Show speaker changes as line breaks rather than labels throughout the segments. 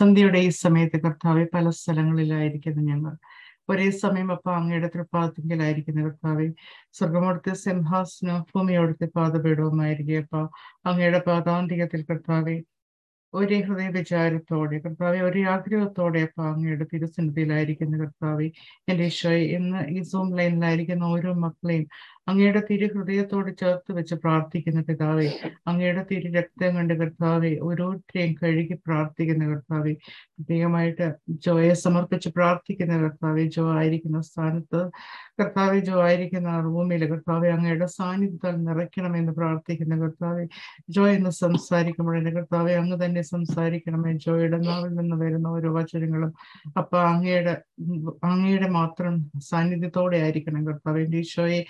സന്ധ്യയുടെ ഈ സമയത്ത് കർത്താവെ പല സ്ഥലങ്ങളിലായിരിക്കുന്നു ഞങ്ങൾ. ഒരേ സമയം അപ്പൊ അങ്ങയുടെ തൃപ്പാദത്തിങ്കിലായിരിക്കുന്ന കർത്താവെ സ്വർഗമോടത്തെ സിംഹാസനവും ഭൂമിയോടത്തെ പാദപീഠവുമായിരിക്കും അപ്പൊ അങ്ങയുടെ പാദാന്തികത്തിൽ കർത്താവെ ഒരേ ഹൃദയ വിചാരത്തോടെ കർത്താവെ ഒരേ ആഗ്രഹത്തോടെ അപ്പൊ അങ്ങയുടെ തിരുസന്നിധിയിലായിരിക്കുന്ന കർത്താവെ എന്റെ ഈശോയെ ഇന്ന് ഈ സൂം ലൈനിലായിരിക്കുന്ന ഓരോ മക്കളെയും അങ്ങയുടെ തിരു ഹൃദയത്തോട് ചേർത്ത് വെച്ച് പ്രാർത്ഥിക്കുന്ന പിതാവെ അങ്ങയുടെ തിരു രക്തം കണ്ട് കർത്താവെ ഓരോരുത്തരെയും കഴുകി പ്രാർത്ഥിക്കുന്ന കർത്താവെ പ്രത്യേകമായിട്ട് ജോയെ സമർപ്പിച്ച് പ്രാർത്ഥിക്കുന്ന കർത്താവെ ജോ ആയിരിക്കുന്ന സ്ഥാനത്ത് കർത്താവെ ജോ ആയിരിക്കുന്ന റൂമിൽ കർത്താവെ അങ്ങയുടെ സാന്നിധ്യത്താൽ നിറയ്ക്കണമെന്ന് പ്രാർത്ഥിക്കുന്ന കർത്താവെ ജോ എന്ന് സംസാരിക്കുമ്പോൾ എന്റെ കർത്താവെ അങ്ങ് തന്നെ സംസാരിക്കണമേ ജോയുടെ നാവിൽ നിന്ന് വരുന്ന ഓരോ വചനങ്ങളും. അപ്പൊ അങ്ങയുടെ അങ്ങയുടെ മാത്രം സാന്നിധ്യത്തോടെ ആയിരിക്കണം കർത്താവെ. ഈശോയെ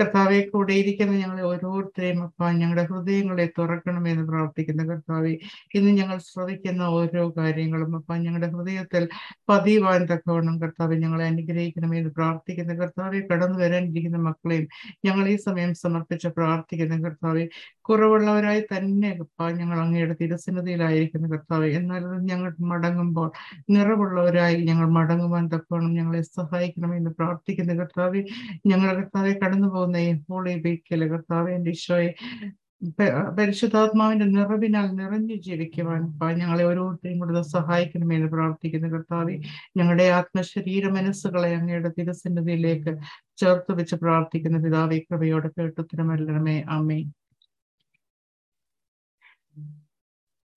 കർത്താവെ കൂടെ ഇരിക്കുന്ന ഞങ്ങളെ ഓരോരുത്തരെയും അപ്പ ഞങ്ങളുടെ ഹൃദയങ്ങളെ തുറക്കണമെന്ന് പ്രാർത്ഥിക്കുന്ന കർത്താവെ ഇന്ന് ഞങ്ങൾ ശ്രവിക്കുന്ന ഓരോ കാര്യങ്ങളും അപ്പ ഞങ്ങളുടെ ഹൃദയത്തിൽ പതിവാൻ തക്കവണ്ണം കർത്താവെ ഞങ്ങളെ അനുഗ്രഹിക്കണമെന്ന് പ്രാർത്ഥിക്കുന്ന കർത്താവെ കടന്നു വരാനിരിക്കുന്ന മക്കളെയും ഞങ്ങൾ ഈ സമയം സമർപ്പിച്ച് പ്രാർത്ഥിക്കുന്ന കർത്താവെ കുറവുള്ളവരായി തന്നെ അപ്പ ഞങ്ങൾ അങ്ങയുടെ തിരസന്നതിയിലായിരിക്കുന്ന കർത്താവ് എന്നാൽ ഞങ്ങൾ മടങ്ങുമ്പോൾ നിറവുള്ളവരായി ഞങ്ങൾ മടങ്ങുവാൻ തക്കവണ്ണം ഞങ്ങളെ സഹായിക്കണമെന്ന് പ്രാർത്ഥിക്കുന്ന. കർത്താവ് ഞങ്ങളുടെ കർത്താവെ കടന്നു പോകുന്ന ഹോളി വീക്കിലെ കർത്താവ് എന്റെ ഈശോയെ പരിശുദ്ധാത്മാവിന്റെ നിറവിനാൽ നിറഞ്ഞു ജീവിക്കുവാൻ ഞങ്ങളെ ഓരോരുത്തരെയും കൂടുതൽ സഹായിക്കണമെന്ന് പ്രാർത്ഥിക്കുന്ന. കർത്താവ് ഞങ്ങളുടെ ആത്മശരീര മനസ്സുകളെ അങ്ങയുടെ തിരുസന്നിധിയിലേക്ക് ചേർത്ത് വെച്ച് പ്രാർത്ഥിക്കുന്ന. പിതാവി കൃപയോടെ കേട്ടുത്തരമല്ലണമേ അമ്മേ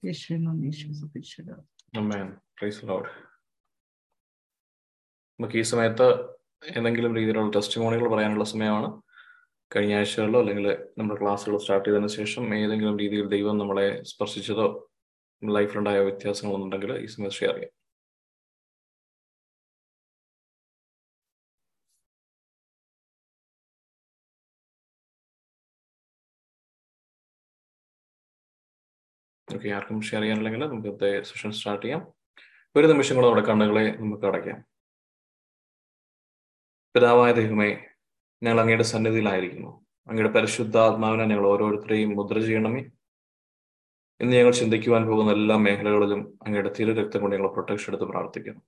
യേശുവെ നന്ദി യേശു സതീശ്വര
Amen. Praise Lord. നമുക്ക് ഈ സമയത്ത് ഏതെങ്കിലും രീതിയിലുള്ള ടെസ്റ്റ് മോണികൾ പറയാനുള്ള സമയമാണ് കഴിഞ്ഞ ആഴ്ചകളിലോ അല്ലെങ്കിൽ നമ്മുടെ ക്ലാസ്സുകൾ സ്റ്റാർട്ട് ചെയ്തതിനു ശേഷം ഏതെങ്കിലും രീതിയിൽ ദൈവം നമ്മളെ സ്പർശിച്ചതോ ലൈഫിലുണ്ടായ വ്യത്യാസങ്ങളൊന്നുണ്ടെങ്കിൽ ഈ സമയത്ത് ഷെയർ ചെയ്യാം ഓക്കെ ആർക്കും ഷെയർ ചെയ്യാനില്ലെങ്കിൽ നമുക്ക് സെഷൻ സ്റ്റാർട്ട് ചെയ്യാം. ഒരു നിമിഷം കൂടെ നമ്മുടെ കണ്ണുകളെ നമുക്ക് അടയ്ക്കാം. പിതാവായ ദൈവമേ ഞങ്ങൾ അങ്ങയുടെ സന്നിധിയിലായിരിക്കുന്നു. അങ്ങയുടെ പരിശുദ്ധാത്മാവിനെ ഞങ്ങൾ ഓരോരുത്തരെയും മുദ്ര ചെയ്യണമേ. ഇന്ന് ഞങ്ങൾ ചിന്തിക്കുവാൻ പോകുന്ന എല്ലാ മേഖലകളിലും അങ്ങയുടെ തിരു രക്തം കൊണ്ട് ഞങ്ങൾ പ്രൊട്ടക്ഷൻ എടുത്ത് പ്രാർത്ഥിക്കുന്നു.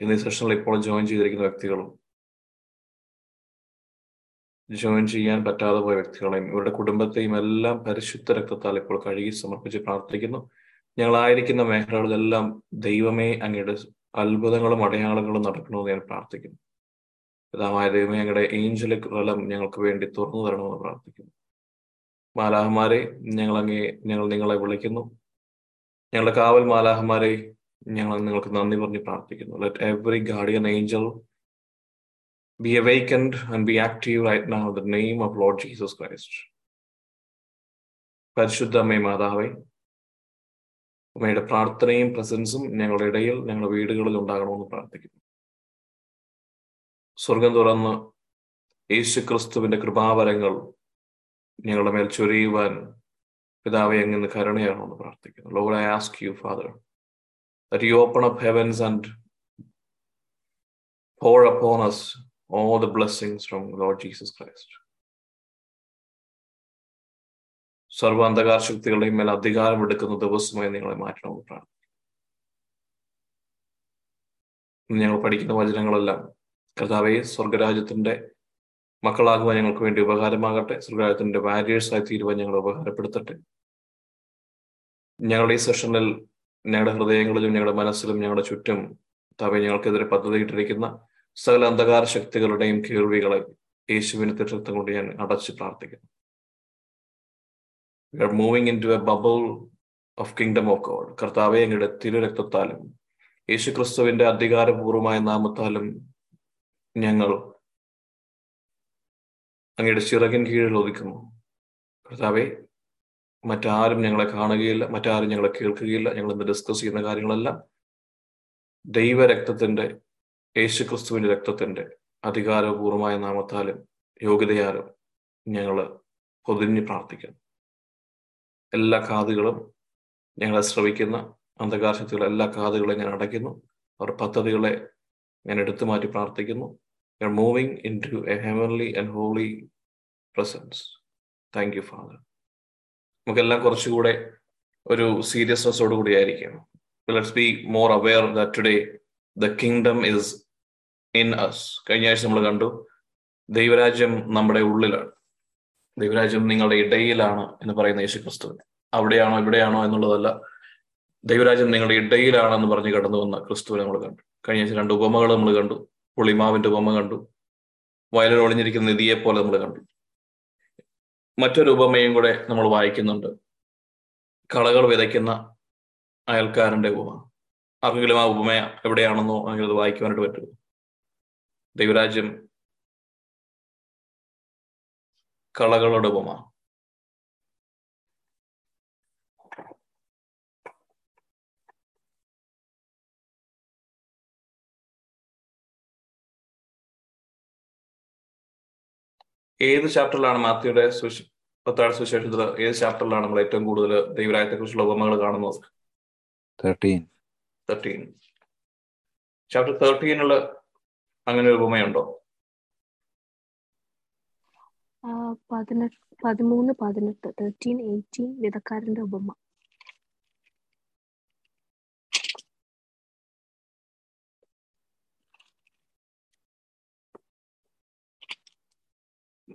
ഇന്ന് ഈ സെഷനിൽ ഇപ്പോൾ ജോയിൻ ചെയ്തിരിക്കുന്ന വ്യക്തികളും ജോയിൻ ചെയ്യാൻ പറ്റാതെ പോയ വ്യക്തികളെയും ഇവരുടെ കുടുംബത്തെയും എല്ലാം പരിശുദ്ധ രക്തത്താൽ ഇപ്പോൾ കഴുകി സമർപ്പിച്ച് പ്രാർത്ഥിക്കുന്നു. ഞങ്ങളായിരിക്കുന്ന മേഖലകളിലെല്ലാം ദൈവമേ അങ്ങയുടെ അത്ഭുതങ്ങളും അടയാളങ്ങളും നടക്കണമെന്ന് ഞാൻ പ്രാർത്ഥിക്കുന്നു. പിതാമായ ദൈവമേ അങ്ങയുടെ ഏഞ്ചലിക് റലം ഞങ്ങൾക്ക് വേണ്ടി തുറന്നു തരണമെന്ന് പ്രാർത്ഥിക്കുന്നു. മാലാഹമാരെ ഞങ്ങൾ അങ്ങേ ഞങ്ങൾ നിങ്ങളെ വിളിക്കുന്നു. ഞങ്ങളുടെ കാവൽ മാലാഹമാരെ ഞങ്ങൾ നിങ്ങൾക്ക് നന്ദി പറഞ്ഞ് പ്രാർത്ഥിക്കുന്നു. Let every guardian angel be awakened and be active right now in the name of Lord Jesus Christ. പരിശുദ്ധ അമ്മേ മാതാവേ അമ്മയുടെ പ്രാർത്ഥനയും പ്രസൻസും ഞങ്ങളുടെ ഇടയിൽ ഞങ്ങളുടെ വീടുകളിൽ ഉണ്ടാകണമെന്ന് പ്രാർത്ഥിക്കുന്നു സ്വർഗം തുറന്ന് യേശു ക്രിസ്തുവിന്റെ കൃപാവരങ്ങൾ ഞങ്ങളുടെ മേൽ ചൊരിയുവാൻ പിതാവെ അങ്ങനെ കരുണയാകണമെന്ന് പ്രാർത്ഥിക്കുന്നു Lord I ask you father that you open up heavens and pour upon us all the blessings from Lord Jesus Christ. സർവ അന്ധകാര ശക്തികളുടെയും മേൽ അധികാരം എടുക്കുന്ന ദിവസമായി നിങ്ങളെ മാറ്റണമെന്ന് പ്രാർത്ഥിക്കുന്നു. ഞങ്ങൾ പഠിക്കുന്ന വചനങ്ങളെല്ലാം കർത്താവെ സ്വർഗരാജ്യത്തിന്റെ മക്കളാകുവാൻ ഞങ്ങൾക്ക് വേണ്ടി ഉപകാരമാകട്ടെ. സ്വർഗരാജ്യത്തിന്റെ വാരിയേഴ്സായി തീരുവാൻ ഞങ്ങൾ ഉപകാരപ്പെടുത്തട്ടെ. ഞങ്ങളുടെ ഈ സെഷനിൽ ഞങ്ങളുടെ ഹൃദയങ്ങളിലും ഞങ്ങളുടെ മനസ്സിലും ഞങ്ങളുടെ ചുറ്റും തവ ഞങ്ങൾക്കെതിരെ പദ്ധതിയിട്ടിരിക്കുന്ന സകല അന്ധകാര ശക്തികളുടെയും കേൾവികളെ യേശുവിന് തിരുത്തം കൊണ്ട് ഞാൻ അടച്ച് പ്രാർത്ഥിക്കുന്നു. We are moving in to a bubble of kingdom of God കർത്താവെ അങ്ങയുടെ തിരുരക്തത്താലും യേശു ക്രിസ്തുവിന്റെ അധികാരപൂർവമായ നാമത്താലും ഞങ്ങൾ അങ്ങയുടെ ചിറകിൻ കീഴിൽ ഒതുക്കുന്നു കർത്താവെ മറ്റാരും ഞങ്ങളെ കാണുകയില്ല മറ്റാരും ഞങ്ങളെ കേൾക്കുകയില്ല. ഞങ്ങൾ ഇന്ന് ഡിസ്കസ് ചെയ്യുന്ന കാര്യങ്ങളെല്ലാം ദൈവരക്തത്തിന്റെ യേശു ക്രിസ്തുവിന്റെ രക്തത്തിന്റെ അധികാരപൂർവമായ നാമത്താലും യോഗ്യതയാലും ഞങ്ങൾ പൊതിഞ്ഞ് പ്രാർത്ഥിക്കുന്നു. എല്ലാ കാതുകളും ഞങ്ങളെ ശ്രവിക്കുന്ന അന്ധകാശത്തുള്ള എല്ലാ കാതുകളെ ഞാൻ അടയ്ക്കുന്നു. അവർ പദ്ധതികളെ ഞാൻ എടുത്തു മാറ്റി പ്രാർത്ഥിക്കുന്നു. You moving in to a heavenly and holy presence thank you father നമുക്കെല്ലാം കുറച്ചുകൂടെ ഒരു സീരിയസ്നെസ്സോട് കൂടി ആയിരിക്കണം. Let's be more aware that today the kingdom is in us കഴിഞ്ഞ ആഴ്ച നമ്മൾ കണ്ടു ദൈവരാജ്യം നമ്മുടെ ഉള്ളിലാണ്. ദൈവരാജ്യം നിങ്ങളുടെ ഇടയിലാണ് എന്ന് പറയുന്ന യേശു ക്രിസ്തു അവിടെയാണോ ഇവിടെയാണോ എന്നുള്ളതല്ല ദൈവരാജ്യം നിങ്ങളുടെ ഇടയിലാണെന്ന് പറഞ്ഞ് കടന്നു വന്ന ക്രിസ്തുവിനെ നമ്മൾ കണ്ടു. കഴിഞ്ഞ ആഴ്ച രണ്ട് ഉപമകൾ നമ്മൾ കണ്ടു പുളിമാവിന്റെ ഉപമ കണ്ടു വയലിൽ ഒളിഞ്ഞിരിക്കുന്ന നിധിയെ പോലെ നമ്മൾ കണ്ടു. മറ്റൊരു ഉപമയും കൂടെ നമ്മൾ വായിക്കുന്നുണ്ട്. കളകൾ വിതയ്ക്കുന്ന അയൽക്കാരന്റെ ഉപമ. ആർക്കെങ്കിലും ആ ഉപമ എവിടെയാണെന്നോ അങ്ങനെ അത് വായിക്കുവാനായിട്ട് പറ്റുമോ? ദൈവരാജ്യം കളകളുടെ ഉപമ. ഏത് ചാപ്റ്ററിലാണ് മാത്യുടെ സുശ പത്താഴ്ച സുശേഷത്തിൽ ഏത് ചാപ്റ്ററിലാണ് നമ്മൾ ഏറ്റവും കൂടുതൽ ദൈവരായത്തെ കുറിച്ചുള്ള ഉപമകൾ കാണുന്നത്?
തേർട്ടീൻ
തേർട്ടീൻ ചാപ്റ്റർ തേർട്ടീനുള്ള അങ്ങനെ ഒരു ഉപമയുണ്ടോ?
ആ, പതിനെട്ട് പതിമൂന്ന് പതിനെട്ട് തേർട്ടീൻ എയ്റ്റീൻ വിധക്കാരന്റെ ഉപമ.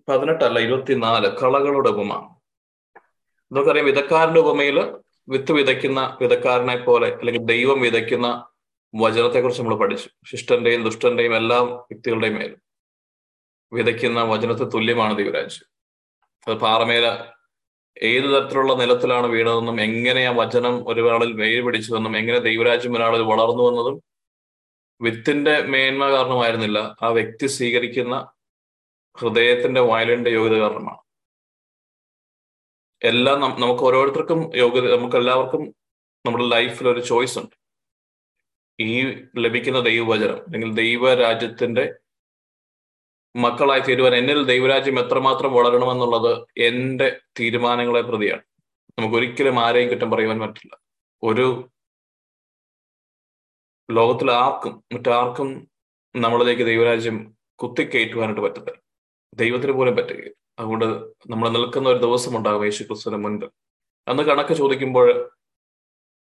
പതിനെട്ടല്ല ഇരുപത്തിനാല് കളകളുടെ ഉപമ. നമുക്കറിയാം വിധക്കാരന്റെ ഉപമയിൽ വിത്ത് വിതയ്ക്കുന്ന വിതക്കാരനെ പോലെ അല്ലെങ്കിൽ ദൈവം വിതയ്ക്കുന്ന വചനത്തെ കുറിച്ച് നമ്മൾ പഠിച്ചു. ശിഷ്ടന്റെയും ദുഷ്ടന്റെയും എല്ലാ വ്യക്തികളുടെയും മേലും വിതയ്ക്കുന്ന വചനത്തെ തുല്യമാണ് ദൈവരാജ്യം. അത് പാറമേല ഏത് തരത്തിലുള്ള നിലത്തിലാണ് വീണതെന്നും എങ്ങനെ ആ വചനം ഒരാളിൽ വെയിൽ പിടിച്ചുവെന്നും എങ്ങനെ ദൈവരാജ്യം ഒരാളിൽ വളർന്നു വന്നതും വിത്തിന്റെ മേന്മ കാരണമായിരുന്നില്ല. ആ വ്യക്തി സ്വീകരിക്കുന്ന ഹൃദയത്തിന്റെ വയലിന്റെ യോഗ്യത കാരണമാണ്. എല്ലാം നമുക്ക് ഓരോരുത്തർക്കും യോഗ്യത നമുക്ക് എല്ലാവർക്കും നമ്മുടെ ലൈഫിൽ ഒരു ചോയ്സ് ഉണ്ട്. ഈ ലഭിക്കുന്ന ദൈവവചനം അല്ലെങ്കിൽ ദൈവരാജ്യത്തിന്റെ മക്കളായി തീരുവാൻ എന്നിൽ ദൈവരാജ്യം എത്രമാത്രം വളരണമെന്നുള്ളത് എന്റെ തീരുമാനങ്ങളെ പ്രതിയാണ്. നമുക്ക് ഒരിക്കലും ആരെയും കുറ്റം പറയുവാൻ പറ്റില്ല. ഒരു ലോകത്തിൽ ആർക്കും മറ്റാർക്കും നമ്മളിലേക്ക് ദൈവരാജ്യം കുത്തിക്കയറ്റുവാനായിട്ട് പറ്റത്തില്ല. ദൈവത്തിന് പോലും പറ്റുകയില്ല. അതുകൊണ്ട് നമ്മൾ നിൽക്കുന്ന ഒരു ദിവസം ഉണ്ടാകും യേശു ക്രിസ്തുവിന് മുൻപിൽ. അന്ന് കണക്ക് ചോദിക്കുമ്പോൾ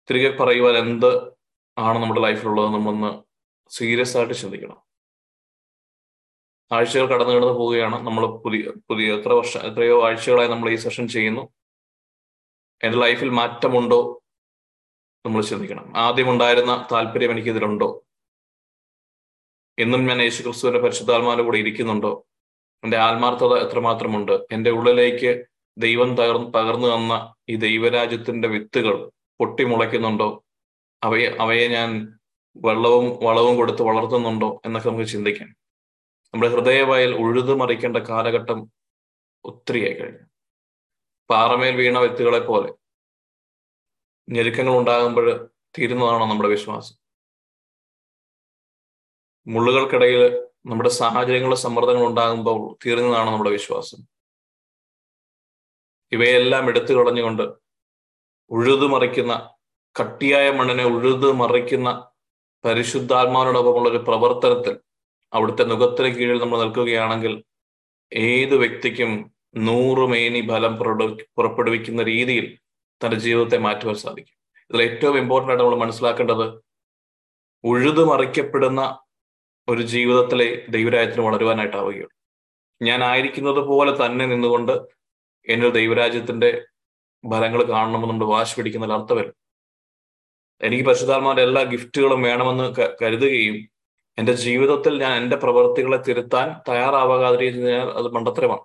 തിരികെ പറയുവാൻ എന്ത് ആണ് നമ്മുടെ ലൈഫിലുള്ളത് നമ്മളൊന്ന് സീരിയസ് ആയിട്ട് ചിന്തിക്കണം. ആഴ്ചകൾ കടന്നു കടന്നു പോവുകയാണ്. നമ്മൾ പുതിയ പുതിയ എത്ര വർഷം എത്രയോ ആഴ്ചകളായി നമ്മൾ ഈ സെഷൻ ചെയ്യുന്നു. എന്റെ ലൈഫിൽ മാറ്റമുണ്ടോ നമ്മൾ ചിന്തിക്കണം. ആദ്യം ഉണ്ടായിരുന്ന താല്പര്യം എനിക്കിതിലുണ്ടോ? എന്നും ഞാൻ യേശു ക്രിസ്തുവിന്റെ പരിശുദ്ധാത്മാവിന്റെ കൂടെ ഇരിക്കുന്നുണ്ടോ? എന്റെ ആത്മാർത്ഥത എത്രമാത്രമുണ്ട്? എന്റെ ഉള്ളിലേക്ക് ദൈവം തകർ പകർന്നു തന്ന ഈ ദൈവരാജ്യത്തിന്റെ വിത്തുകൾ പൊട്ടിമുളയ്ക്കുന്നുണ്ടോ? അവയെ അവയെ ഞാൻ വെള്ളവും വളവും കൊടുത്ത് വളർത്തുന്നുണ്ടോ എന്നൊക്കെ നമുക്ക് ചിന്തിക്കാം. നമ്മുടെ ഹൃദയവയൽ ഉഴുതു മറിക്കേണ്ട കാലഘട്ടം ഒത്തിരിയായി കഴിഞ്ഞു. പാറമേൽ വീണ വ്യക്തികളെ പോലെ ഞെരുക്കങ്ങൾ ഉണ്ടാകുമ്പോൾ തീരുന്നതാണോ നമ്മുടെ വിശ്വാസം. മുള്ളുകൾക്കിടയിൽ നമ്മുടെ സാഹചര്യങ്ങളും സമ്മർദ്ദങ്ങൾ ഉണ്ടാകുമ്പോൾ തീർന്നതാണ് നമ്മുടെ വിശ്വാസം. ഇവയെല്ലാം എടുത്തു കളഞ്ഞുകൊണ്ട് ഉഴുതു മറിക്കുന്ന കട്ടിയായ മണ്ണിനെ ഉഴുതു മറിക്കുന്ന പരിശുദ്ധാത്മാവിനോടൊപ്പമുള്ള ഒരു പ്രവർത്തനത്തിൽ അവിടുത്തെ നുഖത്തിന് കീഴിൽ നമ്മൾ നിൽക്കുകയാണെങ്കിൽ ഏത് വ്യക്തിക്കും നൂറ് മേനി ഫലം പുറപ്പെടു- പുറപ്പെടുവിക്കുന്ന രീതിയിൽ തന്റെ ജീവിതത്തെ മാറ്റുവാൻ സാധിക്കും. ഇതിൽ ഏറ്റവും ഇമ്പോർട്ടന്റ് ആയിട്ട് നമ്മൾ മനസ്സിലാക്കേണ്ടത് ഉഴുതു മറിക്കപ്പെടുന്ന ഒരു ജീവിതത്തിലെ ദൈവരാജ്യത്തിന് വളരുവാനായിട്ടാവുകയുള്ളൂ. ഞാൻ ആയിരിക്കുന്നത് പോലെ തന്നെ നിന്നുകൊണ്ട് എന്നിൽ ദൈവരാജ്യത്തിന്റെ ഫലങ്ങൾ കാണണമെന്ന് നമ്മൾ വാശി പിടിക്കുന്നതിൽ അർത്ഥമില്ല എനിക്ക് പരിശുദ്ധാത്മാവിന്റെ എല്ലാ ഗിഫ്റ്റുകളും വേണമെന്ന് കരുതുകയും എന്റെ ജീവിതത്തിൽ ഞാൻ എന്റെ പ്രവൃത്തികളെ തിരുത്താൻ തയ്യാറാവാകാതിരിക്കുകയും ചെയ്താൽ അത് മണ്ടത്തരമാണ്.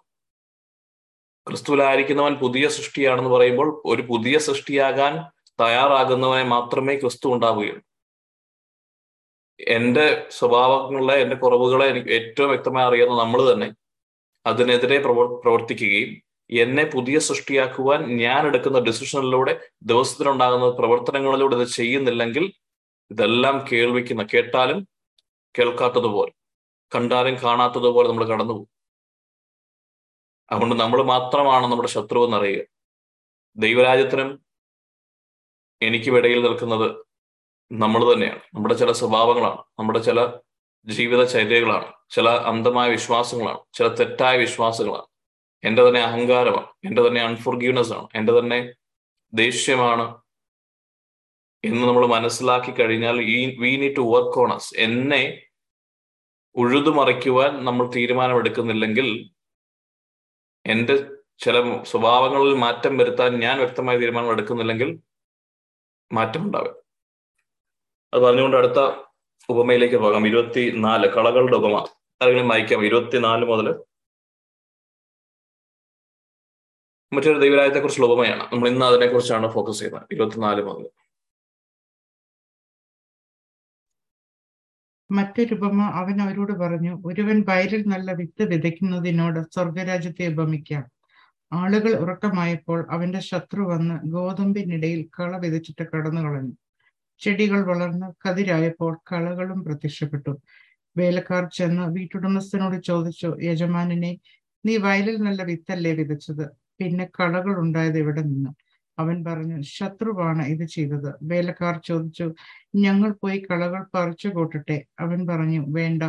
ക്രിസ്തുവിലായിരിക്കുന്നവൻ പുതിയ സൃഷ്ടിയാണെന്ന് പറയുമ്പോൾ ഒരു പുതിയ സൃഷ്ടിയാകാൻ തയ്യാറാകുന്നവനെ മാത്രമേ ക്രിസ്തു ഉണ്ടാവുകയുള്ളൂ. എന്റെ സ്വഭാവങ്ങളെ എന്റെ കുറവുകളെ എനിക്ക് ഏറ്റവും വ്യക്തമായി അറിയുന്ന നമ്മൾ തന്നെ അതിനെതിരെ പ്രവർ പ്രവർത്തിക്കുകയും എന്നെ പുതിയ സൃഷ്ടിയാക്കുവാൻ ഞാൻ എടുക്കുന്ന ഡിസിഷനിലൂടെ ദിവസത്തിനുണ്ടാകുന്ന പ്രവർത്തനങ്ങളിലൂടെ ഇത് ചെയ്യുന്നില്ലെങ്കിൽ ഇതെല്ലാം കേൾവിക്കുന്ന കേട്ടാലും കേൾക്കാത്തതുപോലെ കണ്ടാലും കാണാത്തതുപോലെ നമ്മൾ കടന്നു പോകും. അതുകൊണ്ട് നമ്മൾ മാത്രമാണ് നമ്മുടെ ശത്രു എന്നറിയുക ദൈവരാജ്യത്തിനും എനിക്കും ഇടയിൽ നിൽക്കുന്നത് നമ്മൾ തന്നെയാണ്. നമ്മുടെ ചില സ്വഭാവങ്ങളാണ്. നമ്മുടെ ചില ജീവിതചര്യകളാണ് ചില അന്ധമായ വിശ്വാസങ്ങളാണ്. ചില തെറ്റായ വിശ്വാസങ്ങളാണ്. എന്റെ തന്നെ അഹങ്കാരമാണ്. എന്റെ തന്നെ അൺഫോർഗീവ്നെസ് ആണ്. എന്റെ തന്നെ ദേഷ്യമാണ്. എന്ന് നമ്മൾ മനസ്സിലാക്കി കഴിഞ്ഞാൽ ഈ we need to work on us എന്നെ ഉഴുതുമറിക്കുവാൻ നമ്മൾ തീരുമാനമെടുക്കുന്നില്ലെങ്കിൽ എന്റെ ചില സ്വഭാവങ്ങളിൽ മാറ്റം വരുത്താൻ ഞാൻ വ്യക്തമായ തീരുമാനം എടുക്കുന്നില്ലെങ്കിൽ മാറ്റം അത് പറഞ്ഞുകൊണ്ട് അടുത്ത ഉപമയിലേക്ക് പോകാം. ഇരുപത്തി നാല് കളകളുടെ ഉപമ. ആരെങ്കിലും വായിക്കാം. ഇരുപത്തിനാല് മുതൽ മറ്റൊരു ദൈവരായത്തെ കുറിച്ചുള്ള ഉപമയാണ്. നമ്മൾ ഇന്ന് അതിനെ കുറിച്ചാണ് ഫോക്കസ് ചെയ്യുന്നത്. ഇരുപത്തിനാല് മുതൽ
മറ്റൊരുപമ അവൻ അവരോട് പറഞ്ഞു ഒരുവൻ വയലിൽ നല്ല വിത്ത് വിതയ്ക്കുന്നതിനോട് സ്വർഗരാജ്യത്തെ ഉപമിക്കാം. ആളുകൾ ഉറക്കമായപ്പോൾ അവന്റെ ശത്രു വന്ന് ഗോതമ്പിനിടയിൽ കള വിതച്ചിട്ട് കടന്നു കളഞ്ഞു ചെടികൾ വളർന്ന് കതിരായപ്പോൾ കളകളും പ്രത്യക്ഷപ്പെട്ടു. വേലക്കാർ ചെന്ന് വീട്ടുടമസ്ഥനോട് ചോദിച്ചു യജമാനനെ നീ വയലിൽ നല്ല വിത്തല്ലേ വിതച്ചത്? പിന്നെ കളകൾ ഉണ്ടായത് എവിടെ നിന്ന്? അവൻ പറഞ്ഞു ശത്രുവാണ് ഇത് ചെയ്തത്. വേലക്കാർ ചോദിച്ചു ഞങ്ങൾ പോയി കളകൾ പറിച്ചു കൂട്ടട്ടെ? അവൻ പറഞ്ഞു വേണ്ട.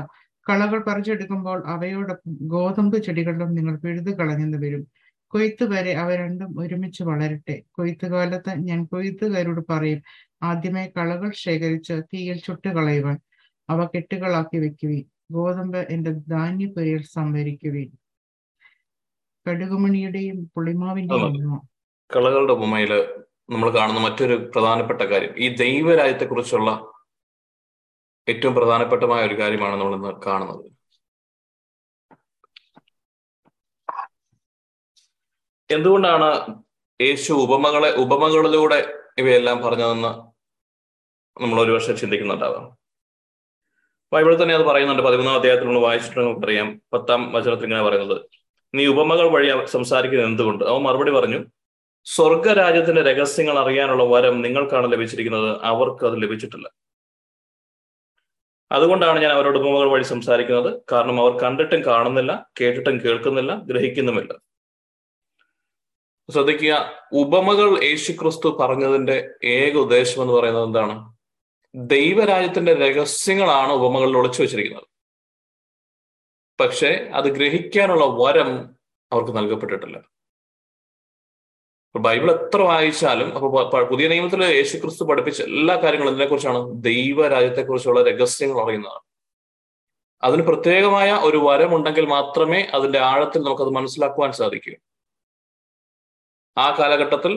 കളകൾ പറിച്ചെടുക്കുമ്പോൾ അവയോടൊപ്പം ഗോതമ്പ് ചെടികളിലും നിങ്ങൾ പിഴുതു കളഞ്ഞെന്ന് വരും. കൊയ്ത്ത് വരെ അവ രണ്ടും ഒരുമിച്ച് വളരട്ടെ. കൊയ്ത്തുകാലത്ത് ഞാൻ കൊയ്ത്തുകാരോട് പറയും ആദ്യമേ കളകൾ ശേഖരിച്ച് തീയിൽ ചുട്ട് കളയുവാൻ അവ കെട്ടുകളാക്കി വെക്കുവീൻ ഗോതമ്പ് എന്റെ ധാന്യപ്പുരയിൽ സംഭരിക്കുവീൻ. കടുകുമണിയുടെയും പുളിമാവിന്റെയും
കളകളുടെ ഉപമയിൽ നമ്മൾ കാണുന്ന മറ്റൊരു പ്രധാനപ്പെട്ട കാര്യം ഈ ദൈവരാജ്യത്തെ കുറിച്ചുള്ള ഏറ്റവും പ്രധാനപ്പെട്ടമായ ഒരു കാര്യമാണ് നമ്മൾ ഇന്ന് കാണുന്നത്. എന്തുകൊണ്ടാണ് യേശു ഉപമകളെ ഉപമകളിലൂടെ ഇവയെല്ലാം പറഞ്ഞതെന്ന് നമ്മൾ ഒരു വർഷം ചിന്തിക്കുന്നുണ്ടാവാം ബൈബിൾ തന്നെ അത് പറയുന്നുണ്ട്. പതിമൂന്നാം അധ്യായത്തിൽ നമ്മൾ വായിച്ചിട്ട് നമുക്കറിയാം. പത്താം വചനത്തിൽ ഇങ്ങനെ പറയുന്നത്. നീ ഉപമകൾ വഴി സംസാരിക്കുന്നത് എന്തുകൊണ്ട്? അവൻ മറുപടി പറഞ്ഞു സ്വർഗരാജ്യത്തിന്റെ രഹസ്യങ്ങൾ അറിയാനുള്ള വരം നിങ്ങൾക്കാണ് ലഭിച്ചിരിക്കുന്നത്. അവർക്ക് അത് ലഭിച്ചിട്ടില്ല. അതുകൊണ്ടാണ് ഞാൻ അവരോട് ഉപമകൾ വഴി സംസാരിക്കുന്നത്. കാരണം അവർ കണ്ടിട്ടും കാണുന്നില്ല കേട്ടിട്ടും കേൾക്കുന്നില്ല ഗ്രഹിക്കുന്നുമില്ല. ശ്രദ്ധിക്കുക. ഉപമകൾ യേശുക്രിസ്തു പറഞ്ഞതിന്റെ ഏക ഉദ്ദേശം എന്ന് പറയുന്നത് എന്താണ്? ദൈവരാജ്യത്തിന്റെ രഹസ്യങ്ങളാണ് ഉപമകളിൽ ഒളിച്ചു വെച്ചിരിക്കുന്നത്. പക്ഷെ അത് ഗ്രഹിക്കാനുള്ള വരം അവർക്ക് നൽകപ്പെട്ടിട്ടില്ല. ബൈബിൾ എത്ര വായിച്ചാലും അപ്പൊ പുതിയ നിയമത്തിൽ യേശുക്രിസ്തു പഠിപ്പിച്ച എല്ലാ കാര്യങ്ങളും ഇതിനെക്കുറിച്ചാണ് ദൈവരാജ്യത്തെക്കുറിച്ചുള്ള രഹസ്യങ്ങൾ അറിയുന്നതാണ്. അതിന് പ്രത്യേകമായ ഒരു വരമുണ്ടെങ്കിൽ മാത്രമേ അതിന്റെ ആഴത്തിൽ നമുക്കത് മനസ്സിലാക്കുവാൻ സാധിക്കൂ. ആ കാലഘട്ടത്തിൽ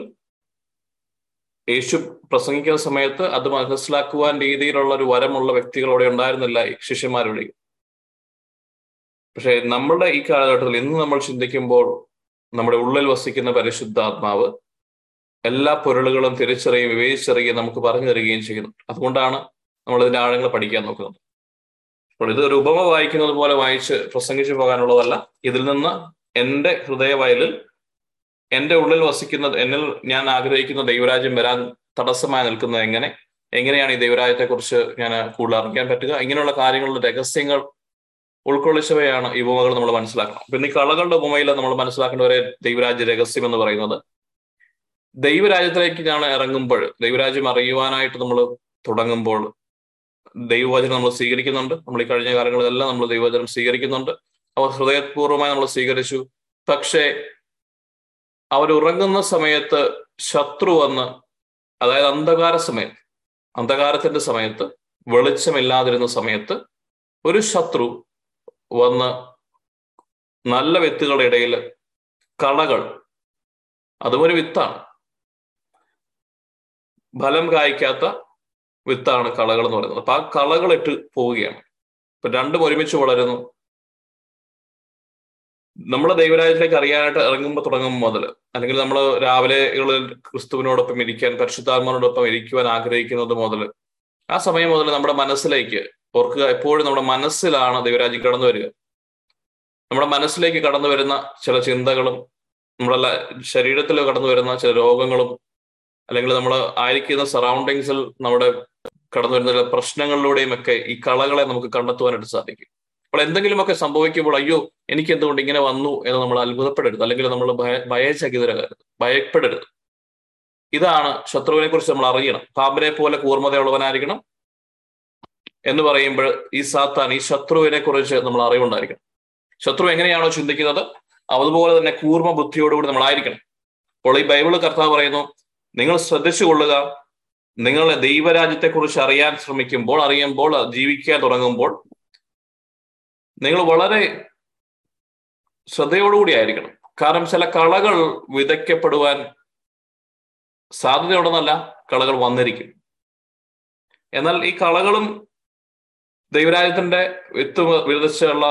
യേശു പ്രസംഗിക്കുന്ന സമയത്ത് അത് മനസ്സിലാക്കുവാൻ രീതിയിലുള്ള ഒരു വരമുള്ള വ്യക്തികൾ അവിടെ ഉണ്ടായിരുന്നില്ല ശിഷ്യന്മാരുടെ. പക്ഷെ നമ്മളുടെ ഈ കാലഘട്ടത്തിൽ ഇന്ന് നമ്മൾ ചിന്തിക്കുമ്പോൾ നമ്മുടെ ഉള്ളിൽ വസിക്കുന്ന പരിശുദ്ധാത്മാവ് എല്ലാ പൊരുളുകളും തിരിച്ചറിയുകയും വിവേചിച്ചറിയുകയും നമുക്ക് പറഞ്ഞു തരികയും ചെയ്യുന്നു. അതുകൊണ്ടാണ് നമ്മൾ ഇതിന്റെ ആഴങ്ങൾ പഠിക്കാൻ നോക്കുന്നത്. അപ്പോൾ ഇത് ഒരു ഉപമ വായിക്കുന്നത് പോലെ വായിച്ച് പ്രസംഗിച്ചു പോകാനുള്ളതല്ല. ഇതിൽ നിന്ന് എന്റെ ഹൃദയവയലിൽ എന്റെ ഉള്ളിൽ വസിക്കുന്ന എന്നിൽ ഞാൻ ആഗ്രഹിക്കുന്ന ദൈവരാജ്യം വരാൻ തടസ്സമായി നിൽക്കുന്നത് എങ്ങനെ? എങ്ങനെയാണ് ഈ ദൈവരാജ്യത്തെ കുറിച്ച് ഞാൻ കൂടുതൽ അറിയിക്കാൻ പറ്റുക? ഇങ്ങനെയുള്ള കാര്യങ്ങളുടെ രഹസ്യങ്ങൾ ഉൾക്കൊള്ളിച്ചവയാണ് ഈ ഉപമകൾ നമ്മൾ മനസ്സിലാക്കണം. പിന്നെ ഈ കളകളുടെ ഉപമയിൽ നമ്മൾ മനസ്സിലാക്കേണ്ട ഒരു ദൈവരാജ്യ രഹസ്യം എന്ന് പറയുന്നത് ദൈവരാജ്യത്തിലേക്ക് ഞാൻ ഇറങ്ങുമ്പോൾ ദൈവരാജ്യം അറിയുവാനായിട്ട് നമ്മൾ തുടങ്ങുമ്പോൾ ദൈവവചനം നമ്മൾ സ്വീകരിക്കുന്നുണ്ട്. നമ്മൾ ഈ കഴിഞ്ഞ കാലങ്ങളിലെല്ലാം നമ്മൾ ദൈവവചനം സ്വീകരിക്കുന്നുണ്ട്. അവ ഹൃദയപൂർവമായി നമ്മൾ സ്വീകരിച്ചു. പക്ഷേ അവരുറങ്ങുന്ന സമയത്ത് ശത്രു വന്ന് അതായത് അന്ധകാര സമയത്ത് അന്ധകാരത്തിന്റെ സമയത്ത് വെളിച്ചമില്ലാതിരുന്ന സമയത്ത് ഒരു ശത്രു വന്ന് നല്ല വിത്തുകളുടെ ഇടയിൽ കളകൾ അതും ഒരു വിത്താണ്. ഫലം കായ്ക്കാത്ത വിത്താണ് കളകൾ എന്ന് പറയുന്നത്. അപ്പൊ ആ കളകൾ ഇട്ട് പോവുകയാണ്. ഇപ്പൊ രണ്ടും ഒരുമിച്ച് വളരുന്നു. നമ്മൾ ദൈവരാജ്യത്തിലേക്ക് അറിയാനായിട്ട് ഇറങ്ങുമ്പോൾ തുടങ്ങും മുതൽ അല്ലെങ്കിൽ നമ്മൾ രാവിലെ ക്രിസ്തുവിനോടൊപ്പം ഇരിക്കാൻ പരിശുദ്ധാത്മാനോടൊപ്പം ഇരിക്കുവാൻ ആഗ്രഹിക്കുന്നത് മുതൽ ആ സമയം മുതൽ നമ്മുടെ മനസ്സിലേക്ക് ഓർക്കുക എപ്പോഴും നമ്മുടെ മനസ്സിലാണ് ദൈവരാജ്യം കടന്നു വരിക. നമ്മുടെ മനസ്സിലേക്ക് കടന്നു വരുന്ന ചില ചിന്തകളും നമ്മുടെ ശരീരത്തിൽ കടന്നു വരുന്ന ചില രോഗങ്ങളും അല്ലെങ്കിൽ നമ്മൾ ആയിരിക്കുന്ന സറൗണ്ടിങ്സിൽ നമ്മുടെ കടന്നു വരുന്ന ചില പ്രശ്നങ്ങളിലൂടെയും ഒക്കെ ഈ കളകളെ നമുക്ക് കണ്ടെത്തുവാനായിട്ട് സാധിക്കും. അപ്പോൾ എന്തെങ്കിലുമൊക്കെ സംഭവിക്കുമ്പോൾ അയ്യോ എനിക്ക് എന്തുകൊണ്ട് ഇങ്ങനെ വന്നു എന്ന് നമ്മൾ അത്ഭുതപ്പെടരുത്. അല്ലെങ്കിൽ നമ്മൾ ഭയ ഭയചകിതരാകരുത്. ഭയപ്പെടരുത്. ഇതാണ് ശത്രുവിനെ കുറിച്ച് നമ്മൾ അറിയണം. പാമ്പിനെ പോലെ കൂർമ്മതയുള്ളവനായിരിക്കണം എന്ന് പറയുമ്പോൾ ഈ സാത്താൻ ഈ ശത്രുവിനെ കുറിച്ച് നമ്മൾ അറിവുണ്ടായിരിക്കണം. ശത്രു എങ്ങനെയാണോ ചിന്തിക്കുന്നത് അതുപോലെ തന്നെ കൂർമ്മ ബുദ്ധിയോടുകൂടി നമ്മളായിരിക്കണം. അപ്പോൾ ഈ ബൈബിൾ കർത്താവ് പറയുന്നു നിങ്ങൾ ശ്രദ്ധിച്ചു കൊള്ളുക നിങ്ങൾ ദൈവരാജ്യത്തെക്കുറിച്ച് അറിയാൻ ശ്രമിക്കുമ്പോൾ അറിയുമ്പോൾ ജീവിക്കാൻ തുടങ്ങുമ്പോൾ നിങ്ങൾ വളരെ ശ്രദ്ധയോടുകൂടി ആയിരിക്കണം. കാരണം ചില കളകൾ വിതയ്ക്കപ്പെടുവാൻ സാധ്യതയുണ്ടെന്നല്ല കളകൾ വന്നിരിക്കും. എന്നാൽ ഈ കളകളും ദൈവരാജ്യത്തിന്റെ വിത്ത് വിതച്ചുള്ള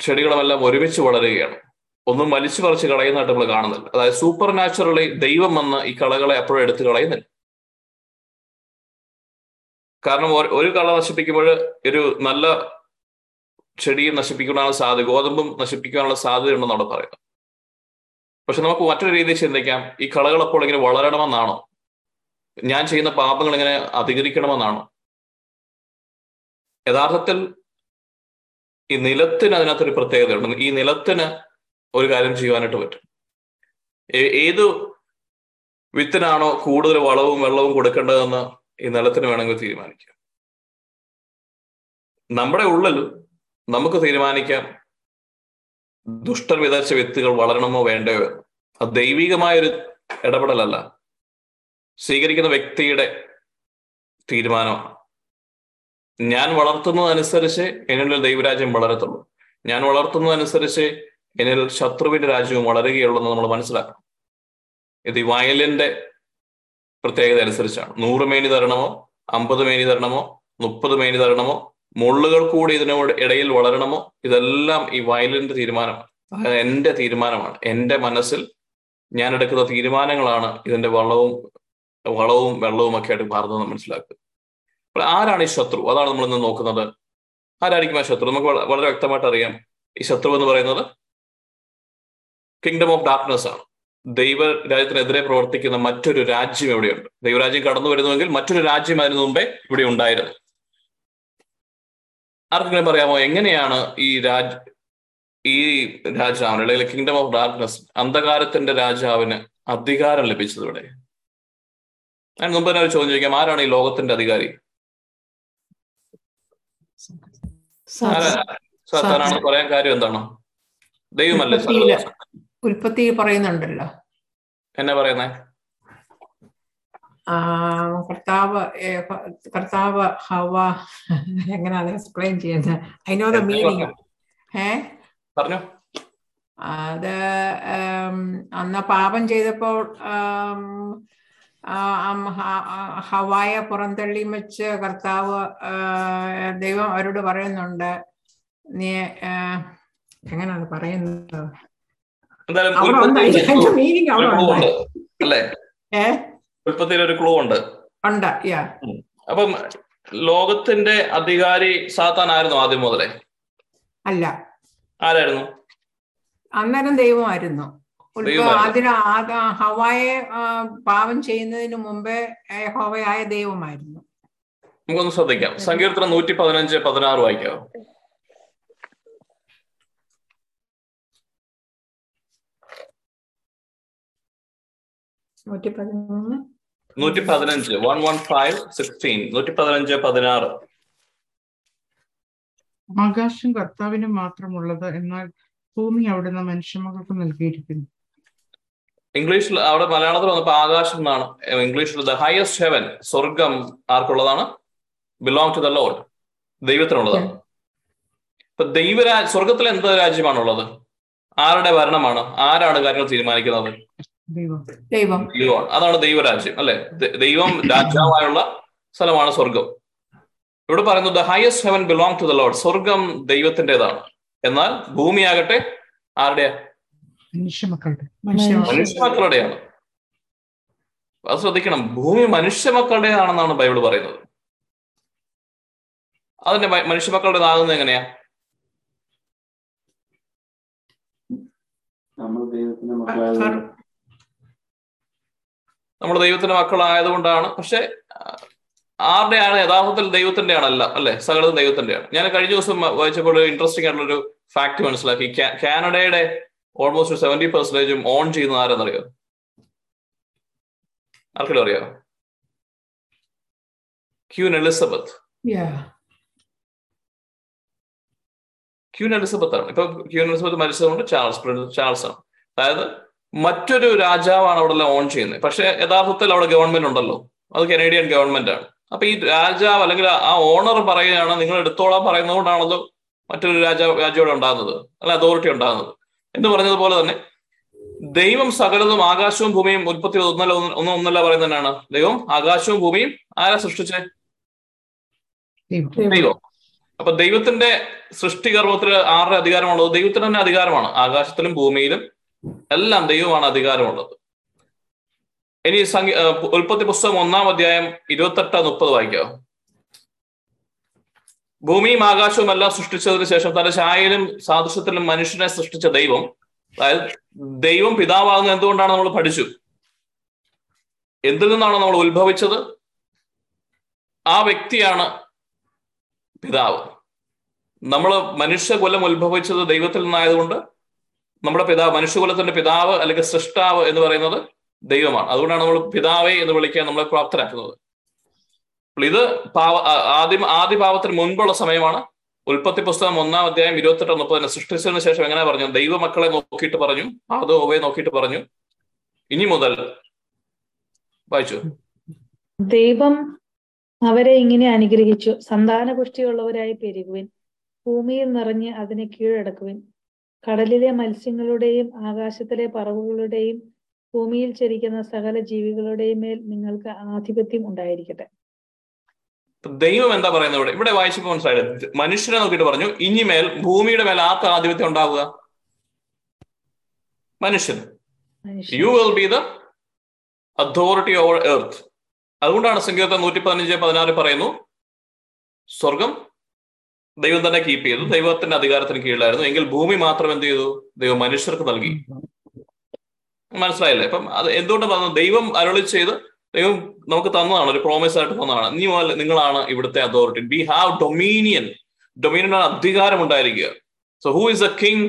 ചെടികളുമെല്ലാം ഒരുമിച്ച് വളരുകയാണ്. ഒന്നും വലിച്ചു പറിച്ച് കളയുന്നതായിട്ട് നമ്മൾ കാണുന്നില്ല. അതായത് സൂപ്പർ നാച്ചുറലി ദൈവം വന്ന് ഈ കളകളെ അപ്പോഴും കളയുന്നില്ല. കാരണം ഒരു കള നശിപ്പിക്കുമ്പോൾ ഒരു നല്ല ചെടിയും നശിപ്പിക്കാനുള്ള സാധ്യത ഗോതമ്പും നശിപ്പിക്കാനുള്ള സാധ്യതയുണ്ടെന്ന് അവിടെ പറയുന്നത്. പക്ഷെ നമുക്ക് മറ്റൊരു രീതിയിൽ ചിന്തിക്കാം. ഈ കളകൾ അപ്പോൾ ഇങ്ങനെ വളരണമെന്നാണോ? ഞാൻ ചെയ്യുന്ന പാപങ്ങൾ ഇങ്ങനെ അധികരിക്കണമെന്നാണോ? യഥാർത്ഥത്തിൽ ഈ നിലത്തിന് അതിനകത്തൊരു പ്രത്യേകതയുണ്ട്. ഈ നിലത്തിന് ഒരു കാര്യം ചെയ്യുവാനായിട്ട് പറ്റും. ഏത് വിത്തിനാണോ കൂടുതൽ വളവും വെള്ളവും കൊടുക്കേണ്ടതെന്ന് ഈ നിലത്തിന് വേണമെങ്കിൽ തീരുമാനിക്കാം. നമ്മുടെ ഉള്ളിൽ നമുക്ക് തീരുമാനിക്കാം ദുഷ്ടർ വിതച്ച വ്യക്തികൾ വളരണമോ വേണ്ടയോ എന്ന്. അത് ദൈവികമായൊരു ഇടപെടലല്ല. സ്വീകരിക്കുന്ന വ്യക്തിയുടെ തീരുമാനമാണ്. ഞാൻ വളർത്തുന്നതനുസരിച്ച് എന്നിൽ ദൈവരാജ്യം വളരത്തുള്ളൂ. ഞാൻ വളർത്തുന്നതനുസരിച്ച് എന്നിൽ ശത്രുവിന്റെ രാജ്യവും വളരുകയുള്ളൂ എന്ന് നമ്മൾ മനസ്സിലാക്കണം. ഇത് വയലിന്റെ പ്രത്യേകത അനുസരിച്ചാണ്. നൂറ് മേനി തരണമോ? അമ്പത് മേനി തരണമോ? മുപ്പത് മേനി തരണമോ? മുള്ളുകൾ കൂടി ഇതിനോട് ഇടയിൽ വളരണമോ? ഇതെല്ലാം ഈ വയലിന്റെ തീരുമാനമാണ്. അതായത് എന്റെ തീരുമാനമാണ്. എന്റെ മനസ്സിൽ ഞാൻ എടുക്കുന്ന തീരുമാനങ്ങളാണ് ഇതിന്റെ വളവും വളവും വെള്ളവും ഒക്കെ ആയിട്ട് മാറുന്നത് മനസ്സിലാക്കുക. അപ്പോൾ ആരാണ് ഈ ശത്രു? അതാണ് നമ്മൾ ഇന്ന് നോക്കുന്നത്. ആരായിരിക്കും ആ ശത്രു? നമുക്ക് വളരെ വ്യക്തമായിട്ട് അറിയാം. ഈ ശത്രു എന്ന് പറയുന്നത് കിങ്ഡം ഓഫ് ഡാർക്ക്നെസ് ആണ്. ദൈവ രാജ്യത്തിനെതിരെ പ്രവർത്തിക്കുന്ന മറ്റൊരു രാജ്യം എവിടെയുണ്ട്? ദൈവരാജ്യം കടന്നു വരുന്നുവെങ്കിൽ മറ്റൊരു രാജ്യം അതിനു മുമ്പേ ഇവിടെ ഉണ്ടായിരുന്നു. ആർക്കെങ്കിലും പറയാമോ എങ്ങനെയാണ് ഈ രാജ് ഈ രാജാവിന് അല്ലെങ്കിൽ കിങ്ഡം ഓഫ് ഡാർക്ക്നെസ് അന്ധകാരത്തിന്റെ രാജാവിന് അധികാരം ലഭിച്ചത് ഇവിടെ? ഞാൻ മുമ്പ് തന്നെ ഒരു ചോദ്യം ചോദിക്കാം. ആരാണ് ഈ ലോകത്തിന്റെ അധികാരി? സാധാരണ പറയാൻ കാര്യം എന്താണ്? ദൈവമല്ലേ
ഉൽപ്പത്തി പറയുന്നുണ്ടല്ലോ.
എന്നാ പറയുന്നേ?
കർത്താവ് കർത്താവ് ഹവ എങ്ങനെയാണ് എക്സ്പ്ലെയിൻ ചെയ്യുന്നത് ഐ നോ ദ മീനിങ് ഏ
പറഞ്ഞു?
അത് അന്ന് പാപം ചെയ്തപ്പോൾ ഹവായ പുറന്തള്ളി വെച്ച് കർത്താവ് ദൈവം അവരോട് പറയുന്നുണ്ട്. നീ എങ്ങനെയാണ് പറയുന്നത്?
അല്ലേ? ഉൽപ്പത്തിയിൽ ഒരു ക്ലൂ ഉണ്ട്.
ഉണ്ട്.
അപ്പം ലോകത്തിന്റെ അധികാരി സാത്താൻ ആയിരുന്നു ആദ്യം മുതലേ?
അല്ല.
ആരായിരുന്നു?
അന്നേരം ദൈവമായിരുന്നു. ഹവായെ പാവം ചെയ്യുന്നതിന് മുമ്പേ ഹോവയായ ദൈവമായിരുന്നു.
നമുക്കൊന്ന് ശ്രദ്ധിക്കാം. സങ്കീർത്തനം നൂറ്റി പതിനഞ്ച് പതിനാറ് വായിക്കാവോ
നൂറ്റി പതിമൂന്ന്
നൂറ്റി പതിനഞ്ച് വൺ വൺ ഫൈവ് സിക്സ്റ്റീൻ. നൂറ്റി പതിനഞ്ച് പതിനാറ്.
ആകാശം കർത്താവിന് മാത്രമുള്ളത് എന്നാൽ ഭൂമി അവിടുന്ന് മനുഷ്യമകൾക്ക് നൽകിയിരിക്കുന്നു.
ഇംഗ്ലീഷിൽ അവിടെ മലയാളത്തിൽ വന്നപ്പോ ആകാശം എന്നാണ് ഇംഗ്ലീഷിൽ ദ ഹയസ്റ്റ് ഹെവൻ സ്വർഗം ആർക്കുള്ളതാണ്? ബിലോങ് ടു ദ ലോഡ് ദൈവത്തിനുള്ളതാണ്. ഇപ്പൊ ദൈവരാജ് സ്വർഗത്തിൽ എന്ത് രാജ്യമാണുള്ളത്? ആരുടെ ഭരണമാണ്? ആരാണ് കാര്യങ്ങൾ തീരുമാനിക്കുന്നത്?
ദൈവം.
ദൈവം.
ദൈവമാണ്. അതാണ് ദൈവരാജ്യം അല്ലെ? ദൈവം രാജാവായുള്ള സ്ഥലമാണ് സ്വർഗം ഇവിടെ പറയുന്നത് the highest heaven belong to the lord സ്വർഗം ദൈവത്തിന്റെതാണ്. എന്നാൽ ഭൂമിയാകട്ടെ ആരുടെ
മനുഷ്യമക്കളുടെ.
മനുഷ്യമക്കളുടെയാണ്. അത് ശ്രദ്ധിക്കണം. ഭൂമി മനുഷ്യ മക്കളുടേതാണെന്നാണ് ബൈബിൾ പറയുന്നത്. അതിന്റെ മനുഷ്യ മക്കളുടേതാകുന്നത് എങ്ങനെയാ? നമ്മൾ ദൈവത്തിന്റെ മക്കളായതുകൊണ്ടാണ്. പക്ഷെ ആരുടെയാണ്? യഥാർത്ഥത്തിൽ ദൈവത്തിന്റെ ആണല്ല അല്ലെ? സകലതും ദൈവത്തിന്റെയാണ്. ഞാൻ കഴിഞ്ഞ ദിവസം വായിച്ചപ്പോൾ ഇൻട്രസ്റ്റിംഗ് ആയിട്ടുള്ള ഒരു ഫാക്ട് മനസ്സിലാക്കി. കാനഡയുടെ ഓൾമോസ്റ്റ് സെവന്റി പെർസെന്റേജും ഓൺ ചെയ്യുന്ന ആരെന്നറിയോ? ആർക്കെങ്കിലും അറിയോ? Queen Elizabeth. ക്യൂൻ എലിസബത്ത് ആണ്. ഇപ്പൊ ക്യൂൻ എലിസബത്ത് മരിച്ചതുകൊണ്ട് ചാൾസ് ചാൾസ് ആണ്. അതായത് മറ്റൊരു രാജാവാണ് അവിടെ ഓൺ ചെയ്യുന്നത്. പക്ഷെ യഥാർത്ഥത്തിൽ അവിടെ ഗവൺമെന്റ് ഉണ്ടല്ലോ. അത് കനേഡിയൻ ഗവൺമെന്റ് ആണ്. അപ്പൊ ഈ രാജാവ് അല്ലെങ്കിൽ ആ ഓണർ പറയുകയാണ് നിങ്ങൾ എടുത്തോളാൻ പറയുന്നതുകൊണ്ടാണല്ലോ മറ്റൊരു രാജ രാജ്യം ഉണ്ടാകുന്നത്. അല്ല അതോറിറ്റി ഉണ്ടാകുന്നത്. എന്ന് പറഞ്ഞതുപോലെ തന്നെ ദൈവം സകലതും ആകാശവും ഭൂമിയും ഉൽപ്പത്തി ഒന്നല്ല ഒന്നും ഒന്നല്ല പറയുന്നത് തന്നെയാണ്. ദൈവം ആകാശവും ഭൂമിയും ആരാ സൃഷ്ടിച്ചത് ദൈവം. അപ്പൊ ദൈവത്തിന്റെ സൃഷ്ടികർമ്മത്തിൽ ആരുടെ അധികാരമാണോ ദൈവത്തിന് തന്നെ അധികാരമാണ്. ആകാശത്തിലും ഭൂമിയിലും എല്ലാം ദൈവമാണ് അധികാരമുള്ളത്. ഇനി സംഗീ ഉൽപ്പത്തി പുസ്തകം ഒന്നാം അധ്യായം ഇരുപത്തെട്ട് മുപ്പത് വായിക്കാം? ഭൂമിയും ആകാശവും എല്ലാം സൃഷ്ടിച്ചതിന് ശേഷം തന്റെ ഛായയിലും സാദൃശ്യത്തിലും മനുഷ്യനെ സൃഷ്ടിച്ച ദൈവം. അതായത് ദൈവം പിതാവാകുന്ന എന്തുകൊണ്ടാണ് നമ്മൾ പഠിച്ചു? എന്തിൽ നിന്നാണ് നമ്മൾ ഉത്ഭവിച്ചത്? ആ വ്യക്തിയാണ് പിതാവ്. നമ്മൾ മനുഷ്യകുലം ഉത്ഭവിച്ചത് ദൈവത്തിൽ നിന്നായതുകൊണ്ട് നമ്മുടെ പിതാവ് മനുഷ്യകുലത്തിന്റെ പിതാവ് അല്ലെങ്കിൽ സൃഷ്ടാവ് എന്ന് പറയുന്നത് ദൈവമാണ്. അതുകൊണ്ടാണ് നമ്മൾ പിതാവേ എന്ന് വിളിക്കാൻ നമ്മളെ പ്രാപ്തരാക്കുന്നത്. ഇത് പാവ ആദ്യം ആദ്യ പാവത്തിന് മുൻപുള്ള സമയമാണ്. ഉൽപ്പത്തി പുസ്തകം ഒന്നാം അധ്യായം ഇരുപത്തെട്ട് മുപ്പതിന് സൃഷ്ടിച്ചതിന് ശേഷം എങ്ങനെ പറഞ്ഞു? ദൈവ മക്കളെ നോക്കിയിട്ട് പറഞ്ഞു അത് ഓവയെ നോക്കിയിട്ട് പറഞ്ഞു. ഇനി മുതൽ വായിച്ചു?
ദൈവം അവരെ ഇങ്ങനെ അനുഗ്രഹിച്ചു. സന്താന പുഷ്ടിയുള്ളവരായി പെരുകുവിൻ. ഭൂമിയിൽ നിറഞ്ഞ് അതിനെ കീഴടക്കുവിൻ. കടലിലെ മത്സ്യങ്ങളുടെയും ആകാശത്തിലെ പറവുകളുടെയും ഭൂമിയിൽ ചരിക്കുന്ന സകല ജീവികളുടെയും മേൽ നിങ്ങൾക്ക് ആധിപത്യം ഉണ്ടായിരിക്കട്ടെ.
ദൈവം എന്താ പറയുന്നത് ഇവിടെ? ഇവിടെ വായിച്ചപ്പോൾ മനസ്സിലായത് മനുഷ്യനെ നോക്കിയിട്ട് പറഞ്ഞു ഇനിമേൽ ഭൂമിയുടെ മേൽ ആർക്ക് ആധിപത്യം ഉണ്ടാവുക? മനുഷ്യൻ you will be the authority over earth അതുകൊണ്ടാണ് സങ്കീർത്തം നൂറ്റി പതിനഞ്ച് പതിനാറ് പറയുന്നു സ്വർഗം ദൈവം തന്നെ കീപ്പ് ചെയ്തു. ദൈവത്തിന്റെ അധികാരത്തിന് കീഴിലായിരുന്നു. എങ്കിൽ ഭൂമി മാത്രം എന്ത് ചെയ്തു? ദൈവം മനുഷ്യർക്ക് നൽകി. മനസ്സിലായില്ലേ? അപ്പം അത് എന്തുകൊണ്ട് പറഞ്ഞു ദൈവം അരുളി ചെയ്ത് ദൈവം നമുക്ക് തന്നതാണ് ഒരു പ്രോമിസ് ആയിട്ട് തന്നതാണ്. നീ മുതൽ നിങ്ങളാണ് ഇവിടുത്തെ authority we have dominion dominion അധികാരം ഉണ്ടായിരിക്കുക. So who is a king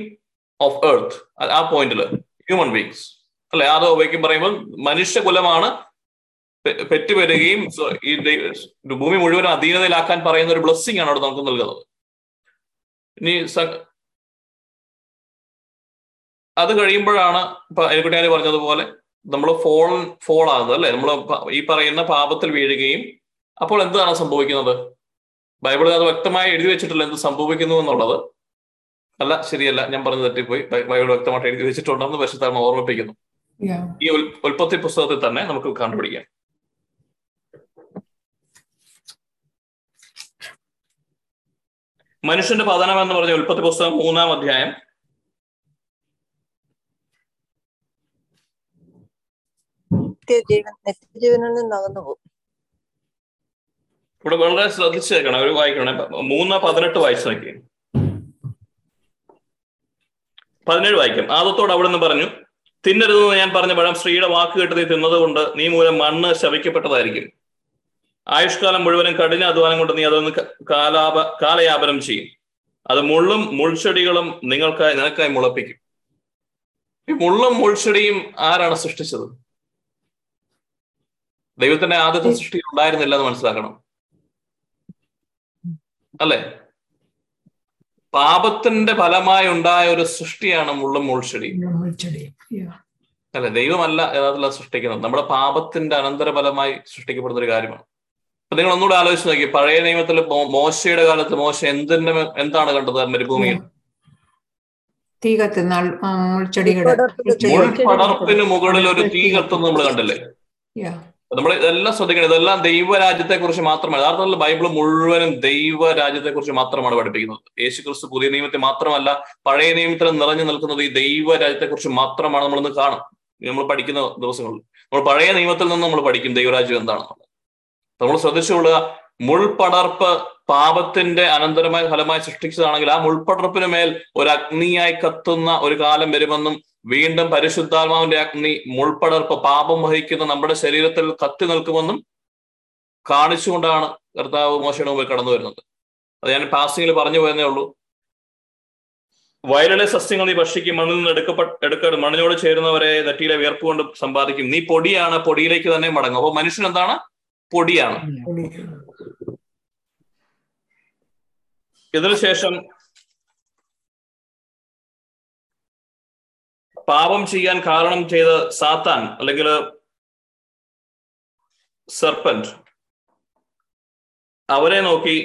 of earth ആ പോയിന്റിൽ ഹ്യൂമൻ ബീങ്സ് അല്ലെ? അതോ വയ്ക്കും പറയുമ്പോൾ മനുഷ്യകുലമാണ് പെറ്റുപെരുകയും ഈ ഭൂമി മുഴുവൻ അധീനതയിലാക്കാൻ പറയുന്ന ഒരു ബ്ലെസ്സിങ് ആണ് അവിടെ നമുക്ക് നൽകുന്നത്. ഇനി അത് കഴിയുമ്പോഴാണ് ഇപ്പൊ എനിക്കുട്ടിയാൽ പറഞ്ഞതുപോലെ നമ്മൾ ഫോൾ ഫോൾ ആകുന്നത് അല്ലെ? നമ്മൾ ഈ പറയുന്ന പാപത്തിൽ വീഴുകയും അപ്പോൾ എന്താണ് സംഭവിക്കുന്നത്? ബൈബിളിൽ അത് വ്യക്തമായി എഴുതി വെച്ചിട്ടില്ല എന്ത് സംഭവിക്കുന്നു എന്നുള്ളത്. അല്ല ശരിയല്ല ഞാൻ പറഞ്ഞു തെറ്റിപ്പോയി. ബൈബിൾ വ്യക്തമായിട്ട് എഴുതി വെച്ചിട്ടുണ്ടെന്ന് പരിശുദ്ധാത്മ ഓർമ്മിപ്പിക്കുന്നു. ഈ ഉൽപ്പത്തി പുസ്തകത്തിൽ തന്നെ നമുക്ക് കണ്ടുപിടിക്കാം. മനുഷ്യന്റെ പതനം എന്ന് പറഞ്ഞ ഉൽപ്പത്തി പുസ്തകം മൂന്നാം അധ്യായം.
നിത്യജീവൻ നിത്യജീവനിൽ നിന്ന് അകന്നു പോകും.
ഇവിടെ വളരെ ശ്രദ്ധിച്ചേക്കണം ഒരു വായിക്കണേ. മൂന്ന് പതിനെട്ട് വായിച്ചു നോക്കി പതിനേഴ് വായിക്കാം. ആദത്തോട് അവിടെ നിന്ന് പറഞ്ഞു തിന്നരുതെന്ന് ഞാൻ പറഞ്ഞ പഴം സ്ത്രീയുടെ വാക്ക് കേട്ട് നീ തിന്നതുകൊണ്ട് നീ മൂലം മണ്ണ് ശവിക്കപ്പെട്ടതായിരിക്കും. ആയുഷ്കാലം മുഴുവനും കഠിന അധ്വാനം കൊണ്ട് നീ അതൊന്ന് കാലാപ കാലയാപനം ചെയ്യും. അത് മുള്ളും മുൾച്ചെടികളും നിങ്ങൾക്കായി നിനക്കായി മുളപ്പിക്കും. ഈ മുള്ളും മുൾച്ചെടിയും ആരാണ് സൃഷ്ടിച്ചത്? ദൈവത്തിന്റെ ആദ്യത്തെ സൃഷ്ടി ഉണ്ടായിരുന്നില്ല എന്ന് മനസ്സിലാക്കണം. അല്ലെ? പാപത്തിന്റെ ഫലമായി ഉണ്ടായ ഒരു സൃഷ്ടിയാണ് മുള്ളും മുൾച്ചെടി അല്ലെ? ദൈവമല്ല യഥാർത്ഥത്തിൽ സൃഷ്ടിക്കുന്നത്. നമ്മുടെ പാപത്തിന്റെ അനന്തരഫലമായി സൃഷ്ടിക്കപ്പെടുന്ന ഒരു കാര്യമാണ്. അപ്പൊ നിങ്ങൾ ഒന്നുകൂടെ ആലോചിച്ച് നോക്കി. പഴയ നിയമത്തിൽ മോശയുടെ കാലത്ത് മോശ എന്തിന്റെ എന്താണ് കണ്ടത് മരുഭൂമിയിൽ?
തീ കത്തുന്ന
മുൾപടർപ്പിന് മുകളിൽ ഒരു തീ കത്തുന്നത് നമ്മൾ കണ്ടില്ലേ? നമ്മൾ ഇതെല്ലാം ശ്രദ്ധിക്കണം. ഇതെല്ലാം ദൈവരാജ്യത്തെ കുറിച്ച് മാത്രമാണ് യഥാർത്ഥത്തിൽ ബൈബിൾ മുഴുവനും ദൈവരാജ്യത്തെ കുറിച്ച് മാത്രമാണ് പഠിപ്പിക്കുന്നത്. യേശു ക്രിസ്തു പുതിയ നിയമത്തെ മാത്രമല്ല പഴയ നിയമത്തിൽ നിറഞ്ഞു നിൽക്കുന്നത് ഈ ദൈവരാജ്യത്തെ കുറിച്ച് മാത്രമാണ് നമ്മളിന്ന് കാണും. നമ്മൾ പഠിക്കുന്ന ദിവസങ്ങളിൽ. നമ്മൾ പഴയ നിയമത്തിൽ നിന്ന് നമ്മൾ പഠിക്കും ദൈവരാജ്യം എന്താണെന്നുള്ളത്. നമ്മൾ ശ്രദ്ധിച്ചുകൊള്ളുക മുൾപടർപ്പ് പാപത്തിന്റെ അനന്തരമായ ഫലമായി സൃഷ്ടിച്ചതാണെങ്കിൽ ആ മുൾപടർപ്പിന് മേൽ ഒരു അഗ്നിയായി കത്തുന്ന ഒരു കാലം വരുമെന്നും വീണ്ടും പരിശുദ്ധാത്മാവിന്റെ അഗ്നി മുൾപടർപ്പ് പാപം വഹിക്കുന്ന നമ്മുടെ ശരീരത്തിൽ കത്തി നിൽക്കുമെന്നും കാണിച്ചുകൊണ്ടാണ് കർത്താവ് മോശയുടെ മുമ്പിൽ കടന്നു വരുന്നത്. അത് ഞാൻ പാസിംഗിൽ പറഞ്ഞു പോയെന്നേ ഉള്ളൂ. വയലിലെ സസ്യങ്ങൾ നീ ഭക്ഷിക്കും മണ്ണിൽ നിന്ന് എടുക്കപ്പെട്ട എടുക്ക മണ്ണിനോട് ചേരുന്നവരെ നെറ്റിയിലെ വിയർപ്പ് കൊണ്ട് സമ്പാദിക്കും. നീ പൊടിയാണ് പൊടിയിലേക്ക് തന്നെ മടങ്ങും. അപ്പൊ മനുഷ്യൻ എന്താണ്? പൊടിയാണ്. ഇതിനുശേഷം പാപം ചെയ്യാൻ കാരണം ചെയ്ത സാത്താൻ അല്ലെങ്കിൽ സർപ്പന്റ് അവരെ നോക്കി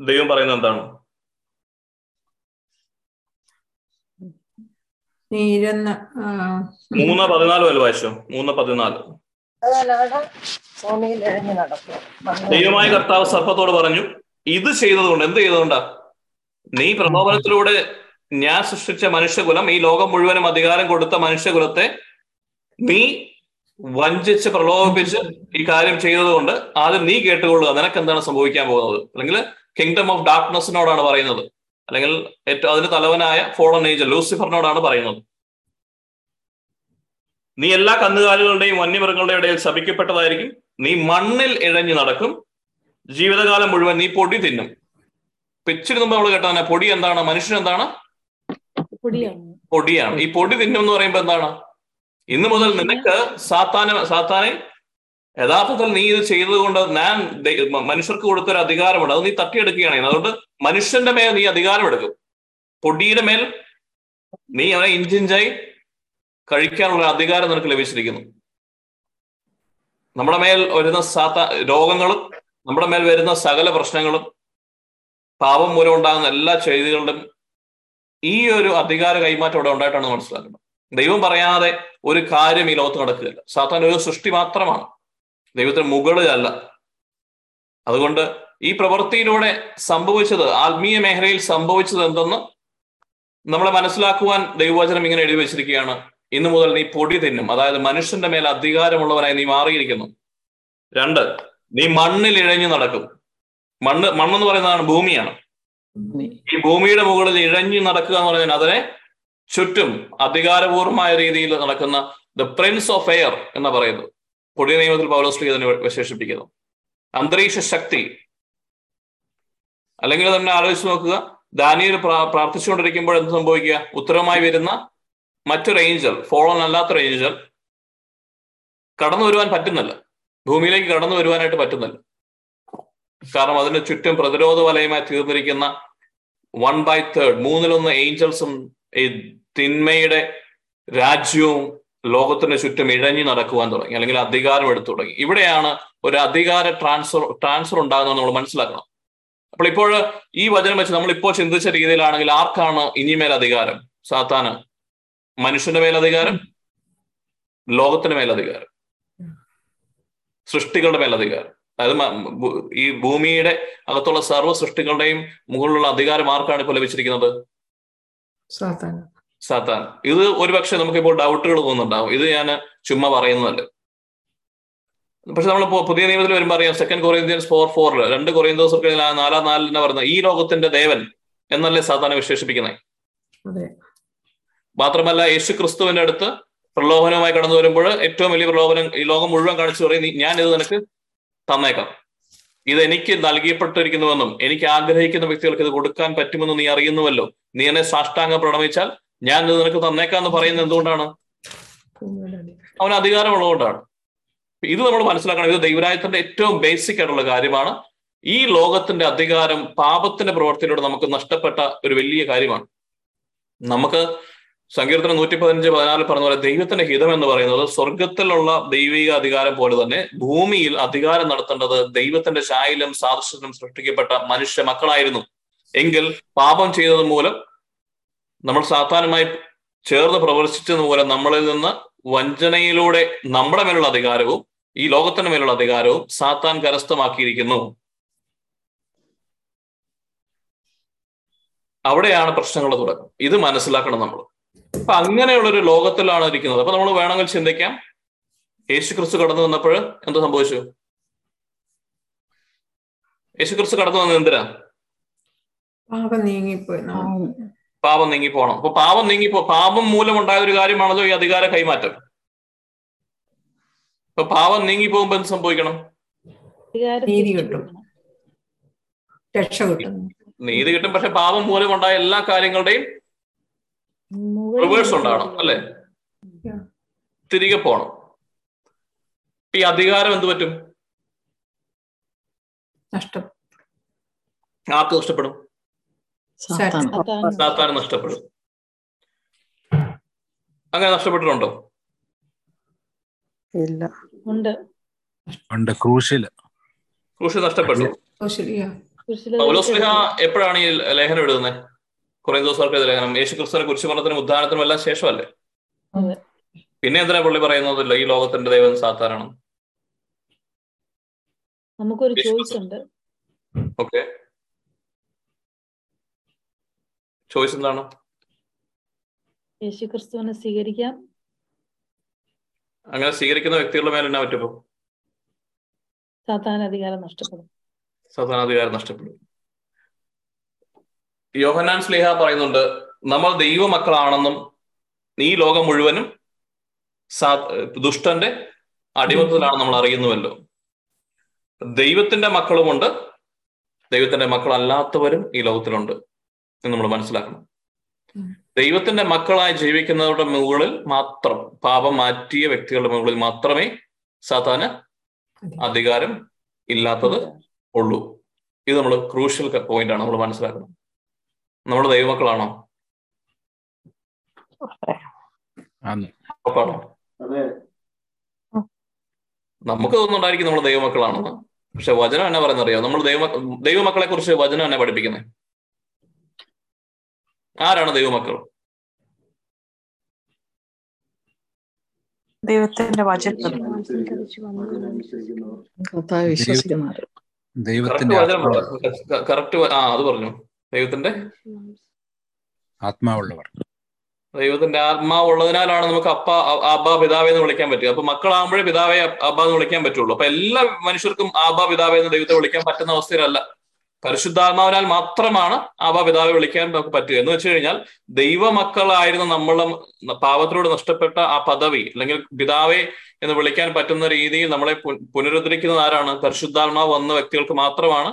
ദൈവം പറയുന്നത് എന്താണ്? മൂന്ന് പതിനാല് വല്ല വായിച്ചോ? മൂന്ന് പതിനാല്.
നടക്കും.
ദൈവമായ കർത്താവ് സർപ്പത്തോട് പറഞ്ഞു ഇത് ചെയ്തതുകൊണ്ട് എന്ത് ചെയ്തതുകൊണ്ടാ? നീ പ്രലോഭനത്തിലൂടെ ഞാൻ സൃഷ്ടിച്ച മനുഷ്യകുലം ഈ ലോകം മുഴുവനും അധികാരം കൊടുത്ത മനുഷ്യകുലത്തെ നീ വഞ്ചിച്ച് പ്രലോഭിപ്പിച്ച് ഈ കാര്യം ചെയ്തതുകൊണ്ട് ആദ്യം നീ കേട്ടുകൊള്ളുക നിനക്ക് എന്താണ് സംഭവിക്കാൻ പോകുന്നത്? അല്ലെങ്കിൽ കിങ്ഡം ഓഫ് ഡാർക്ക്നെസ്സിനോടാണ് പറയുന്നത്. അല്ലെങ്കിൽ ഏറ്റവും അതിന് തലവനായ ഫോളൻ ഏജ് ലൂസിഫറിനോടാണ് പറയുന്നത്. നീ എല്ലാ കന്നുകാലികളുടെയും വന്യമൃഗങ്ങളുടെയും ഇടയിൽ ശപിക്കപ്പെട്ടതായിരിക്കും. നീ മണ്ണിൽ ഇഴഞ്ഞു നടക്കും. ജീവിതകാലം മുഴുവൻ നീ പൊടി തിന്നും. ഇപ്പൊ ഇച്ചിരി മുമ്പ് നമ്മൾ കേട്ടാ പൊടി എന്താണ്? മനുഷ്യൻ എന്താണ്?
പൊടിയാണ്.
ഈ പൊടി തിന്നും എന്ന് പറയുമ്പോ എന്താണ്? ഇന്നു മുതൽ നിനക്ക് സാത്താന സാത്താനെ യഥാർത്ഥത്തിൽ നീ ഇത് ചെയ്തതുകൊണ്ട് ഞാൻ മനുഷ്യർക്ക് കൊടുത്തൊരു അധികാരമുണ്ട്. അത് നീ തട്ടിയെടുക്കുകയാണ് ചെയ്യുന്നത്. അതുകൊണ്ട് മനുഷ്യന്റെ മേൽ നീ അധികാരം എടുക്കും. പൊടിയുടെ മേൽ നീ അവനെ ഇഞ്ചിഞ്ചായി കഴിക്കാനുള്ള അധികാരം നിനക്ക് ലഭിച്ചിരിക്കുന്നു. നമ്മുടെ മേൽ വരുന്ന സാത്ത രോഗങ്ങളും നമ്മുടെ മേൽ വരുന്ന സകല പ്രശ്നങ്ങളും പാപം മൂലം ഉണ്ടാകുന്ന എല്ലാ ചെയ്തികളുടെയും ഈ ഒരു അധികാര കൈമാറ്റം ഇവിടെ ഉണ്ടായിട്ടാണ് മനസ്സിലാക്കുന്നത്. ദൈവം പറയാതെ ഒരു കാര്യം ഈ ലോകത്ത് നടക്കുകയില്ല. സാത്താൻ ഒരു സൃഷ്ടി മാത്രമാണ്. ദൈവത്തിന് മുകളിലല്ല. അതുകൊണ്ട് ഈ പ്രവൃത്തിയിലൂടെ സംഭവിച്ചത് ആത്മീയ മേഖലയിൽ സംഭവിച്ചത് എന്തെന്ന് നമ്മളെ മനസ്സിലാക്കുവാൻ ദൈവവചനം ഇങ്ങനെ എഴുതി വെച്ചിരിക്കുകയാണ്. ഇന്നു മുതൽ നീ പൊടി തിന്നും. അതായത് മനുഷ്യന്റെ മേൽ അധികാരമുള്ളവനായി നീ മാറിയിരിക്കുന്നു. രണ്ട് നീ മണ്ണിൽ ഇഴഞ്ഞു നടക്കും. മണ്ണ് മണ്ണെന്ന് പറയുന്നതാണ് ഭൂമിയാണ്. ഈ ഭൂമിയുടെ മുകളിൽ ഇഴഞ്ഞു നടക്കുക എന്ന് പറഞ്ഞാൽ അതിനെ ചുറ്റും അധികാരപൂർവമായ രീതിയിൽ നടക്കുന്ന ദ പ്രിൻസ് ഓഫ് എയർ എന്ന് പറയുന്നത് പുതിയ നിയമത്തിൽ പൗലോസ്ലി അതിനെ വിശേഷിപ്പിക്കുന്നു. അന്തരീക്ഷ ശക്തി. അല്ലെങ്കിൽ തന്നെ ആലോചിച്ച് നോക്കുക. ദാനിയിൽ പ്രാർത്ഥിച്ചുകൊണ്ടിരിക്കുമ്പോൾ എന്ത് സംഭവിക്കുക? ഉത്തരമായി വരുന്ന മറ്റൊരു റേഞ്ചുകൾ ഫോളോൺ അല്ലാത്ത റേഞ്ചുകൾ കടന്നു വരുവാൻ പറ്റുന്നില്ല. ഭൂമിയിലേക്ക് കടന്നു വരുവാനായിട്ട് പറ്റുന്നില്ല. കാരണം അതിന് ചുറ്റും പ്രതിരോധ വലയമായി തീർന്നിരിക്കുന്ന വൺ ബൈ തേർഡ് മൂന്നിലൊന്ന് ഏഞ്ചൽസും ഈ തിന്മയുടെ രാജ്യവും ലോകത്തിന് ചുറ്റും ഇഴഞ്ഞു നടക്കുവാൻ തുടങ്ങി അല്ലെങ്കിൽ അധികാരം എടുത്തു തുടങ്ങി. ഇവിടെയാണ് ഒരു അധികാര ട്രാൻസ്ഫർ ട്രാൻസ്ഫർ ഉണ്ടാകുന്നത് നമ്മൾ മനസ്സിലാക്കണം. അപ്പോൾ ഇപ്പോൾ ഈ വചനം വെച്ച് നമ്മൾ ഇപ്പോൾ ചിന്തിച്ച രീതിയിലാണെങ്കിൽ ആർക്കാണ് ഇനിമേൽ അധികാരം? സാത്താന്. മനുഷ്യന്റെ മേലധികാരം ലോകത്തിന്റെ മേലധികാരം സൃഷ്ടികളുടെ മേലധികാരം. അതായത് ഈ ഭൂമിയുടെ അകത്തുള്ള സർവ സൃഷ്ടികളുടെയും മുകളിലുള്ള അധികാരം ആർക്കാണ് ഇപ്പോൾ ലഭിച്ചിരിക്കുന്നത്?
സാത്താൻ
ഇത് ഒരുപക്ഷെ നമുക്കിപ്പോൾ ഡൗട്ടുകൾ തോന്നുന്നുണ്ടാവും. ഇത് ഞാൻ ചുമ്മാ പറയുന്നതല്ല. പക്ഷെ നമ്മൾ പുതിയ നിയമത്തിൽ വരുമ്പോൾ അറിയാം സെക്കൻഡ് കൊറിയന്ത്യൻസ് ഫോർ ഫോറിൽ രണ്ട് കൊറിയൻ കൊറിയന്തോസർക്ക് നാലാം നാലിന് പറയുന്നത് ഈ ലോകത്തിന്റെ ദേവൻ എന്നല്ലേ സാത്താനെ വിശേഷിപ്പിക്കുന്നത്? മാത്രമല്ല യേശു ക്രിസ്തുവിന്റെ അടുത്ത് പ്രലോഭനവുമായി കടന്നു വരുമ്പോൾ ഏറ്റവും വലിയ പ്രലോഭനം ഈ ലോകം മുഴുവൻ കാണിച്ചു പറയും "നീ- ഞാൻ ഇത് നിനക്ക് തന്നേക്കാം. ഇത് എനിക്ക് നൽകിയപ്പെട്ടിരിക്കുന്നുവെന്നും എനിക്ക് ആഗ്രഹിക്കുന്ന വ്യക്തികൾക്ക് ഇത് കൊടുക്കാൻ പറ്റുമെന്ന് നീ അറിയുന്നുവല്ലോ. നീ എന്നെ സാഷ്ടാംഗം പ്രണമിച്ചാൽ ഞാൻ ഇത് നിനക്ക് തന്നേക്കാം എന്ന് പറയുന്നത് എന്തുകൊണ്ടാണ്? അവൻ അധികാരമുള്ളതുകൊണ്ടാണ്. ഇത് നമ്മൾ മനസ്സിലാക്കണം. ഇത് ദൈവരാജ്യത്തിന്റെ ഏറ്റവും ബേസിക് ആയിട്ടുള്ള കാര്യമാണ്. ഈ ലോകത്തിന്റെ അധികാരം പാപത്തിന്റെ പ്രവർത്തിയിലൂടെ നമുക്ക് നഷ്ടപ്പെട്ട ഒരു വലിയ കാര്യമാണ്. നമുക്ക് സങ്കീർത്തനം നൂറ്റി പതിനഞ്ച് പതിനാല് പറഞ്ഞ പോലെ ദൈവത്തിന്റെ ഹിതം എന്ന് പറയുന്നത് സ്വർഗത്തിലുള്ള ദൈവിക അധികാരം പോലെ തന്നെ ഭൂമിയിൽ അധികാരം നടത്തേണ്ടത് ദൈവത്തിന്റെ ശായിലും സാദൃശ്യത്തിലും സൃഷ്ടിക്കപ്പെട്ട മനുഷ്യ മക്കളായിരുന്നു. എങ്കിൽ പാപം ചെയ്തത് മൂലം നമ്മൾ സാധാരണമായി ചേർന്ന് പ്രവർത്തിച്ചത് മൂലം നമ്മളിൽ നിന്ന് വഞ്ചനയിലൂടെ നമ്മുടെ മേലുള്ള അധികാരവും ഈ ലോകത്തിന് മേലുള്ള അധികാരവും സാത്താൻ കരസ്ഥമാക്കിയിരിക്കുന്നു. അവിടെയാണ് പ്രശ്നങ്ങൾ തുടക്കം ഇത് മനസ്സിലാക്കണം നമ്മൾ. അപ്പൊ അങ്ങനെയുള്ള ഒരു ലോകത്തിലാണ് ഇരിക്കുന്നത്. അപ്പൊ നമ്മൾ വേണമെങ്കിൽ ചിന്തിക്കാം. യേശു ക്രിസ്തു കടന്നു വന്നപ്പോൾ എന്ത് സംഭവിച്ചു? യേശു ക്രിസ്തു കടന്നു വന്നത് എന്തിനാ?
പാപം നീങ്ങിപ്പോയി.
പാപം നീങ്ങിപ്പോണം. അപ്പൊ പാപം നീങ്ങിപ്പോ പാപം മൂലമുണ്ടായ ഒരു കാര്യമാണല്ലോ ഈ അധികാര കൈമാറ്റം. അപ്പൊ പാപം നീങ്ങി പോകുമ്പോ എന്ത് സംഭവിക്കണം?
നീതി കിട്ടും. രക്ഷ കിട്ടും.
നീതി കിട്ടും. പക്ഷെ പാപം മൂലമുണ്ടായ എല്ലാ കാര്യങ്ങളുടെയും റിവേഴ്സ് ഉണ്ടാവണം അല്ലെ? തിരികെ പോണം. ഈ അധികാരം എന്ത് പറ്റും?
നഷ്ടം.
ആർക്ക് നഷ്ടപ്പെടും?
സാത്താൻ.
സാത്താൻ നഷ്ടപ്പെടും. അങ്ങനെ നഷ്ടപ്പെട്ടിട്ടുണ്ടോ?
ഇല്ല.
ഉണ്ട്.
നഷ്ടപ്പെട്ടു.
കുരിശിൽ
പൗലോസ്ലിഹ എപ്പോഴാണ് ഈ ലേഖനം എഴുതുന്നത് കുറെ ദിവസങ്ങൾക്ക് ലേഖനം യേശു ക്രിസ്തുവിനെ കുറിച്ച് പറഞ്ഞതിനും ഉദ്ധാനത്തിനും എല്ലാം ശേഷമല്ലേ. പിന്നെ എന്തിനാ പുള്ളി പറയുന്നത് ഈ ലോകത്തിന്റെ ദൈവം സാത്താനാണ്
നമുക്കൊരു ചോയ്സ് ഉണ്ട്
ഓക്കെ. ചോയ്സ് എന്താണ്
യേശു ക്രിസ്തുവിനെ സ്വീകരിക്കാം.
അങ്ങനെ സ്വീകരിക്കുന്ന വ്യക്തികളുടെ മേലെ എന്നാ പറ്റുമോ
സാത്താൻ അധികാരം നഷ്ടപ്പെടും.
സാധാരണാധികാരം നഷ്ടപ്പെടും. യോഹന്നാൻ സ്ലേഹ പറയുന്നുണ്ട് നമ്മൾ ദൈവമക്കളാണെന്നും ഈ ലോകം മുഴുവനും ദുഷ്ടന്റെ അടിമത്തത്തിലാണ് നമ്മൾ അറിയുന്നുവല്ലോ. ദൈവത്തിന്റെ മക്കളുമുണ്ട് ദൈവത്തിന്റെ മക്കളല്ലാത്തവരും ഈ ലോകത്തിലുണ്ട് എന്ന് നമ്മൾ മനസ്സിലാക്കണം. ദൈവത്തിന്റെ മക്കളായി ജീവിക്കുന്നവരുടെ മുകളിൽ മാത്രം പാപം മാറ്റിയ വ്യക്തികളുടെ മുകളിൽ മാത്രമേ സാത്താന് അധികാരം ഇല്ലാത്തത് ഉള്ളൂ. ഇത് നമ്മൾ ക്രൂഷ്യൽ പോയിന്റ് ആണ് നമ്മൾ മനസ്സിലാക്കണം. നമ്മൾ ദൈവമക്കളാണോ? നമുക്ക് തോന്നുന്നുണ്ടായിരിക്കും നമ്മൾ ദൈവമക്കളാണെന്ന്. പക്ഷെ വചനം എന്നെ പറയുന്നറിയോ? നമ്മൾ ദൈവ ദൈവമക്കളെ കുറിച്ച് വചനം എന്നെ പഠിപ്പിക്കുന്നത് ആരാണ് ദൈവമക്കൾ?
ദൈവത്തിന്റെ വചനം
ദൈവത്തിന്റെ
കറക്റ്റ് ആ അത് പറഞ്ഞു. ദൈവത്തിന്റെ
ആത്മാവുള്ളവർ.
ദൈവത്തിന്റെ ആത്മാവ് ഉള്ളതിനാലാണ് നമുക്ക് അപ്പ അബ പിതാവേ എന്ന് വിളിക്കാൻ പറ്റുക അപ്പൊ മക്കളാകുമ്പോഴേ പിതാവെ അബ എന്ന് വിളിക്കാൻ പറ്റുള്ളൂ. അപ്പൊ എല്ലാ മനുഷ്യർക്കും ആബ പിതാവെ എന്ന് ദൈവത്തെ വിളിക്കാൻ പറ്റുന്ന അവസ്ഥയിലല്ല. പരിശുദ്ധാത്മാവിനാൽ മാത്രമാണ് ആബ പിതാവെ വിളിക്കാൻ നമുക്ക് പറ്റുക. എന്ന് വെച്ച് കഴിഞ്ഞാൽ ദൈവമക്കളായിരുന്ന നമ്മളെ പാപത്തിലൂടെ നഷ്ടപ്പെട്ട ആ പദവി അല്ലെങ്കിൽ പിതാവെ എന്ന് വിളിക്കാൻ പറ്റുന്ന രീതിയിൽ നമ്മളെ പുനരുദ്ധരിക്കുന്ന പുനരുദ്ധരിക്കുന്നത് ആരാണ്? പരിശുദ്ധാത്മാവ് വന്ന വ്യക്തികൾക്ക് മാത്രമാണ്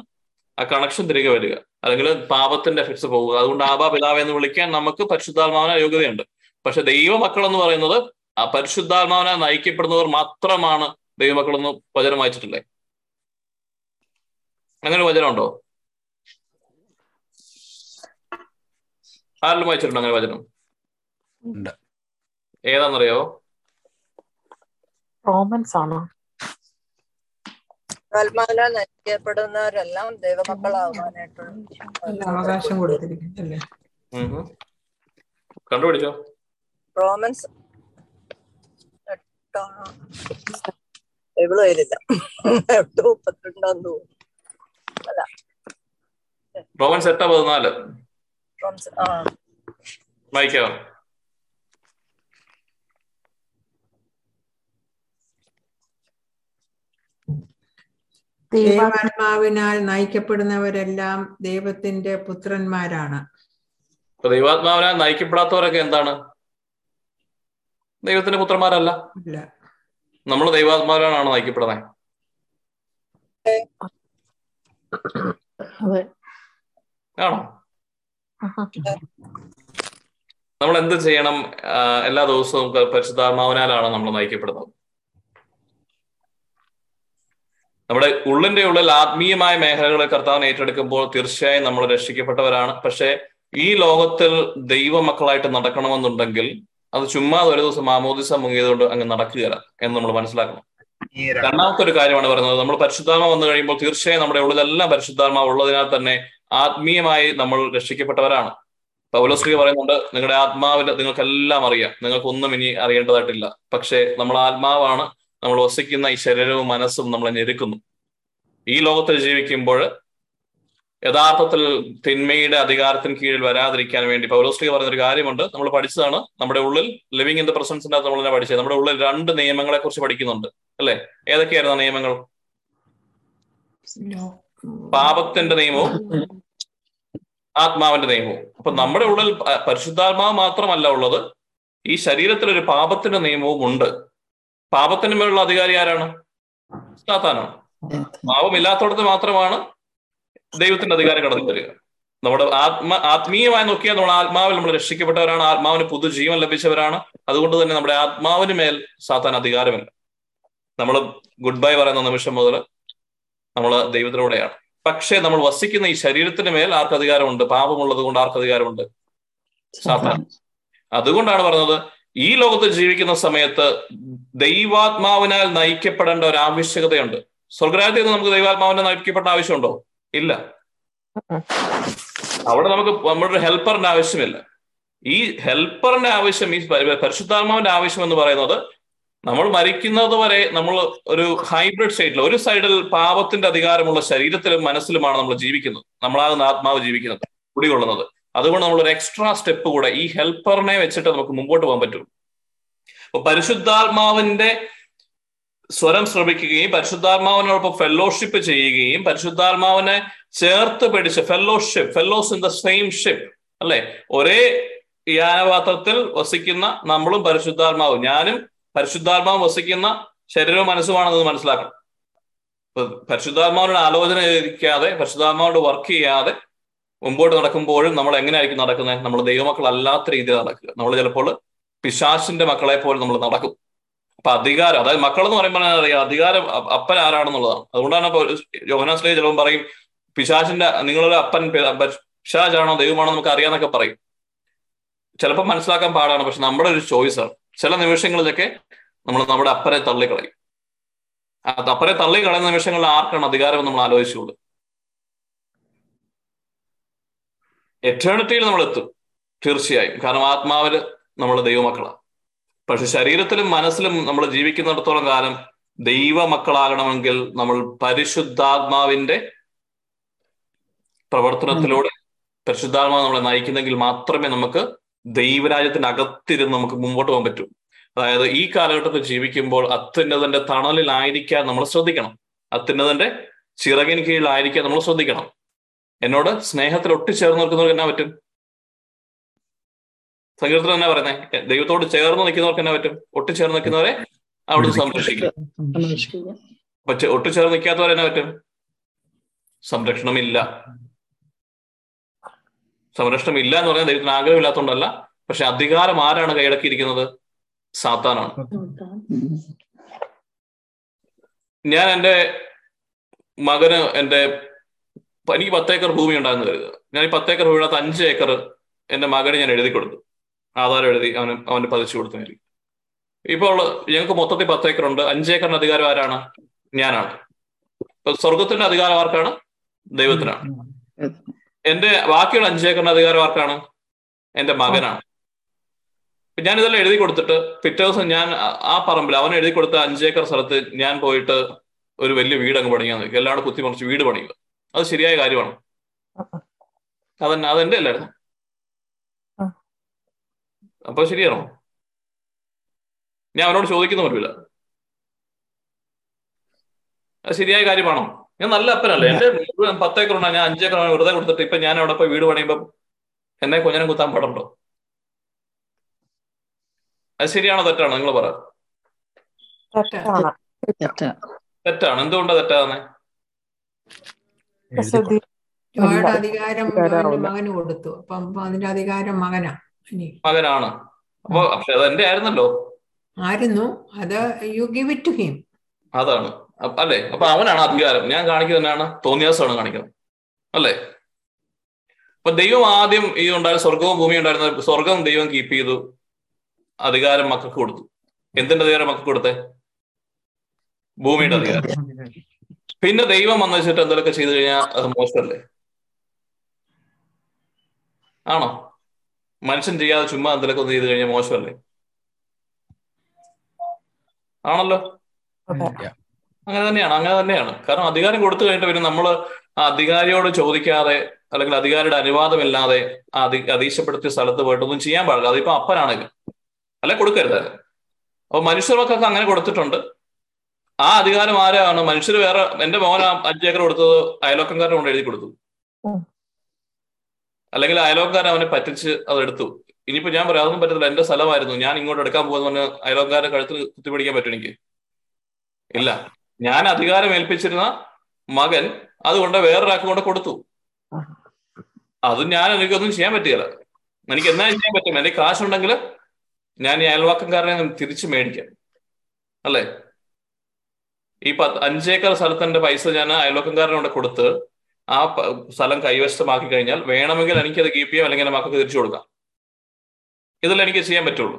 ആ കണക്ഷൻ തിരികെ വരിക. അല്ലെങ്കിൽ പാപത്തിന്റെ എഫക്ട്സ് പോവുക അതുകൊണ്ട് ആബാ പിതാവ് എന്ന് വിളിക്കാൻ നമുക്ക് പരിശുദ്ധാത്മാവിന് യോഗ്യതയുണ്ട്. പക്ഷെ ദൈവമക്കൾ എന്ന് പറയുന്നത് ആ പരിശുദ്ധാത്മാവിനെ നയിക്കപ്പെടുന്നവർ മാത്രമാണ് ദൈവമക്കൾ എന്ന് വചനം വായിച്ചിട്ടില്ലേ? അങ്ങനെ ഒരു വചനം ഉണ്ടോ? ആരെങ്കിലും വായിച്ചിട്ടുണ്ടോ അങ്ങനെ വചനം?
ഉണ്ട്.
ഏതാണെന്നറിയോ
റോമൻസ് ആണോ
ആത്മാവിനാൽ നയിക്കപ്പെടുന്നവരെല്ലാം ദൈവമക്കളാവാനായിട്ടുള്ള
അവകാശം കൊടുത്തിരിക്കുന്നു
കണ്ടുപിടിച്ചോ?
റോമൻസ് എവിടെ വരില്ല എട്ട് മുപ്പത്തിരണ്ടാന്ന് തോന്നുന്നു. അല്ല.
റോമൻസ് എട്ടാ പതിനാല്?
റോമൻസ് ആ.
വായിക്കാവോ?
ദൈവാത്മാവിനാൽ നയിക്കപ്പെടുന്നവരെല്ലാം ദൈവത്തിന്റെ പുത്രന്മാരാണ്.
ഇപ്പൊ ദൈവാത്മാവിനാൽ നയിക്കപ്പെടാത്തവരൊക്കെ എന്താണ്? ദൈവത്തിന്റെ പുത്രന്മാരല്ല.
ഇല്ല
നമ്മൾ ദൈവാത്മാവിനാണ് നയിക്കപ്പെടുന്നത്. ആണോ? നമ്മൾ എന്ത് ചെയ്യണം? എല്ലാ ദിവസവും ക- പരിശുദ്ധാത്മാവിനാലാണ് നമ്മൾ നയിക്കപ്പെടുന്നത്. നമ്മുടെ ഉള്ളിന്റെ ഉള്ളിൽ ആത്മീയമായ മേഖലകളെ കർത്താവ് ഏറ്റെടുക്കുമ്പോൾ തീർച്ചയായും നമ്മൾ രക്ഷിക്കപ്പെട്ടവരാണ്. പക്ഷേ ഈ ലോകത്തിൽ ദൈവമക്കളായിട്ട് നടക്കണമെന്നുണ്ടെങ്കിൽ അത് ചുമ്മാ ഒരു ദിവസം മാമോദിസ മുങ്ങിയതുകൊണ്ട് അങ്ങ് നടക്കുകയില്ല എന്ന് നമ്മൾ മനസ്സിലാക്കണം. രണ്ടാമത്തെ ഒരു കാര്യമാണ് പറയുന്നത്. നമ്മൾ പരിശുദ്ധാത്മ വന്നു കഴിയുമ്പോൾ തീർച്ചയായും നമ്മുടെ ഉള്ളിലെല്ലാം പരിശുദ്ധാത്മ ഉള്ളതിനാൽ തന്നെ ആത്മീയമായി നമ്മൾ രക്ഷിക്കപ്പെട്ടവരാണ്. പൗലോശ്രീ പറയുന്നുണ്ട് നിങ്ങളുടെ ആത്മാവിന്റെ നിങ്ങൾക്കെല്ലാം അറിയാം. നിങ്ങൾക്കൊന്നും ഇനി അറിയേണ്ടതായിട്ടില്ല. പക്ഷേ നമ്മൾ ആത്മാവാണ്. നമ്മൾ വസിക്കുന്ന ഈ ശരീരവും മനസ്സും നമ്മളെ ഞെരുക്കുന്നു. ഈ ലോകത്തിൽ ജീവിക്കുമ്പോൾ യഥാർത്ഥത്തിൽ തിന്മയുടെ അധികാരത്തിന് കീഴിൽ വരാതിരിക്കാൻ വേണ്ടി പൗലോസ്ലിക പറഞ്ഞൊരു കാര്യമുണ്ട്. നമ്മൾ പഠിച്ചതാണ്. നമ്മുടെ ഉള്ളിൽ ലിവിങ് ഇൻ ദ പ്രസൻസിന്റെ അകത്ത് നമ്മൾ തന്നെ പഠിച്ചത്. നമ്മുടെ ഉള്ളിൽ രണ്ട് നിയമങ്ങളെ കുറിച്ച് പഠിക്കുന്നുണ്ട്. അല്ലെ? ഏതൊക്കെയായിരുന്നു നിയമങ്ങൾ? പാപത്തിന്റെ നിയമവും ആത്മാവിന്റെ നിയമവും. അപ്പൊ നമ്മുടെ ഉള്ളിൽ പരിശുദ്ധാത്മാവ് മാത്രമല്ല ഉള്ളത്. ഈ ശരീരത്തിൽ ഒരു പാപത്തിന്റെ നിയമവും ഉണ്ട് പാപത്തിന് മേലുള്ള അധികാരി ആരാണ്? സാത്താനാണ്. പാപമില്ലാത്തടത്ത് മാത്രമാണ് ദൈവത്തിന്റെ അധികാരം കടന്നു വരിക. നമ്മുടെ ആത്മ ആത്മീയമായി നോക്കിയാൽ നമ്മൾ ആത്മാവിൽ നമ്മൾ രക്ഷിക്കപ്പെട്ടവരാണ്. ആത്മാവിന് പുതുജീവൻ ലഭിച്ചവരാണ്. അതുകൊണ്ട് തന്നെ നമ്മുടെ ആത്മാവിന് മേൽ സാത്താൻ അധികാരമില്ല. നമ്മൾ ഗുഡ് ബൈ പറയുന്ന നിമിഷം മുതൽ നമ്മൾ ദൈവത്തിലൂടെയാണ്. പക്ഷേ നമ്മൾ വസിക്കുന്ന ഈ ശരീരത്തിന് മേൽ ആർക്ക് അധികാരമുണ്ട് പാപമുള്ളത് കൊണ്ട് ആർക്ക് അധികാരമുണ്ട് സാത്താൻ. അതുകൊണ്ടാണ് പറഞ്ഞത് ഈ ലോകത്ത് ജീവിക്കുന്ന സമയത്ത് ദൈവാത്മാവിനാൽ നയിക്കപ്പെടേണ്ട ഒരു ആവശ്യകതയുണ്ട്. സ്വർഗരാജ്യത്തിൽ നിന്ന് നമുക്ക് ദൈവാത്മാവിനെ നയിക്കപ്പെടേണ്ട ആവശ്യമുണ്ടോ? ഇല്ല. അവിടെ നമുക്ക് നമ്മുടെ ഒരു ഹെൽപ്പറിന്റെ ആവശ്യമില്ല. ഈ ഹെൽപ്പറിന്റെ ആവശ്യം ഈ പരി- പരിശുദ്ധാത്മാവിന്റെ ആവശ്യം എന്ന് പറയുന്നത് നമ്മൾ മരിക്കുന്നത് വരെ നമ്മൾ ഒരു ഹൈബ്രിഡ് സ്റ്റേറ്റിൽ ഒരു സൈഡിൽ പാപത്തിന്റെ അധികാരമുള്ള ശരീരത്തിലും മനസ്സിലുമാണ് നമ്മൾ ജീവിക്കുന്നത്. നമ്മളാകുന്ന ആത്മാവ് ജീവിക്കുന്നത് കുടികൊള്ളുന്നത്. അതുകൊണ്ട് നമ്മൾ ഒരു എക്സ്ട്രാ സ്റ്റെപ്പ് കൂടെ ഈ ഹെൽപ്പറിനെ വെച്ചിട്ട് നമുക്ക് മുമ്പോട്ട് പോകാൻ പറ്റും. അപ്പൊ പരിശുദ്ധാത്മാവിന്റെ സ്വരം ശ്രമിക്കുകയും പരിശുദ്ധാത്മാവിനോടൊപ്പം ഫെല്ലോഷിപ്പ് ചെയ്യുകയും പരിശുദ്ധാത്മാവിനെ ചേർത്ത് പിടിച്ച് fellowship fellows in the same ship അല്ലെ? ഒരേ യാനപാത്രത്തിൽ വസിക്കുന്ന നമ്മളും പരിശുദ്ധാത്മാവും. ഞാനും പരിശുദ്ധാത്മാവ് വസിക്കുന്ന ശരീരവും മനസ്സുമാണെന്ന് മനസ്സിലാക്കണം. പരിശുദ്ധാത്മാവിനോട് ആലോചന ഇരിക്കാതെ പരിശുദ്ധാത്മാവോട് വർക്ക് ചെയ്യാതെ മുമ്പോട്ട് നടക്കുമ്പോഴും നമ്മൾ എങ്ങനെയായിരിക്കും നടക്കുന്നത് നമ്മൾ ദൈവമക്കളല്ലാത്ത രീതിയിൽ നടക്കുക. നമ്മൾ ചിലപ്പോൾ പിശാശിന്റെ മക്കളെ പോലെ നമ്മൾ നടക്കും. അപ്പൊ അധികാരം അതായത് മക്കൾ എന്ന് പറയുമ്പോൾ അറിയാം അധികാരം അപ്പൻ ആരാണെന്നുള്ളതാണ് അതുകൊണ്ടാണ് ഇപ്പൊ യോഹനാസ്ലേ പറയും പിശാശിന്റെ നിങ്ങളുടെ അപ്പൻ പിശാജാണോ ദൈവമാണോ നമുക്ക് അറിയാന്നൊക്കെ പറയും. ചിലപ്പോൾ മനസ്സിലാക്കാൻ പാടാണ് പക്ഷെ നമ്മുടെ ഒരു ചോയ്സാണ് ചില നിമിഷങ്ങളിലൊക്കെ നമ്മൾ നമ്മുടെ അപ്പനെ തള്ളിക്കളയും. അപ്പനെ തള്ളിക്കളയുന്ന നിമിഷങ്ങളിൽ ആർക്കാണ് അധികാരം നമ്മൾ ആലോചിച്ചുള്ളൂ എറ്റേണിറ്റിയിൽ നമ്മൾ എത്തും തീർച്ചയായും. കാരണം ആത്മാവിൽ നമ്മൾ ദൈവമക്കളാണ്. പക്ഷെ ശരീരത്തിലും മനസ്സിലും നമ്മൾ ജീവിക്കുന്നിടത്തോളം കാലം ദൈവമക്കളാകണമെങ്കിൽ നമ്മൾ പരിശുദ്ധാത്മാവിന്റെ പ്രവർത്തനത്തിലൂടെ പരിശുദ്ധാത്മാവ് നമ്മളെ നയിക്കുന്നെങ്കിൽ മാത്രമേ നമുക്ക് ദൈവരാജ്യത്തിന് അകത്തിരുന്ന് നമുക്ക് മുമ്പോട്ട് പോകാൻ പറ്റൂ. അതായത് ഈ കാലഘട്ടത്തിൽ ജീവിക്കുമ്പോൾ അത്യുന്നതന്റെ തണലിലായിരിക്കാൻ നമ്മൾ ശ്രദ്ധിക്കണം. അത്യുന്നതന്റെ ചിറകിന് കീഴിലായിരിക്കാൻ നമ്മൾ ശ്രദ്ധിക്കണം. എന്നോട് സ്നേഹത്തിൽ ഒട്ടിച്ചേർന്ന് നിൽക്കുന്നവർക്ക് എന്നാ പറ്റും? സങ്കീർത്തനം എന്നാ പറയുന്നത് ദൈവത്തോട് ചേർന്ന് നിൽക്കുന്നവർക്ക് എന്നാ പറ്റും? ഒട്ടിച്ചേർന്ന് നിൽക്കുന്നവരെ അവിടുന്ന് സംരക്ഷിക്കും. അപ്പൊ ചെ- ഒട്ടിച്ചേർന്ന് നിൽക്കാത്തവരെ എന്നാ പറ്റും? സംരക്ഷണമില്ല. സംരക്ഷണം ഇല്ല എന്ന് പറഞ്ഞാൽ ദൈവത്തിന് ആഗ്രഹമില്ലാത്തതുകൊണ്ടല്ല. പക്ഷെ അധികാരം ആരാണ് കൈയടക്കിയിരിക്കുന്നത്? സാത്താനാണ്. ഞാൻ എന്റെ മകന് എന്റെ എനിക്ക് പത്തേക്കർ ഭൂമി ഉണ്ടാകുന്ന കരുതുക. ഞാൻ ഈ പത്തേക്കർ ഭൂമിയുടെ അഞ്ച് ഏക്കർ എന്റെ മകന് ഞാൻ എഴുതി കൊടുത്തു. ആധാരം എഴുതി അവന് അവന് പതിച്ചു കൊടുത്തു ഇപ്പോൾ ഞങ്ങൾക്ക് മൊത്തത്തിൽ പത്ത് ഏക്കർ ഉണ്ട്. അഞ്ച് ഏക്കറിന് അധികാരം ആരാണ്? ഞാനാണ്. സ്വർഗത്തിന്റെ അധികാരം ആർക്കാണ്? ദൈവത്തിനാണ്. എന്റെ ബാക്കിയുള്ള അഞ്ച് ഏക്കറിന്റെ അധികാരം ആർക്കാണ്? എന്റെ മകനാണ്. ഞാൻ ഇതെല്ലാം എഴുതി കൊടുത്തിട്ട് പിറ്റേ ദിവസം ഞാൻ ആ- പറമ്പിൽ അവൻ എഴുതി കൊടുത്ത അഞ്ചേക്കർ സ്ഥലത്ത് ഞാൻ പോയിട്ട് ഒരു വലിയ വീട് അങ്ങ് പണിയാൻ നോക്കി. എല്ലാവരും കുത്തിമറിച്ച് വീട് പണിയുക. അത് ശരിയായ കാര്യമാണ്. അതന്നെ അതെന്റെ അല്ലായിരുന്നു? അപ്പൊ ശരിയാണോ? ഞാൻ അവനോട് ചോദിക്കുന്ന പറ്റില്ല അത് ശരിയായ കാര്യമാണോ? ഞാൻ നല്ല അപ്പനല്ലേ. എന്റെ മുഴുവൻ പത്തേക്കർ ഉണ്ടാ? ഞാൻ അഞ്ചേക്കർ ആണ് വെറുതെ കൊടുത്തിട്ട് ഇപ്പൊ ഞാൻ അവിടെ പോയി വീട് പണിയുമ്പോ എന്നെ കൊഞ്ഞനം കുത്താൻ പാടുണ്ടോ? അത് ശരിയാണോ? തെറ്റാണോ? നിങ്ങൾ പറ.
തെറ്റാണ്.
തെറ്റാണ്. എന്തുകൊണ്ടാ തെറ്റാന്നെ
അധികാരം മകന് കൊടുത്തു. അപ്പം അതിന്റെ അധികാരം മകനാ. ഇനി.
മകനാണ്. അപ്പൊ പക്ഷെ അത് എന്റെ ആയിരുന്നല്ലോ.
ആയിരുന്നു. അത് you give it to him
അതാണ്. അല്ലെ അല്ലേ? അപ്പൊ അവനാണ് അധികാരം. ഞാൻ കാണിക്കുന്നതാണ് തോന്നിയാസമാണ് കാണിക്കുന്നത്. അല്ലേ? അപ്പൊ ദൈവം ആദ്യം ഈ ഉണ്ടായിരുന്ന സ്വർഗവും ഭൂമി ഉണ്ടായിരുന്ന സ്വർഗം ദൈവം കീപ്പ് ചെയ്തു. അധികാരം മക്കൾക്ക് കൊടുത്തു. എന്തിന്റെ അധികാരം മക്കൾക്ക് കൊടുത്തേ? ഭൂമിയുടെ അധികാരം. പിന്നെ ദൈവം വന്നു വെച്ചിട്ട് എന്തെങ്കിലുമൊക്കെ ചെയ്തു കഴിഞ്ഞാൽ അത് മോശമല്ലേ? ആണോ? മനുഷ്യൻ ചെയ്യാതെ ചുമ്മാ എന്തെങ്കിലുമൊക്കെ ഒന്ന് ചെയ്തു കഴിഞ്ഞാൽ മോശമല്ലേ? ആണല്ലോ? അങ്ങനെ തന്നെയാണ് അങ്ങനെ തന്നെയാണ്. കാരണം അധികാരം കൊടുത്തു കഴിഞ്ഞിട്ട് പിന്നെ നമ്മൾ ആ അധികാരിയോട് ചോദിക്കാതെ അല്ലെങ്കിൽ അധികാരിയുടെ അനുവാദമില്ലാതെ ആ അധി അതീശപ്പെടുത്തിയ സ്ഥലത്ത് പോയിട്ട് ഒന്നും ചെയ്യാൻ പാടില്ല. അതിപ്പോ അപ്പനാണെങ്കിൽ അല്ലെ കൊടുക്കരുത്. അപ്പൊ മനുഷ്യർക്കൊക്കെ അങ്ങനെ കൊടുത്തിട്ടുണ്ട്. ആ അധികാരം ആരാണ്? മനുഷ്യർ വേറെ എന്റെ മോൻ അഞ്ച് ഏക്കർ കൊടുത്തത് അയലോക്കംകാരനെ കൊണ്ട് എഴുതി കൊടുത്തു. അല്ലെങ്കിൽ അയലോക്കാരൻ അവനെ പറ്റിച്ച് അത് എടുത്തു. ഇനിയിപ്പോ ഞാൻ പറയാം അതൊന്നും പറ്റത്തില്ല. എന്റെ സ്ഥലമായിരുന്നു. ഞാൻ ഇങ്ങോട്ട് എടുക്കാൻ പോകുന്ന പറഞ്ഞ് അയലോക്കാരെ കഴുത്തിൽ കുത്തിപ്പിടിക്കാൻ പറ്റും എനിക്ക്. ഇല്ല. ഞാൻ അധികാരം ഏൽപ്പിച്ചിരുന്ന മകൻ അതുകൊണ്ട് വേറൊരാൾക്ക് കൊണ്ട് കൊടുത്തു. അത് ഞാൻ എനിക്കൊന്നും ചെയ്യാൻ പറ്റുകയില്ല. എനിക്ക് എന്നാ ചെയ്യാൻ പറ്റും? എന്റെ കാശുണ്ടെങ്കിൽ ഞാൻ ഈ അയൽവാക്കംകാരനെ തിരിച്ചു മേടിക്കാം. അല്ലേ? ഈ പത്ത് അഞ്ചേക്കർ സ്ഥലത്തിന്റെ പൈസ ഞാൻ അയൽവക്കംകാരനെ കൊണ്ട് കൊടുത്ത് ആ സ്ഥലം കൈവശമാക്കി കഴിഞ്ഞാൽ വേണമെങ്കിൽ എനിക്ക് അത് കീപ്പ് ചെയ്യാം അല്ലെങ്കിൽ എന്റെ മക്കൾക്ക് തിരിച്ചു കൊടുക്കാം. ഇതെല്ലാം എനിക്ക് ചെയ്യാൻ പറ്റുള്ളൂ.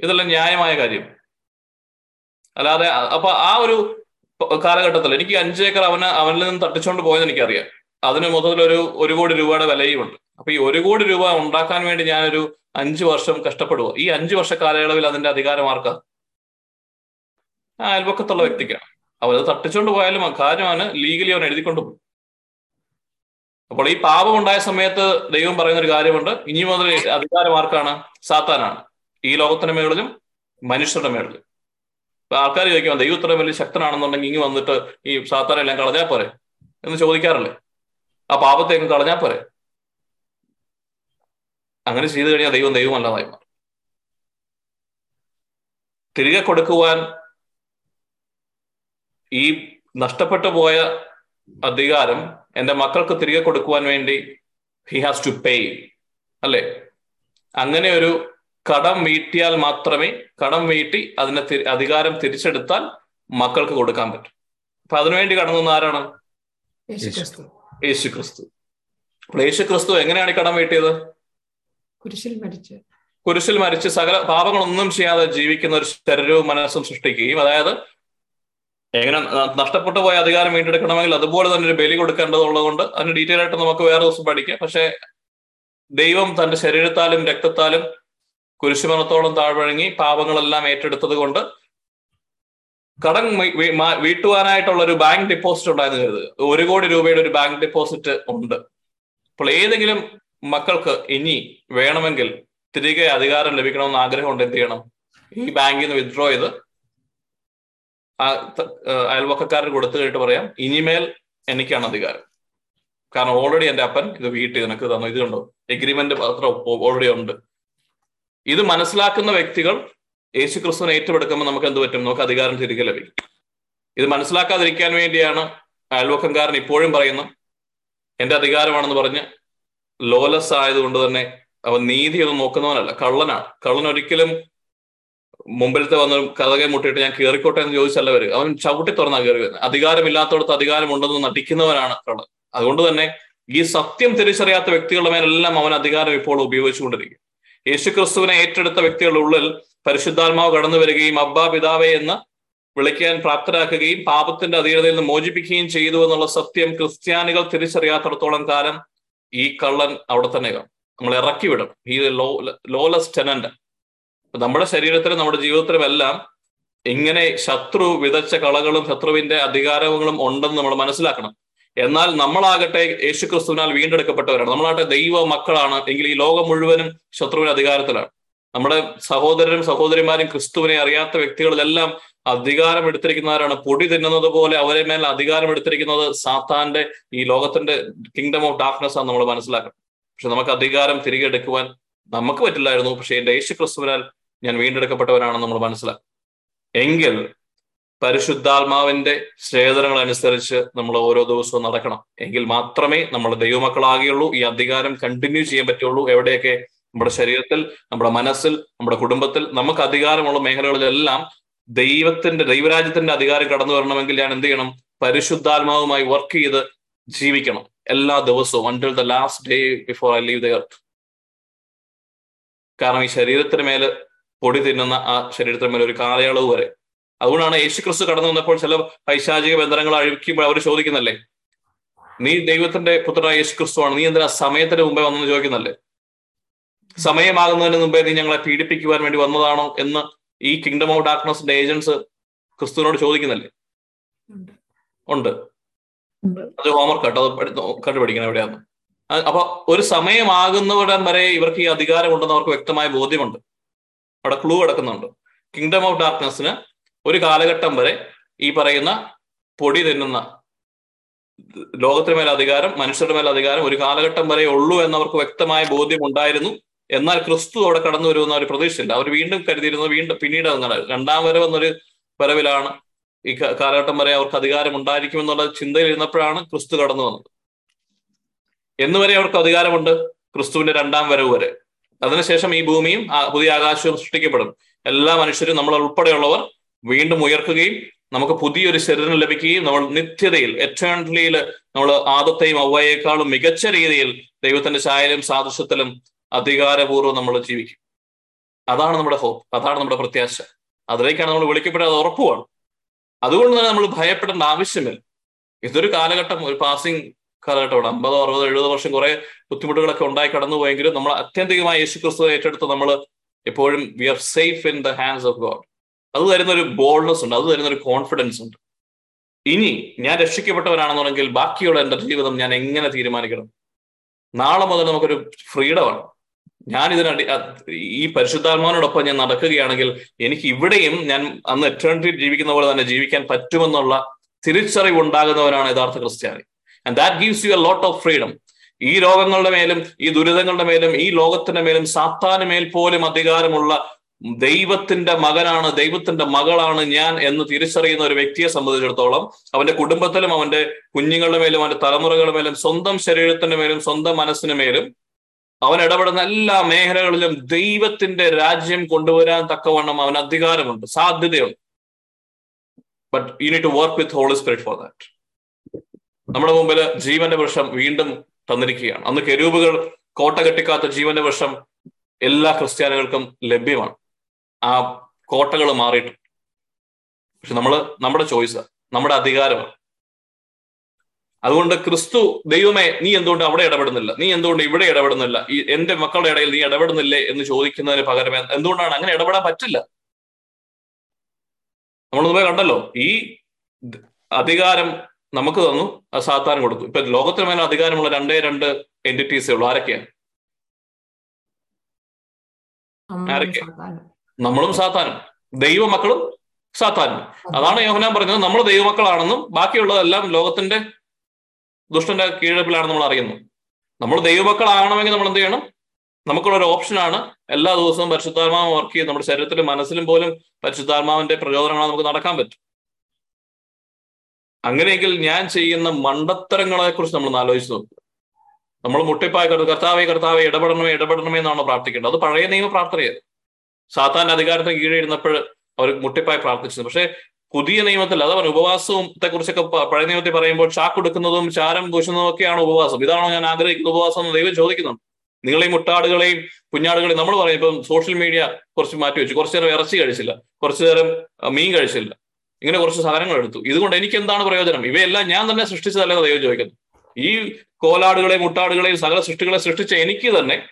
ഇതെല്ലാം ന്യായമായ കാര്യം. അല്ലാതെ അപ്പൊ ആ ഒരു കാലഘട്ടത്തിൽ എനിക്ക് അഞ്ചേക്കർ അവന് അവനിൽ നിന്ന് തട്ടിച്ചുകൊണ്ട് പോയെന്ന് എനിക്കറിയാം. അതിന് മൊത്തത്തിൽ ഒരു ഒരു കോടി രൂപയുടെ വിലയും ഉണ്ട് അപ്പൊ ഈ ഒരു കോടി രൂപ ഉണ്ടാക്കാൻ വേണ്ടി ഞാനൊരു അഞ്ചു വർഷം കഷ്ടപ്പെടുക ഈ അഞ്ചു വർഷ കാലയളവിൽ അതിന്റെ അധികാരം അയൽപക്കത്തുള്ള വ്യക്തിക്കാണ് അവരത് തട്ടിച്ചുകൊണ്ട് പോയാലും ആ കാര്യമാണ് ലീഗലി അവൻ എഴുതിക്കൊണ്ട് പോകും. അപ്പോൾ ഈ പാപം ഉണ്ടായ സമയത്ത് ദൈവം പറയുന്ന ഒരു കാര്യമുണ്ട്. ഇനി മുതൽ അധികാരം ആർക്കാണ് സാത്താനാണ്. ഈ ലോകത്തിന്റെ മേളിലും മനുഷ്യരുടെ മേളിലും. അപ്പൊ ആൾക്കാർ ചോദിക്കുമ്പോൾ ദൈവം ഇത്രയും വലിയ ശക്തനാണെന്നുണ്ടെങ്കിൽ ഇങ്ങ് വന്നിട്ട് ഈ സാത്താനെ എല്ലാം കളഞ്ഞാൽ പോരെ? എന്ന് ചോദിക്കാറില്ലേ? ആ പാപത്തെ അങ്ങ് കളഞ്ഞാൽ പോരെ? അങ്ങനെ ചെയ്തു കഴിഞ്ഞാൽ ദൈവം ദൈവമല്ലാതായി മാറും. തിരികെ കൊടുക്കുവാൻ ഈ നഷ്ടപ്പെട്ടു പോയ അധികാരം എന്റെ മക്കൾക്ക് തിരികെ കൊടുക്കുവാൻ വേണ്ടി ഹി ഹാസ് ടു പേ അല്ലെ? അങ്ങനെ ഒരു കടം വീട്ടിയാൽ മാത്രമേ കടം വീട്ടി അതിനെ അധികാരം തിരിച്ചെടുത്താൽ മക്കൾക്ക് കൊടുക്കാൻ പറ്റും. അപ്പൊ അതിനുവേണ്ടി കടന്നു വന്ന ആരാണ്?
യേശു ക്രിസ്തു
യേശു ക്രിസ്തു എങ്ങനെയാണ് ഈ കടം വീട്ടിയത്?
കുരിശിൽ മരിച്ച്.
കുരിശിൽ മരിച്ച് സകല പാപങ്ങളൊന്നും ചെയ്യാതെ ജീവിക്കുന്ന ഒരു ശരീരവും മനസ്സും സൃഷ്ടിക്കുകയും അതായത് എങ്ങനെ നഷ്ടപ്പെട്ടു പോയ അധികാരം വീണ്ടെടുക്കണമെങ്കിൽ അതുപോലെ തന്നെ ഒരു ബലി കൊടുക്കേണ്ടതുള്ളത് കൊണ്ട് അതിന് ഡീറ്റെയിൽ ആയിട്ട് നമുക്ക് വേറെ ദിവസം പഠിക്കാം. പക്ഷേ ദൈവം തന്റെ ശരീരത്താലും രക്തത്താലും കുരിശുമരണത്തോളം താഴ്വഴങ്ങി പാപങ്ങളെല്ലാം ഏറ്റെടുത്തത് കൊണ്ട് കടം വീട്ടുവാനായിട്ടുള്ള ഒരു ബാങ്ക് ഡെപ്പോസിറ്റ് ഉണ്ടായെന്ന് കരുതുക. ഒരു കോടി രൂപയുടെ ഒരു ബാങ്ക് ഡെപ്പോസിറ്റ് ഉണ്ട്. അപ്പോൾ ഏതെങ്കിലും മക്കൾക്ക് ഇനി വേണമെങ്കിൽ തിരികെ അധികാരം ലഭിക്കണമെന്ന് ആഗ്രഹം ഉണ്ട് എന്ത് ചെയ്യണം? ഈ ബാങ്കിൽ നിന്ന് വിത്ഡ്രോ ചെയ്ത് അയൽവക്കക്കാരന് കൊടുത്തു കഴിഞ്ഞിട്ട് പറയാം ഇനിമേൽ എനിക്കാണ് അധികാരം. കാരണം ഓൾറെഡി എന്റെ അപ്പൻ ഇത് വീട്ടിൽ നിനക്ക് തന്നു. ഇത് എഗ്രിമെന്റ് പത്രം ഓൾറെഡി ഉണ്ട്. ഇത് മനസ്സിലാക്കുന്ന വ്യക്തികൾ യേശു ക്രിസ്തുവിനെ ഏറ്റെടുക്കുമ്പോൾ നമുക്ക് എന്ത് പറ്റും? നമുക്ക് അധികാരം തിരികെ ലഭിക്കും. ഇത് മനസ്സിലാക്കാതിരിക്കാൻ വേണ്ടിയാണ് അയൽവക്കംകാരൻ ഇപ്പോഴും പറയുന്നു എന്റെ അധികാരമാണെന്ന് പറഞ്ഞ് ലോലസ് ആയതുകൊണ്ട് തന്നെ അവൻ നീതി ഒന്നും നോക്കുന്നവനല്ല കള്ളനാണ്. കള്ളൻ ഒരിക്കലും മുമ്പിലത്തെ വന്ന് കഥകെ മുട്ടിയിട്ട് ഞാൻ കയറിക്കോട്ടെ എന്ന് ചോദിച്ചല്ല വരും അവൻ ചവിട്ടി തുറന്നാ കയറി വരുന്നത്. അധികാരമില്ലാത്തടത്ത് അധികാരമുണ്ടെന്ന് നടിക്കുന്നവനാണ് കള്ളൻ അതുകൊണ്ട് തന്നെ ഈ സത്യം തിരിച്ചറിയാത്ത വ്യക്തികളുടെ മേലെല്ലാം അവൻ അധികാരം ഇപ്പോൾ ഉപയോഗിച്ചുകൊണ്ടിരിക്കും യേശു ക്രിസ്തുവിനെ ഏറ്റെടുത്ത വ്യക്തികളുടെ ഉള്ളിൽ പരിശുദ്ധാത്മാവ് കടന്നു വരികയും അബ്ബാ പിതാവേ എന്ന് വിളിക്കാൻ പ്രാപ്തരാക്കുകയും പാപത്തിന്റെ അധീനതയിൽ നിന്ന് മോചിപ്പിക്കുകയും ചെയ്തു എന്നുള്ള സത്യം ക്രിസ്ത്യാനികൾ തിരിച്ചറിയാത്തിടത്തോളം കാലം ഈ കള്ളൻ അവിടെ തന്നെ കാണും. നമ്മൾ ഇറക്കി വിടും ഈ ലോ ലോലസ് ടെനന്റ് നമ്മുടെ ശരീരത്തിലും നമ്മുടെ ജീവിതത്തിലും എല്ലാം ഇങ്ങനെ ശത്രു വിതച്ച കളകളും ശത്രുവിന്റെ അധികാരങ്ങളും ഉണ്ടെന്ന് നമ്മൾ മനസ്സിലാക്കണം. എന്നാൽ നമ്മളാകട്ടെ യേശുക്രിസ്തുവിനാൽ വീണ്ടെടുക്കപ്പെട്ടവരാണ്. നമ്മളാകട്ടെ ദൈവ മക്കളാണ് എങ്കിൽ ഈ ലോകം മുഴുവനും ശത്രുവിന്റെ അധികാരത്തിലാണ്. നമ്മുടെ സഹോദരനും സഹോദരിമാരും ക്രിസ്തുവിനെ അറിയാത്ത വ്യക്തികളിലെല്ലാം അധികാരം എടുത്തിരിക്കുന്നവരാണ്. പൊടി തിന്നുന്നത് പോലെ അവരെ മേൽ അധികാരം എടുത്തിരിക്കുന്നത് സാത്താന്റെ ഈ ലോകത്തിന്റെ കിങ്ഡം ഓഫ് ഡാർക്ക്നെസ് ആണ് നമ്മൾ മനസ്സിലാക്കണം. പക്ഷെ നമുക്ക് അധികാരം തിരികെ എടുക്കുവാൻ നമുക്ക് പറ്റില്ലായിരുന്നു. പക്ഷെ എന്റെ യേശു ക്രിസ്തുവിനാൽ ഞാൻ വീണ്ടെടുക്കപ്പെട്ടവരാണെന്ന് നമ്മൾ മനസ്സിലാക്കും. എങ്കിൽ പരിശുദ്ധാത്മാവിന്റെ ചേതനങ്ങൾ അനുസരിച്ച് നമ്മൾ ഓരോ ദിവസവും നടക്കണം. എങ്കിൽ മാത്രമേ നമ്മൾ ദൈവമക്കളാകുകയുള്ളൂ. ഈ അധികാരം കണ്ടിന്യൂ ചെയ്യാൻ പറ്റുള്ളൂ. എവിടെയൊക്കെ നമ്മുടെ ശരീരത്തിൽ നമ്മുടെ മനസ്സിൽ നമ്മുടെ കുടുംബത്തിൽ നമുക്ക് അധികാരമുള്ള മേഖലകളിലെല്ലാം ദൈവത്തിന്റെ ദൈവരാജ്യത്തിന്റെ അധികാരം കടന്നു വരണമെങ്കിൽ ഞാൻ എന്ത് ചെയ്യണം? പരിശുദ്ധാത്മാവുമായി വർക്ക് ചെയ്ത് ജീവിക്കണം. എല്ലാ ദിവസവും until the last day before I leave the earth കാരണം ഈ ശരീരത്തിന് മേൽ പൊടി തിന്നുന്ന ആ ശരീരത്തിന് മേലെ ഒരു കാലയളവ് വരെ. അതുകൊണ്ടാണ് യേശു ക്രിസ്തു കടന്നു വന്നപ്പോൾ ചില പൈശാചിക ബന്ധനങ്ങൾ അഴിക്കുമ്പോൾ അവർ ചോദിക്കുന്നല്ലേ നീ ദൈവത്തിന്റെ പുത്രനായ യേശു ക്രിസ്തുവാണ് നീ എന്തിനാ സമയത്തിന് മുമ്പേ വന്നെന്ന് ചോദിക്കുന്നല്ലേ? സമയമാകുന്നതിന് മുമ്പേ നീ ഞങ്ങളെ പീഡിപ്പിക്കുവാൻ വേണ്ടി വന്നതാണോ? എന്ന് ഈ കിങ്ഡം ഓഫ് ഡാർക്ക്നസിന്റെ ഏജൻസ് ക്രിസ്തുവിനോട് ചോദിക്കുന്നല്ലേ?
ഉണ്ട്.
അത് ഹോംവർക്ക് കേട്ടോ അത് കണ്ടു കണ്ടുപിടിക്കണം എവിടെയാന്ന്. അപ്പൊ ഒരു സമയമാകുന്നവിടം വരെ ഇവർക്ക് ഈ അധികാരമുണ്ടെന്ന് അവർക്ക് വ്യക്തമായ ബോധ്യമുണ്ട്. അവിടെ ക്ലൂ കിടക്കുന്നുണ്ട്. കിങ്ഡം ഓഫ് ഡാർക്ക്നെസ്സിന് ഒരു കാലഘട്ടം വരെ ഈ പറയുന്ന പൊടി തിന്നുന്ന ലോകത്തിന് മേൽ അധികാരം മനുഷ്യരുടെ മേൽ അധികാരം ഒരു കാലഘട്ടം വരെ ഉള്ളൂ എന്നവർക്ക് വ്യക്തമായ ബോധ്യം ഉണ്ടായിരുന്നു. എന്നാൽ ക്രിസ്തു അവിടെ കടന്നു വരുമെന്ന ഒരു പ്രതീക്ഷയില്ല അവർ വീണ്ടും കരുതിയിരുന്നത് വീണ്ടും പിന്നീട് അങ്ങനെ രണ്ടാം വരവ് എന്നൊരു വരവിലാണ് ഈ കാലഘട്ടം വരെ അവർക്ക് അധികാരം ഉണ്ടായിരിക്കും എന്നുള്ള ചിന്തയിൽ ഇരുന്നപ്പോഴാണ് ക്രിസ്തു കടന്നു വന്നത്. എന്നുവരെ അവർക്ക് അധികാരമുണ്ട് ക്രിസ്തുവിന്റെ രണ്ടാം വരവ് വരെ. അതിനുശേഷം ഈ ഭൂമിയും പുതിയ ആകാശവും സൃഷ്ടിക്കപ്പെടും. എല്ലാ മനുഷ്യരും നമ്മൾ ഉൾപ്പെടെയുള്ളവർ വീണ്ടും ഉയർക്കുകയും നമുക്ക് പുതിയൊരു ശരീരം ലഭിക്കുകയും നമ്മൾ നിത്യതയിൽ എറ്റേണലിയിൽ നമ്മൾ ആദത്തെയും ഔവയേക്കാളും മികച്ച രീതിയിൽ ദൈവത്തിന്റെ ചായലും സാദൃശ്യത്തിലും അധികാരപൂർവം നമ്മൾ ജീവിക്കും. അതാണ് നമ്മുടെ ഹോപ്പ് അതാണ് നമ്മുടെ പ്രത്യാശ. അതിലേക്കാണ് നമ്മൾ വിളിക്കപ്പെട്ടത് അത് ഉറപ്പുമാണ് അതുകൊണ്ട് തന്നെ നമ്മൾ ഭയപ്പെടേണ്ട ആവശ്യമില്ല. ഇതൊരു കാലഘട്ടം ഒരു പാസിംഗ് കാലഘട്ടമാണ്. അമ്പതോ അറുപതോ എഴുപതോ വർഷം കുറെ ബുദ്ധിമുട്ടുകളൊക്കെ ഉണ്ടായി കടന്നു പോയെങ്കിലും നമ്മൾ അത്യന്തികമായി യേശു ക്രിസ്തു ഏറ്റെടുത്ത് നമ്മൾ എപ്പോഴും we are safe in the hands of God അത് തരുന്ന ഒരു ബോൾഡ്നെസ് ഉണ്ട്. അത് തരുന്ന ഒരു കോൺഫിഡൻസ് ഉണ്ട്. ഇനി ഞാൻ രക്ഷിക്കപ്പെട്ടവനാണെന്നുണ്ടെങ്കിൽ ബാക്കിയുള്ള എന്റെ ജീവിതം ഞാൻ എങ്ങനെ തീരുമാനിക്കണം? നാളെ മുതൽ നമുക്കൊരു ഫ്രീഡമാണ് ഞാൻ ഇതിനടി ഈ പരിശുദ്ധാത്മാവിനോടൊപ്പം ഞാൻ നടക്കുകയാണെങ്കിൽ എനിക്ക് ഇവിടെയും ഞാൻ അന്ന് എറ്റേണിറ്റി ജീവിക്കുന്ന പോലെ തന്നെ ജീവിക്കാൻ പറ്റുമെന്നുള്ള തിരിച്ചറിവ് ഉണ്ടാകുന്നവനാണ് യഥാർത്ഥ ക്രിസ്ത്യാനി. And that gives you a lot of freedom ഈ രോഗങ്ങളുടെ മേലും ഈ ദുരിതങ്ങളുടെ മേലും ഈ ലോകത്തിന്റെ മേലും സാത്താന് മേൽ പോലും അധികാരമുള്ള ദൈവത്തിന്റെ മകനാണ് ദൈവത്തിന്റെ മകളാണ് ഞാൻ എന്ന് തിരിച്ചറിയുന്ന ഒരു വ്യക്തിയെ സംബന്ധിച്ചിടത്തോളം അവന്റെ കുടുംബത്തിലും അവന്റെ കുഞ്ഞുങ്ങളുടെ മേലും അവന്റെ തലമുറകളുടെ മേലും സ്വന്തം ശരീരത്തിന്റെ മേലും സ്വന്തം മനസ്സിന് മേലും അവൻ ഇടപെടുന്ന എല്ലാ മേഖലകളിലും ദൈവത്തിന്റെ രാജ്യം കൊണ്ടുവരാൻ തക്കവണ്ണം അവൻ അധികാരമുണ്ട് സാധ്യതയുണ്ട്. But you need to work with holy spirit for that നമ്മുടെ മുമ്പിൽ ജീവന്റെ വൃക്ഷം വീണ്ടും തന്നിരിക്കുകയാണ്. അന്ന് കെരൂപുകൾ കോട്ട കെട്ടിക്കാത്ത ജീവന്റെ വൃക്ഷം എല്ലാ ക്രിസ്ത്യാനികൾക്കും ലഭ്യമാണ്. ആ കോട്ടകൾ മാറിയിട്ട്. പക്ഷെ നമ്മൾ നമ്മുടെ ചോയ്സ് നമ്മുടെ അധികാരമാണ്. അതുകൊണ്ട് ക്രിസ്തു ദൈവമേ നീ എന്തുകൊണ്ട് അവിടെ ഇടപെടുന്നില്ല? നീ എന്തുകൊണ്ട് ഇവിടെ ഇടപെടുന്നില്ല? ഈ എന്റെ മക്കളുടെ ഇടയിൽ നീ ഇടപെടുന്നില്ലേ എന്ന് ചോദിക്കുന്നതിന് പകരമേ എന്തുകൊണ്ടാണ് അങ്ങനെ ഇടപെടാൻ പറ്റില്ല? നമ്മൾ മുമ്പേ കണ്ടല്ലോ ഈ അധികാരം നമുക്ക് തന്നു. സാധാരണ സാത്താൻ കൊടുത്തു. ഇപ്പൊ ലോകത്തിന് മേലെ അധികാരമുള്ള രണ്ടേ രണ്ട് എന്റിറ്റീസേ ഉള്ളൂ. ആരൊക്കെയാണ് ആരൊക്കെ നമ്മളും സാത്താനും. ദൈവമക്കളും സാത്താനും. അതാണ് യോഹനാൻ പറഞ്ഞത്. നമ്മൾ ദൈവമക്കളാണെന്നും ബാക്കിയുള്ളതെല്ലാം ലോകത്തിന്റെ ദുഷ്ടന്റെ കീഴപ്പിലാണ് നമ്മൾ അറിയുന്നത് നമ്മൾ ദൈവമക്കളാകണമെങ്കിൽ നമ്മൾ എന്ത് ചെയ്യണം? നമുക്കുള്ള ഒരു ഓപ്ഷനാണ് എല്ലാ ദിവസവും പരിശുദ്ധാത്മാവ് വർക്ക് ചെയ്ത് നമ്മുടെ ശരീരത്തിലും മനസ്സിലും പോലും പരിശുദ്ധാത്മാവിന്റെ പ്രചോദനങ്ങൾ നമുക്ക് നടക്കാൻ പറ്റും. അങ്ങനെയെങ്കിൽ ഞാൻ ചെയ്യുന്ന മണ്ടത്തരങ്ങളെ കുറിച്ച് നമ്മൾ ആലോചിച്ച് നോക്കുക നമ്മൾ മുട്ടിപ്പായ കർത്താവെ കർത്താവെ ഇടപെടണമേ ഇടപെടണമേ എന്നാണ് പ്രാർത്ഥിക്കേണ്ടത്? അത് പഴയ നിയമ പ്രാർത്ഥനയത് സാത്താന്റെ അധികാരത്തിന് കീഴിടുന്നപ്പോൾ അവർ മുട്ടിപ്പായി പ്രാർത്ഥിച്ചത് പക്ഷേ പുതിയ നിയമത്തിൽ അതവർ ഉപവാസത്തെ കുറിച്ചൊക്കെ പഴയ നിയമത്തിൽ പറയുമ്പോൾ ചാക്കൊടുക്കുന്നതും ചാരം പൂശുന്നതും ഒക്കെയാണ് ഉപവാസം. ഇതാണോ ഞാൻ ആഗ്രഹിക്കുന്ന ഉപവാസം എന്ന് ദൈവം ചോദിക്കുന്നുണ്ട്. നിങ്ങളെയും മുട്ടാടുകളെയും കുഞ്ഞാടുകളെയും നമ്മൾ പറയും ഇപ്പം സോഷ്യൽ മീഡിയ കുറച്ച് മാറ്റി വെച്ചു കുറച്ചു നേരം ഇറച്ചി കഴിച്ചില്ല. കുറച്ചു നേരം മീൻ കഴിച്ചില്ല. ഇങ്ങനെ കുറച്ച് സാധനങ്ങൾ എടുത്തു. ഇതുകൊണ്ട് എനിക്ക് എന്താണ് പ്രയോജനം? ഇവയെല്ലാം ഞാൻ തന്നെ സൃഷ്ടിച്ചതല്ലെന്ന് ദൈവം ചോദിക്കുന്നു ഈ കോലാടുകളെയും മുട്ടാടുകളെയും സകല സൃഷ്ടികളെ സൃഷ്ടിച്ച എനിക്ക് തന്നെ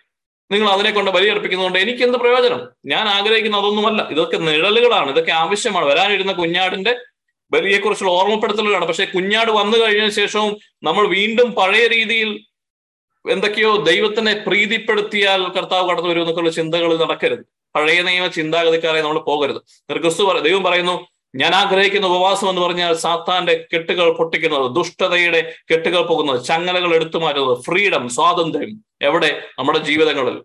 നിങ്ങൾ അതിനെ കൊണ്ട് ബലിയർപ്പിക്കുന്നതുകൊണ്ട് എനിക്ക് എന്ത് പ്രയോജനം? ഞാൻ ആഗ്രഹിക്കുന്ന അതൊന്നുമല്ല. ഇതൊക്കെ നിഴലുകളാണ്. ഇതൊക്കെ ആവശ്യമാണ്. വരാനിരുന്ന കുഞ്ഞാടിന്റെ ബലിയെക്കുറിച്ചുള്ള ഓർമ്മപ്പെടുത്തലുകളാണ്. പക്ഷെ കുഞ്ഞാട് വന്നു കഴിഞ്ഞ ശേഷവും നമ്മൾ വീണ്ടും പഴയ രീതിയിൽ എന്തൊക്കെയോ ദൈവത്തിനെ പ്രീതിപ്പെടുത്തിയാൽ കർത്താവ് കടന്നു വരും എന്നൊക്കെയുള്ള ചിന്തകൾ നടക്കരുത്. പഴയ നിയമ ചിന്താഗതിക്കാരെ നമ്മൾ പോകരുത്. ക്രിസ്തു ദൈവം പറയുന്നു ഞാൻ ആഗ്രഹിക്കുന്ന ഉപവാസം എന്ന് പറഞ്ഞാൽ സാത്താന്റെ കെട്ടുകൾ പൊട്ടിക്കുന്നത് ദുഷ്ടതയുടെ കെട്ടുകൾ പോകുന്നത് ചങ്ങലകൾ എടുത്തു മാറ്റുന്നത് ഫ്രീഡം സ്വാതന്ത്ര്യം എവിടെ? നമ്മുടെ ജീവിതങ്ങളിൽ.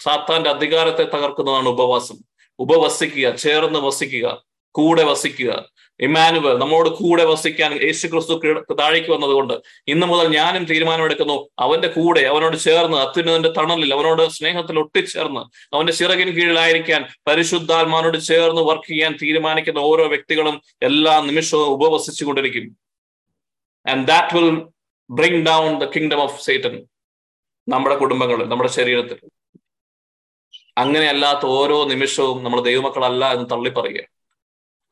സാത്താന്റെ അധികാരത്തെ തകർക്കുന്നതാണ് ഉപവാസം. ഉപവസിക്കുക ചേർന്ന് വസിക്കുക കൂടെ വസിക്കുക. ഇമാനുവൽ നമ്മോട് കൂടെ വസിക്കാൻ യേശു ക്രിസ്തു താഴേക്ക് വന്നതുകൊണ്ട് ഇന്നു മുതൽ ഞാനും തീരുമാനമെടുക്കുന്നു. അവന്റെ കൂടെ അവനോട് ചേർന്ന് അത്യുന്നതന്റെ തണലിൽ അവനോട് സ്നേഹത്തിൽ ഒട്ടിച്ചേർന്ന് അവന്റെ ചിറകിന് കീഴിലായിരിക്കാൻ പരിശുദ്ധാത്മാനോട് ചേർന്ന് വർക്ക് ചെയ്യാൻ തീരുമാനിക്കുന്ന ഓരോ വ്യക്തികളും എല്ലാ നിമിഷവും ഉപവസിച്ചു കൊണ്ടിരിക്കും and that will bring down the kingdom of Satan നമ്മുടെ കുടുംബങ്ങളിൽ നമ്മുടെ ശരീരത്തിൽ. അങ്ങനെയല്ലാത്ത ഓരോ നിമിഷവും നമ്മൾ ദൈവമക്കളല്ല എന്ന് തള്ളി പറയുക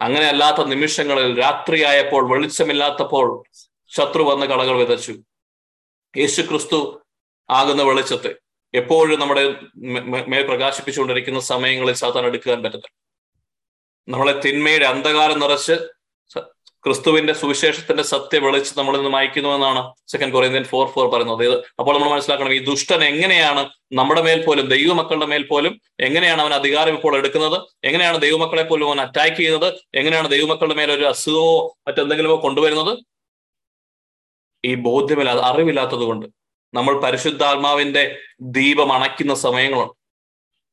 അങ്ങനെ അല്ലാത്ത നിമിഷങ്ങളിൽ രാത്രിയായപ്പോൾ വെളിച്ചമില്ലാത്തപ്പോൾ ശത്രു വന്ന് കളകൾ വിതച്ചു. യേശു ക്രിസ്തു ആകുന്ന വെളിച്ചത്തെ എപ്പോഴും നമ്മുടെ മേൽ പ്രകാശിപ്പിച്ചുകൊണ്ടിരിക്കുന്ന സമയങ്ങളിൽ സാധാരണ എടുക്കാൻ പറ്റത്തില്ല. നമ്മളെ തിന്മയുടെ അന്ധകാരം നിറച്ച് ക്രിസ്തുവിന്റെ സുവിശേഷത്തിന്റെ സത്യ വെളിച്ച് ഇന്ന് നിന്ന് അയക്കുന്നുവെന്നാണ് സെക്കൻഡ് കൊറിയന്ത്യൻ ഫോർ ഫോർ പറയുന്നത്. അപ്പോൾ നമ്മൾ മനസ്സിലാക്കണം ഈ ദുഷ്ടൻ എങ്ങനെയാണ് നമ്മുടെ മേൽ പോലും ദൈവമക്കളുടെ മേൽ പോലും എങ്ങനെയാണ് അവൻ അധികാരം ഇപ്പോൾ എടുക്കുന്നത്? എങ്ങനെയാണ് ദൈവമക്കളെ പോലും അവൻ അറ്റാക്ക് ചെയ്യുന്നത്? എങ്ങനെയാണ് ദൈവമക്കളുടെ മേൽ ഒരു അസുഖമോ മറ്റെന്തെങ്കിലുമോ കൊണ്ടുവരുന്നത്? ഈ ബോധ്യമില്ലാതെ അറിവില്ലാത്തത് കൊണ്ട് നമ്മൾ പരിശുദ്ധാത്മാവിന്റെ ദീപം അണയ്ക്കുന്ന സമയങ്ങളുണ്ട്.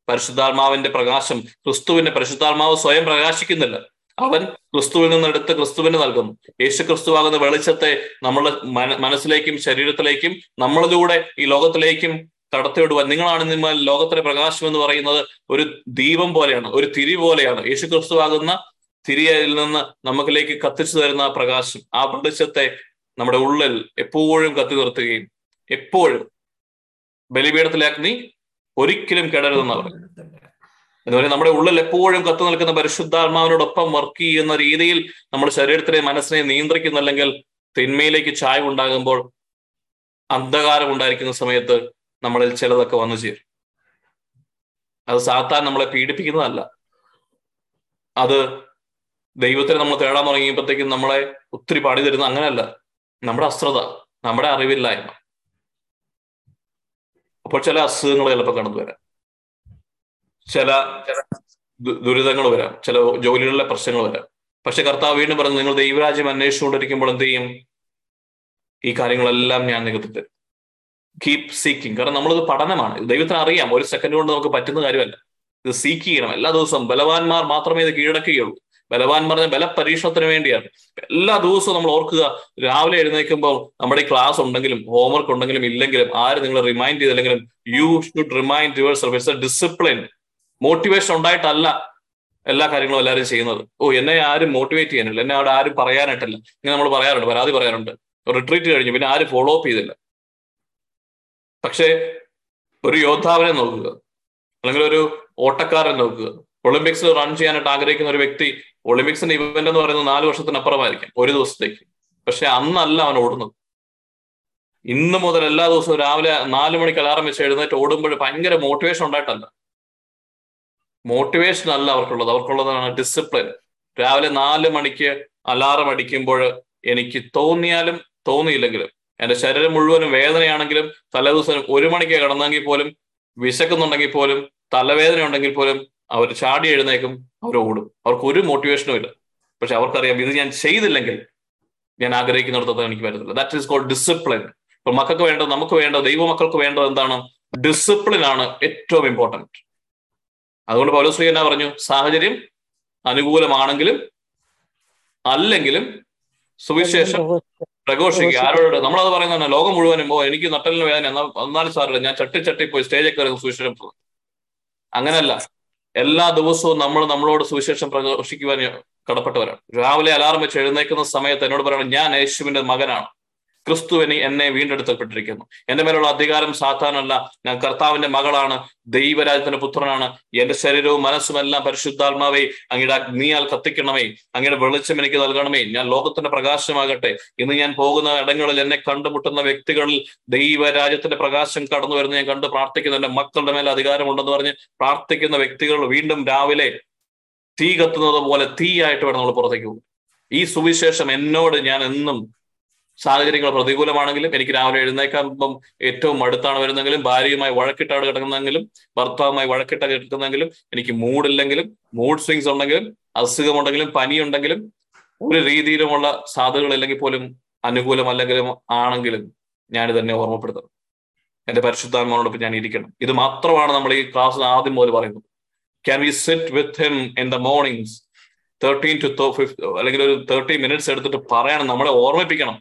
പരിശുദ്ധാത്മാവിന്റെ പ്രകാശം ക്രിസ്തുവിന്റെ പരിശുദ്ധാത്മാവ് സ്വയം പ്രകാശിക്കുന്നില്ല. അവൻ ക്രിസ്തുവിൽ നിന്ന് എടുത്ത് ക്രിസ്തുവിന് നൽകുന്നു യേശു ക്രിസ്തുവാകുന്ന വെളിച്ചത്തെ നമ്മളുടെ മനസ്സിലേക്കും ശരീരത്തിലേക്കും നമ്മളിലൂടെ ഈ ലോകത്തിലേക്കും കടത്തിവിടുവാൻ. നിങ്ങളാണ് നിങ്ങൾ ലോകത്തിലെ പ്രകാശം എന്ന് പറയുന്നത് ഒരു ദീപം പോലെയാണ് ഒരു തിരി പോലെയാണ്. യേശു ക്രിസ്തുവാകുന്ന തിരിയിൽ നിന്ന് നമുക്കിലേക്ക് കത്തിച്ചു തരുന്ന ആ പ്രകാശം ആ വെളിച്ചത്തെ നമ്മുടെ ഉള്ളിൽ എപ്പോഴും കത്തി നിർത്തുകയും എപ്പോഴും ബലിപീഠത്തിലെ അഗ്നി ഒരിക്കലും കെടരുതെന്ന് പറയും എന്ന് നമ്മുടെ ഉള്ളിൽ എപ്പോഴും കത്തു നിൽക്കുന്ന പരിശുദ്ധാത്മാവിനോടൊപ്പം വർക്ക് ചെയ്യുന്ന രീതിയിൽ നമ്മുടെ ശരീരത്തിനെ മനസ്സിനെ നിയന്ത്രിക്കുന്നില്ലെങ്കിൽ തിന്മയിലേക്ക് ചായ ഉണ്ടാകുമ്പോൾ അന്ധകാരം ഉണ്ടായിരിക്കുന്ന സമയത്ത് നമ്മളിൽ ചിലതൊക്കെ വന്നു ചേരും. അത് സാത്താൻ നമ്മളെ പീഡിപ്പിക്കുന്നതല്ല. അത് ദൈവത്തെ നമ്മൾ തേടാൻ തുടങ്ങിയപ്പോഴത്തേക്കും നമ്മളെ ഒത്തിരി പാടി തരുന്ന അങ്ങനെയല്ല. നമ്മുടെ അശ്രദ്ധ നമ്മുടെ അറിവില്ലായ്മ. അപ്പോൾ ചില അസുഖങ്ങൾ ചിലപ്പോൾ കടന്നു വരാം. ചില ദുരിതങ്ങൾ വരാം ചില ജോലികളിലെ പ്രശ്നങ്ങൾ വരാം. പക്ഷെ കർത്താവ് വീണ്ടും പറഞ്ഞു നിങ്ങൾ ദൈവരാജ്യം അന്വേഷിച്ചുകൊണ്ടിരിക്കുമ്പോൾ എന്ത് ചെയ്യും? ഈ കാര്യങ്ങളെല്ലാം ഞാൻ നികത്തി തരും കീപ് സീക്കിങ് കാരണം നമ്മളിത് പഠനമാണ്. ദൈവത്തിന് അറിയാം ഒരു സെക്കൻഡ് കൊണ്ട് നമുക്ക് പറ്റുന്ന കാര്യമല്ല. ഇത് സീക്ക് ചെയ്യണം. എല്ലാ ദിവസവും ബലവാന്മാർ മാത്രമേ ഇത് കീഴടക്കുകയുള്ളൂ. പറഞ്ഞ ബലപരീക്ഷണത്തിന് വേണ്ടിയാണ്. എല്ലാ ദിവസവും നമ്മൾ ഓർക്കുക രാവിലെ എഴുന്നേൽക്കുമ്പോൾ നമ്മുടെ ക്ലാസ് ഉണ്ടെങ്കിലും ഹോംവർക്ക് ഉണ്ടെങ്കിലും ഇല്ലെങ്കിലും ആര് നിങ്ങൾ റിമൈൻഡ് ചെയ്തില്ലെങ്കിലും you should remind yourself it's a discipline motivation ഉണ്ടായിട്ടല്ല എല്ലാ കാര്യങ്ങളും എല്ലാവരും ചെയ്യുന്നത്. ഓ എന്നെ ആരും മോട്ടിവേറ്റ് ചെയ്യാനില്ല. എന്നെ അവിടെ ആരും പറയാനായിട്ടില്ല. ഇങ്ങനെ നമ്മൾ പറയാറുണ്ട് പരാതി പറയാറുണ്ട്. റിട്രീറ്റ് കഴിഞ്ഞു പിന്നെ ആരും ഫോളോ അപ്പ് ചെയ്തില്ല. പക്ഷേ ഒരു യോദ്ധാവിനെ നോക്കുക. അല്ലെങ്കിൽ ഒരു ഓട്ടക്കാരനെ നോക്കുക. ഒളിമ്പിക്സ് റൺ ചെയ്യാനായിട്ട് ആഗ്രഹിക്കുന്ന ഒരു വ്യക്തി ഒളിമ്പിക്സിന്റെ ഇവന്റ് എന്ന് പറയുന്നത് നാല് വർഷത്തിനപ്പുറമായിരിക്കും ഒരു ദിവസത്തേക്ക്. പക്ഷെ അന്നല്ല അവൻ ഓടുന്നത്. ഇന്ന് മുതൽ എല്ലാ ദിവസവും രാവിലെ നാല് മണിക്ക് അലാറം വെച്ച് എഴുന്നേറ്റ് ഓടുമ്പോൾ ഭയങ്കര മോട്ടിവേഷൻ ഉണ്ടായിട്ടല്ല. മോട്ടിവേഷൻ അല്ല അവർക്കുള്ളത്. അവർക്കുള്ളതാണ് ഡിസിപ്ലിൻ രാവിലെ നാല് മണിക്ക് അലാറം അടിക്കുമ്പോൾ എനിക്ക് തോന്നിയാലും തോന്നിയില്ലെങ്കിലും എന്റെ ശരീരം മുഴുവനും വേദനയാണെങ്കിലും തലേദിവസം ഒരു മണിക്ക് കിടന്നെങ്കിൽ പോലും വിശക്കുന്നുണ്ടെങ്കിൽ പോലും തലവേദന ഉണ്ടെങ്കിൽ പോലും അവർ ചാടി എഴുന്നേക്കും അവർ ഓടും. അവർക്ക് ഒരു മോട്ടിവേഷനും ഇല്ല. പക്ഷെ അവർക്കറിയാം ഇത് ഞാൻ ചെയ്തില്ലെങ്കിൽ ഞാൻ ആഗ്രഹിക്കുന്നിടത്തോളം എനിക്ക് വരുന്നില്ല ദാറ്റ് ഈസ് കോൾഡ് ഡിസിപ്ലിൻ ഇപ്പൊ മക്കൾക്ക് വേണ്ടത് നമുക്ക് വേണ്ടത് ദൈവമക്കൾക്ക് വേണ്ടത് എന്താണ്? ഡിസിപ്ലിൻ ആണ് ഏറ്റവും ഇമ്പോർട്ടന്റ് അതുകൊണ്ട് പൗലോശ്രീ എന്നാ പറഞ്ഞു? സാഹചര്യം അനുകൂലമാണെങ്കിലും അല്ലെങ്കിലും സുവിശേഷം പ്രഘോഷിക്കുക. ആരോട്? നമ്മളത് പറയുന്ന ലോകം മുഴുവനും ഓ എനിക്ക് നട്ടലിന് വേദന. എന്നാ എന്നാലും സാറില്ല ഞാൻ ചട്ടി ചട്ടി പോയി സ്റ്റേജിൽ കയറി സുവിശേഷം അങ്ങനല്ല അങ്ങനെയല്ല. എല്ലാ ദിവസവും നമ്മൾ നമ്മളോട് സുവിശേഷം പ്രഘോഷിക്കുവാൻ കടപ്പെട്ടവരാണ്. രാവിലെ അലാറം വെച്ച് എഴുന്നേക്കുന്ന സമയത്ത് എന്നോട് പറയണം ഞാൻ യേശുവിന്റെ മകനാണ്. ക്രിസ്തു എനി എന്നെ വീണ്ടെടുത്തപ്പെട്ടിരിക്കുന്നു. എന്റെ മേലുള്ള അധികാരം സാധാരണല്ല ഞാൻ കർത്താവിന്റെ മകളാണ്. ദൈവരാജ്യത്തിന്റെ പുത്രനാണ്. എന്റെ ശരീരവും മനസ്സും എല്ലാം പരിശുദ്ധാത്മാവേ അങ്ങയുടെ അഗ്നിയാൽ കത്തിക്കണമേ. അങ്ങയുടെ വെളിച്ചം എനിക്ക് നൽകണമേ. ഞാൻ ലോകത്തിന്റെ പ്രകാശമാകട്ടെ. ഇന്ന് ഞാൻ പോകുന്ന ഇടങ്ങളിൽ എന്നെ കണ്ടുമുട്ടുന്ന വ്യക്തികളിൽ ദൈവരാജ്യത്തിന്റെ പ്രകാശം കടന്നു വരുന്ന ഞാൻ കണ്ട് പ്രാർത്ഥിക്കുന്നു. എന്റെ മക്കളുടെ മേലെ അധികാരമുണ്ടെന്ന് പറഞ്ഞ് പ്രാർത്ഥിക്കുന്ന വ്യക്തികൾ വീണ്ടും രാവിലെ തീ കത്തുന്നത് പോലെ തീയായിട്ട് വേണം നമ്മൾ പുറത്തേക്ക് പോകും ഈ സുവിശേഷം എന്നോട് ഞാൻ എന്നും സാഹചര്യങ്ങൾ പ്രതികൂലമാണെങ്കിലും എനിക്ക് രാവിലെ എഴുന്നേക്കാകുമ്പം ഏറ്റവും അടുത്താണ് വരുന്നെങ്കിലും ഭാര്യയുമായി വഴക്കിട്ടാണ് കിടക്കുന്നെങ്കിലും ഭർത്താവുമായി വഴക്കിട്ടാണ് കിടക്കുന്നെങ്കിലും എനിക്ക് മൂഡില്ലെങ്കിലും മൂഡ് സ്വിങ്സ് ഉണ്ടെങ്കിലും അസുഖമുണ്ടെങ്കിലും പനിയുണ്ടെങ്കിലും ഒരു രീതിയിലുമുള്ള സാധ്യതകളില്ലെങ്കിൽ പോലും അനുകൂലമല്ലെങ്കിലും ആണെങ്കിലും ഞാൻ തന്നെ ഓർമ്മപ്പെടുത്തണം. എന്റെ പരിശുദ്ധാത്മാവോടൊപ്പം ഞാൻ ഇരിക്കണം. ഇത് മാത്രമാണ് നമ്മൾ ഈ ക്ലാസ്സിൽ ആദ്യം മുതൽ പറയുന്നത്. Can we sit with him in the mornings thirteen to അല്ലെങ്കിൽ ഒരു തേർട്ടി മിനിറ്റ്സ് എടുത്തിട്ട് പറയണം നമ്മളെ ഓർമ്മിപ്പിക്കണം.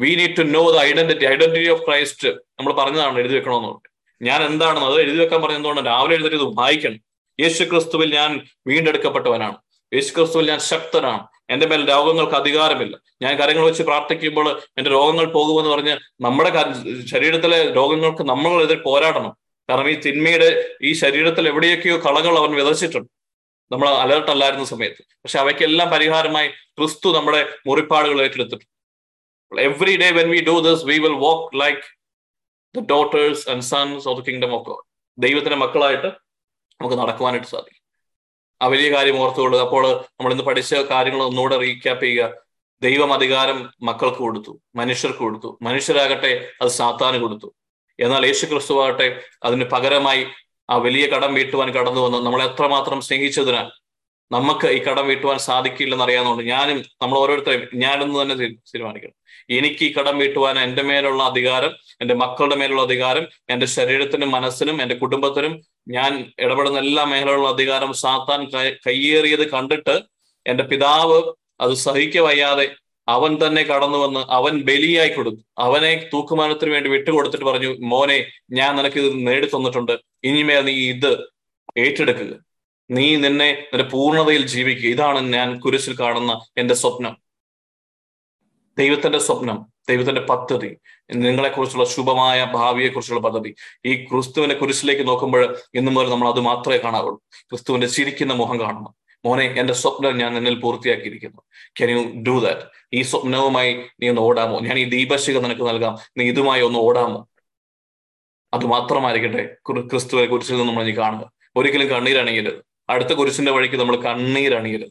We need to know the identity identity of Christ നമ്മൾ പറഞ്ഞതാണ് എഴുതി വെക്കണമെന്ന് ഞാൻ എന്താണെന്ന് അത് എഴുതി വെക്കാൻ പറഞ്ഞതുകൊണ്ട് രാവിലെ എഴുതിട്ട് ഇത് വായിക്കണം. യേശു ക്രിസ്തുവിൽ ഞാൻ വീണ്ടെടുക്കപ്പെട്ടവനാണ്. യേശു ക്രിസ്തുവിൽ ഞാൻ ശക്തനാണ്. എന്റെ മേൽ രോഗങ്ങൾക്ക് അധികാരമില്ല. ഞാൻ കാര്യങ്ങൾ വെച്ച് പ്രാർത്ഥിക്കുമ്പോൾ എന്റെ രോഗങ്ങൾ പോകുമെന്ന് പറഞ്ഞ് നമ്മുടെ ശരീരത്തിലെ രോഗങ്ങൾക്ക് നമ്മളെതിരെ പോരാടണം. കാരണം ഈ തിന്മയുടെ ഈ ശരീരത്തിൽ എവിടെയൊക്കെയോ കളകൾ അവൻ വിതച്ചിട്ടുണ്ട്. നമ്മൾ അലേർട്ട് അല്ലായിരുന്ന സമയത്ത്. പക്ഷെ അവയ്ക്കെല്ലാം പരിഹാരമായി ക്രിസ്തു നമ്മുടെ മുറിപ്പാടുകൾ ഏറ്റെടുത്തിട്ടുണ്ട്. Every day when we do this, we will walk like the daughters and sons of the kingdom of God. ദൈവത്തിന്റെ മക്കളായിട്ട് നമുക്ക് നടക്കുവാനായിട്ട് സാധിക്കും. ആ വലിയ കാര്യം ഓർത്തുകൊള്ളുക അപ്പോൾ നമ്മൾ ഇന്ന് പഠിച്ച കാര്യങ്ങൾ ഒന്നുകൂടെ റീക്യാപ്പ് ചെയ്യുക. ദൈവം അധികാരം മക്കൾക്ക് കൊടുത്തു മനുഷ്യർക്ക് കൊടുത്തു മനുഷ്യരാകട്ടെ അത് സാത്താന് കൊടുത്തു. എന്നാൽ യേശു ക്രിസ്തു ആകട്ടെ അതിന് പകരമായി ആ വലിയ കടം വീട്ടുവാൻ കടന്നു വന്ന്. നമ്മളെ എത്രമാത്രം സ്നേഹിച്ചതിനാൽ നമുക്ക് ഈ കടം വീട്ടുവാൻ സാധിക്കില്ലെന്ന് അറിയാവുന്നതുകൊണ്ട് ഞാനും നമ്മൾ ഓരോരുത്തരും ഞാനെന്ന് തന്നെ തീരുമാനിക്കണം. എനിക്ക് ഈ കടം വീട്ടുവാൻ എന്റെ മേലുള്ള അധികാരം എന്റെ മക്കളുടെ മേലുള്ള അധികാരം എന്റെ ശരീരത്തിനും മനസ്സിനും എന്റെ കുടുംബത്തിനും ഞാൻ ഇടപെടുന്ന എല്ലാ മേഖലകളിലുള്ള അധികാരം സാത്താൻ കയ്യേറിയത് കണ്ടിട്ട് എന്റെ പിതാവ് അത് സഹിക്ക വയ്യാതെ അവൻ തന്നെ കടന്നു വന്ന് അവൻ ബലിയായി കൊടുത്തു. അവനെ തൂക്കുമാനത്തിന് വേണ്ടി വിട്ടുകൊടുത്തിട്ട് പറഞ്ഞു മോനെ ഞാൻ നിനക്ക് ഇത് നേടി തന്നിട്ടുണ്ട് ഇനിമേൽ നീ ഇത് ഏറ്റെടുക്കുക. നീ നിന്നെ നിന്റെ പൂർണതയിൽ ജീവിക്കുക. ഇതാണ് ഞാൻ കുരിശിൽ കാണുന്ന എന്റെ സ്വപ്നം. ദൈവത്തിന്റെ സ്വപ്നം ദൈവത്തിന്റെ പദ്ധതി നിങ്ങളെക്കുറിച്ചുള്ള ശുഭമായ ഭാവിയെക്കുറിച്ചുള്ള പദ്ധതി. ഈ ക്രിസ്തുവിന്റെ കുരിശിലേക്ക് നോക്കുമ്പോൾ ഇന്നും മുതൽ നമ്മൾ അത് മാത്രമേ കാണാവുള്ളൂ ക്രിസ്തുവിന്റെ ചിരിക്കുന്ന മുഖം കാണണം. മോനെ എന്റെ സ്വപ്നം ഞാൻ നിന്നിൽ പൂർത്തിയാക്കിയിരിക്കുന്നു. ക്യാൻ യു ഡു ദാറ്റ് ഈ സ്വപ്നവുമായി നീ ഒന്ന് ഓടാമോ? ഞാൻ ഈ ദീപശിക നിനക്ക് നൽകാം. നീ ഇതുമായി ഒന്ന് ഓടാമോ? അത് മാത്രമായിരിക്കട്ടെ ക്രിസ്തുവിനെ കുരിശിൽ നിന്ന് നമ്മൾ ഇനി കാണുക. ഒരിക്കലും കണ്ണീരണിയരുത്. അടുത്ത കുരിശിന്റെ വഴിക്ക് നമ്മൾ കണ്ണീരണിയരുത്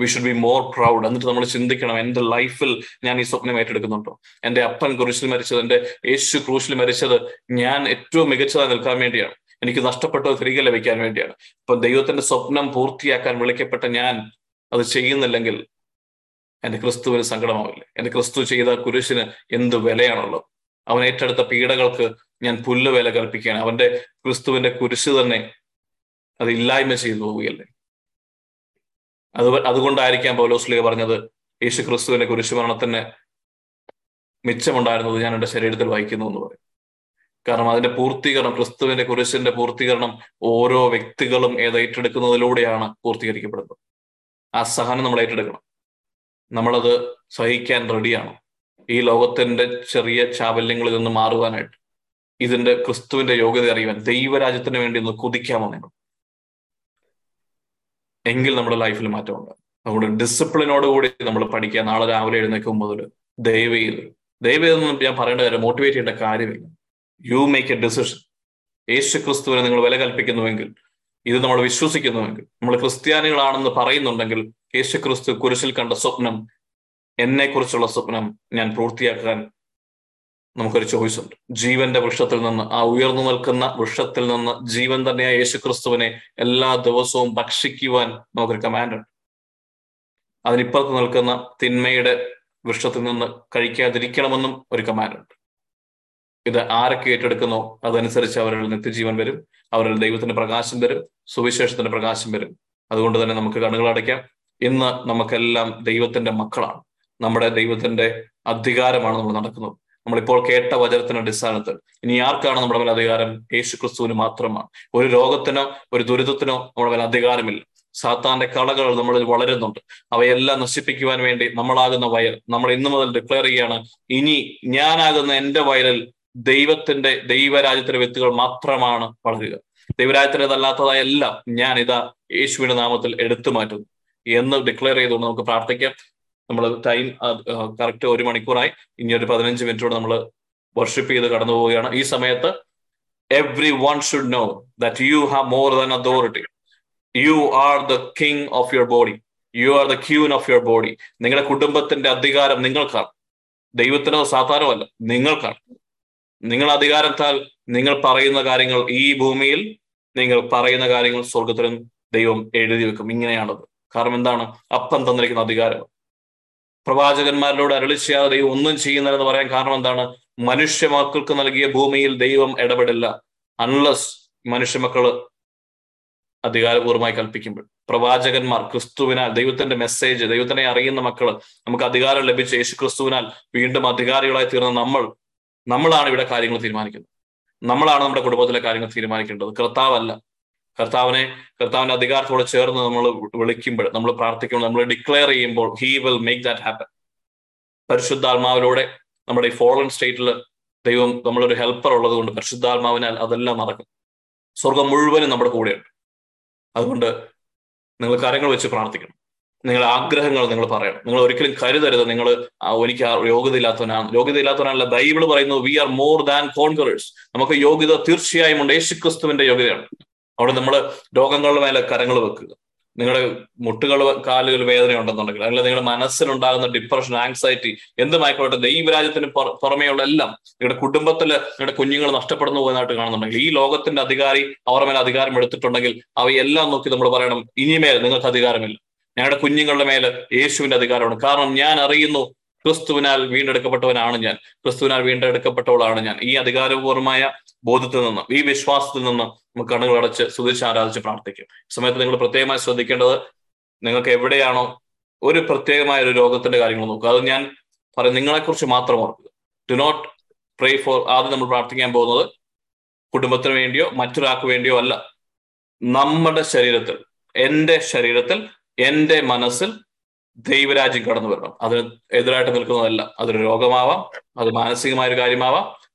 we should be more proud എന്നിട്ട് നമ്മൾ ചിന്തിക്കണം എന്റെ ലൈഫിൽ ഞാൻ ഈ സ്വപ്നം ഏറ്റെടുക്കുന്നുണ്ടോ? എന്റെ അപ്പൻ കുരിശിൽ മരിച്ചത് എന്റെ യേശു ക്രൂശിൽ മരിച്ചത് ഞാൻ ഏറ്റവും മികച്ചതായി നിൽക്കാൻ വേണ്ടിയാണ്. എനിക്ക് നഷ്ടപ്പെട്ടത് തിരികെ ലഭിക്കാൻ വേണ്ടിയാണ്. ഇപ്പൊ ദൈവത്തിന്റെ സ്വപ്നം പൂർത്തിയാക്കാൻ വിളിക്കപ്പെട്ട ഞാൻ അത് ചെയ്യുന്നില്ലെങ്കിൽ എന്റെ ക്രിസ്തുവിന് സങ്കടമാവില്ല. എന്റെ ക്രിസ്തു ചെയ്ത കുരിശിന് എന്ത് വിലയാണുള്ളത്? അവൻ ഏറ്റെടുത്ത പീഡകൾക്ക് ഞാൻ പുല്ല് വില കൽപ്പിക്കുകയാണ്. അവന്റെ ക്രിസ്തുവിന്റെ കുരിശ് തന്നെ അത് ഇല്ലായ്മ ചെയ്തു പോവുകയല്ലേ അത് അതുകൊണ്ടായിരിക്കാം പൗലോസ്ലിയ പറഞ്ഞത് യേശു ക്രിസ്തുവിന്റെ കുരിശുമരണത്തിന് മിച്ചമുണ്ടായിരുന്നത് ഞാൻ എന്റെ ശരീരത്തിൽ വഹിക്കുന്നു എന്ന് പറയും. കാരണം അതിന്റെ പൂർത്തീകരണം ക്രിസ്തുവിന്റെ കുരിശിന്റെ പൂർത്തീകരണം ഓരോ വ്യക്തികളും ഏത് ഏറ്റെടുക്കുന്നതിലൂടെയാണ് പൂർത്തീകരിക്കപ്പെടുന്നത്. ആ സഹനം നമ്മൾ ഏറ്റെടുക്കണം. നമ്മളത് സഹിക്കാൻ റെഡിയാണ്. ഈ ലോകത്തിന്റെ ചെറിയ ചാബല്യങ്ങളിൽ നിന്ന് മാറുവാനായിട്ട് ഇതിന്റെ ക്രിസ്തുവിന്റെ യോഗ്യത അറിയുവാൻ ദൈവരാജ്യത്തിന് വേണ്ടി ഒന്ന് കുതിക്കാമോ നിങ്ങൾ? എങ്കിൽ നമ്മുടെ ലൈഫിൽ മാറ്റമുണ്ട്. ഡിസിപ്ലിനോട് കൂടി നമ്മൾ പഠിക്കുക. നാളെ രാവിലെ എഴുന്നേക്കും മുതൽ ദൈവയിൽ ദയവേതൊന്നും ഞാൻ പറയേണ്ട കാര്യം മോട്ടിവേറ്റ് ചെയ്യേണ്ട കാര്യമില്ല. You make a decision Yesu ക്രിസ്തുവിനെ നിങ്ങൾ വില കൽപ്പിക്കുന്നുവെങ്കിൽ ഇത് നമ്മൾ വിശ്വസിക്കുന്നുവെങ്കിൽ നമ്മൾ ക്രിസ്ത്യാനികളാണെന്ന് പറയുന്നുണ്ടെങ്കിൽ യേശു ക്രിസ്തു കുരിശിൽ കണ്ട സ്വപ്നം എന്നെ കുറിച്ചുള്ള സ്വപ്നം ഞാൻ പൂർത്തിയാക്കാൻ നമുക്കൊരു ചോയ്സ് ഉണ്ട്. ജീവന്റെ വൃക്ഷത്തിൽ നിന്ന് ആ ഉയർന്നു നിൽക്കുന്ന വൃക്ഷത്തിൽ നിന്ന് ജീവൻ തന്നെയായ യേശു ക്രിസ്തുവിനെ എല്ലാ ദിവസവും ഭക്ഷിക്കുവാൻ നമുക്കൊരു കമാൻഡ് ഉണ്ട്. അതിനിപ്പുറത്ത് നിൽക്കുന്ന തിന്മയുടെ വൃക്ഷത്തിൽ നിന്ന് കഴിക്കാതിരിക്കണമെന്നും ഒരു കമാൻഡ് ഉണ്ട്. ഇത് ആരൊക്കെ ഏറ്റെടുക്കുന്നോ അതനുസരിച്ച് അവരിൽ നിത്യജീവൻ വരും. അവരിൽ ദൈവത്തിന്റെ പ്രകാശം വരും. സുവിശേഷത്തിന്റെ പ്രകാശം വരും. അതുകൊണ്ട് തന്നെ നമുക്ക് കണ്ണുകൾ അടയ്ക്കാം. ഇന്ന് നമുക്കെല്ലാം ദൈവത്തിന്റെ മക്കളാണ്. നമ്മുടെ ദൈവത്തിന്റെ അധികാരമാണ് നമ്മൾ നടക്കുന്നത്. നമ്മളിപ്പോൾ കേട്ട വചനത്തിന്റെ അടിസ്ഥാനത്തിൽ ഇനി ആർക്കാണ് നമ്മുടെ മേൽ അധികാരം? യേശു ക്രിസ്തുവിന് മാത്രമാണ്. ഒരു രോഗത്തിനോ ഒരു ദുരിതത്തിനോ നമ്മുടെ മേൽ അധികാരമില്ല. സാത്താന്റെ കളകൾ നമ്മളിൽ വളരുന്നുണ്ട്. അവയെല്ലാം നശിപ്പിക്കുവാൻ വേണ്ടി നമ്മളാകുന്ന വയൽ. നമ്മൾ ഇന്നു മുതൽ ഡിക്ലെയർ ചെയ്യാണ് ഇനി ഞാനാകുന്ന എന്റെ വയലിൽ ദൈവത്തിന്റെ ദൈവരാജ്യത്തിന്റെ വ്യക്തികൾ മാത്രമാണ് വളരുക. ദൈവരാജ്യത്തിന്റെതല്ലാത്തതായ എല്ലാം ഞാൻ ഇതാ യേശുവിന്റെ നാമത്തിൽ എടുത്തു മാറ്റുന്നു. എന്ന് ഡിക്ലെയർ ചെയ്തുകൊണ്ട് നമുക്ക് പ്രാർത്ഥിക്കാം. നമ്മൾ ടൈം കറക്റ്റ് ഒരു മണിക്കൂറായി. ഇനി ഒരു പതിനഞ്ച് മിനിറ്റോടെ നമ്മൾ വർഷിപ്പ് ചെയ്ത് കടന്നു പോവുകയാണ്. ഈ സമയത്ത് everyone should know that you have more than authority you are the king of your body you are the queen of your body നിങ്ങളുടെ കുടുംബത്തിന്റെ അധികാരം നിങ്ങൾക്കാണ്. ദൈവത്തിനോ സാധാരണമല്ല നിങ്ങൾക്കാണ്. നിങ്ങൾ അധികാരത്താൽ നിങ്ങൾ പറയുന്ന കാര്യങ്ങൾ ഈ ഭൂമിയിൽ നിങ്ങൾ പറയുന്ന കാര്യങ്ങൾ സ്വർഗത്തിലും ദൈവം എഴുതി വെക്കും. ഇങ്ങനെയാണത്. കാരണം എന്താണ്? അപ്പം തന്നിരിക്കുന്ന അധികാരം പ്രവാചകന്മാരിലൂടെ അരളി ദൈവം ഒന്നും ചെയ്യുന്നില്ലെന്ന് പറയാൻ കാരണം എന്താണ്? മനുഷ്യ മക്കൾക്ക് നൽകിയ ഭൂമിയിൽ ദൈവം ഇടപെടില്ല. അൺലസ് മനുഷ്യമക്കൾ അധികാരപൂർവമായി കൽപ്പിക്കുമ്പോൾ. പ്രവാചകന്മാർ ക്രിസ്തുവിനാൽ ദൈവത്തിന്റെ മെസ്സേജ് ദൈവത്തിനെ അറിയുന്ന മക്കൾ നമുക്ക് അധികാരം ലഭിച്ച യേശു ക്രിസ്തുവിനാൽ വീണ്ടും അധികാരികളായി തീർന്ന നമ്മൾ നമ്മളാണ് ഇവിടെ കാര്യങ്ങൾ തീരുമാനിക്കുന്നത്. നമ്മളാണ് നമ്മുടെ കുടുംബത്തിലെ കാര്യങ്ങൾ തീരുമാനിക്കേണ്ടത്. കർത്താവല്ല. കർത്താവിനെ കർത്താവിന്റെ അധികാരത്തോടെ ചേർന്ന് നമ്മൾ വിളിക്കുമ്പോൾ നമ്മൾ പ്രാർത്ഥിക്കുമ്പോൾ നമ്മൾ ഡിക്ലെയർ ചെയ്യുമ്പോൾ he will make that happen പരിശുദ്ധാത്മാവിലൂടെ നമ്മുടെ ഈ ഫോളൻ സ്റ്റേറ്റിൽ ദൈവം നമ്മളൊരു ഹെൽപ്പർ ഉള്ളത് കൊണ്ട് പരിശുദ്ധാത്മാവിനാൽ അതെല്ലാം നടക്കും. സ്വർഗം മുഴുവനും നമ്മുടെ കൂടെയുണ്ട്. അതുകൊണ്ട് നിങ്ങൾ കാര്യങ്ങൾ വെച്ച് പ്രാർത്ഥിക്കണം. നിങ്ങളുടെ ആഗ്രഹങ്ങൾ നിങ്ങൾ പറയണം. നിങ്ങൾ ഒരിക്കലും കരുതരുത്. നിങ്ങൾ എനിക്ക് യോഗ്യതയില്ലാത്തവനാണ്. യോഗ്യതയില്ലാത്തവനല്ല. ബൈബിൾ പറയുന്നു we are more than conquerors നമുക്ക് യോഗ്യത തീർച്ചയായും ഉണ്ട്. യേശുക്രിസ്തുവിന്റെ യോഗ്യതയാണ്. അവിടെ നമ്മൾ രോഗങ്ങളുടെ മേലെ കരങ്ങൾ വെക്കുക. നിങ്ങളുടെ മുട്ടുകൾ കാലുകൾ വേദന ഉണ്ടെന്നുണ്ടെങ്കിൽ അല്ലെങ്കിൽ നിങ്ങളുടെ മനസ്സിലുണ്ടാകുന്ന ഡിപ്രഷൻ ആങ്സൈറ്റി എന്തുമായിക്കോട്ടെ ദൈവരാജ്യത്തിന് പുറമെയുള്ള എല്ലാം നിങ്ങളുടെ കുടുംബത്തിൽ നിങ്ങളുടെ കുഞ്ഞുങ്ങൾ നഷ്ടപ്പെടുന്നു പോകുന്നതായിട്ട് കാണുന്നുണ്ടെങ്കിൽ ഈ ലോകത്തിന്റെ അധികാരി അവരുടെ മേലെ അധികാരം എടുത്തിട്ടുണ്ടെങ്കിൽ അവയെല്ലാം നോക്കി നമ്മൾ പറയണം ഇനിമേൽ നിങ്ങൾക്ക് അധികാരമില്ല ഞങ്ങളുടെ കുഞ്ഞുങ്ങളുടെ മേലെ യേശുവിന്റെ അധികാരമാണ്. കാരണം ഞാൻ അറിയുന്നു ക്രിസ്തുവിനാൽ വീണ്ടെടുക്കപ്പെട്ടവനാണ് ഞാൻ. ക്രിസ്തുവിനാൽ വീണ്ടെടുക്കപ്പെട്ടവളാണ് ഞാൻ. ഈ അധികാരപൂർവമായ ബോധത്തിൽ നിന്ന് ഈ വിശ്വാസത്തിൽ നിന്ന് നമുക്ക് കണ്ണുകൾ അടച്ച് സ്തുതിച്ച് ആരാധിച്ച് പ്രാർത്ഥിക്കും. സമയത്ത് നിങ്ങൾ പ്രത്യേകമായി ശ്രദ്ധിക്കേണ്ടത് നിങ്ങൾക്ക് എവിടെയാണോ ഒരു പ്രത്യേകമായ ഒരു രോഗത്തിന്റെ കാര്യങ്ങൾ നോക്കുക. അത് ഞാൻ പറയും നിങ്ങളെക്കുറിച്ച് മാത്രം ഓർക്കുക. ഡു നോട്ട് പ്രേ ഫോർ ആദ്യം നമ്മൾ പ്രാർത്ഥിക്കാൻ പോകുന്നത് കുടുംബത്തിന് വേണ്ടിയോ മറ്റൊരാൾക്ക് വേണ്ടിയോ അല്ല. നമ്മുടെ ശരീരത്തിൽ എന്റെ ശരീരത്തിൽ എന്റെ മനസ്സിൽ ദൈവരാജ്യം കടന്നു വരണം. അതിന് എതിരായിട്ട് നിൽക്കുന്നതല്ല. അതൊരു രോഗമാവാം അത് മാനസികമായ ഒരു കാര്യമാവാം.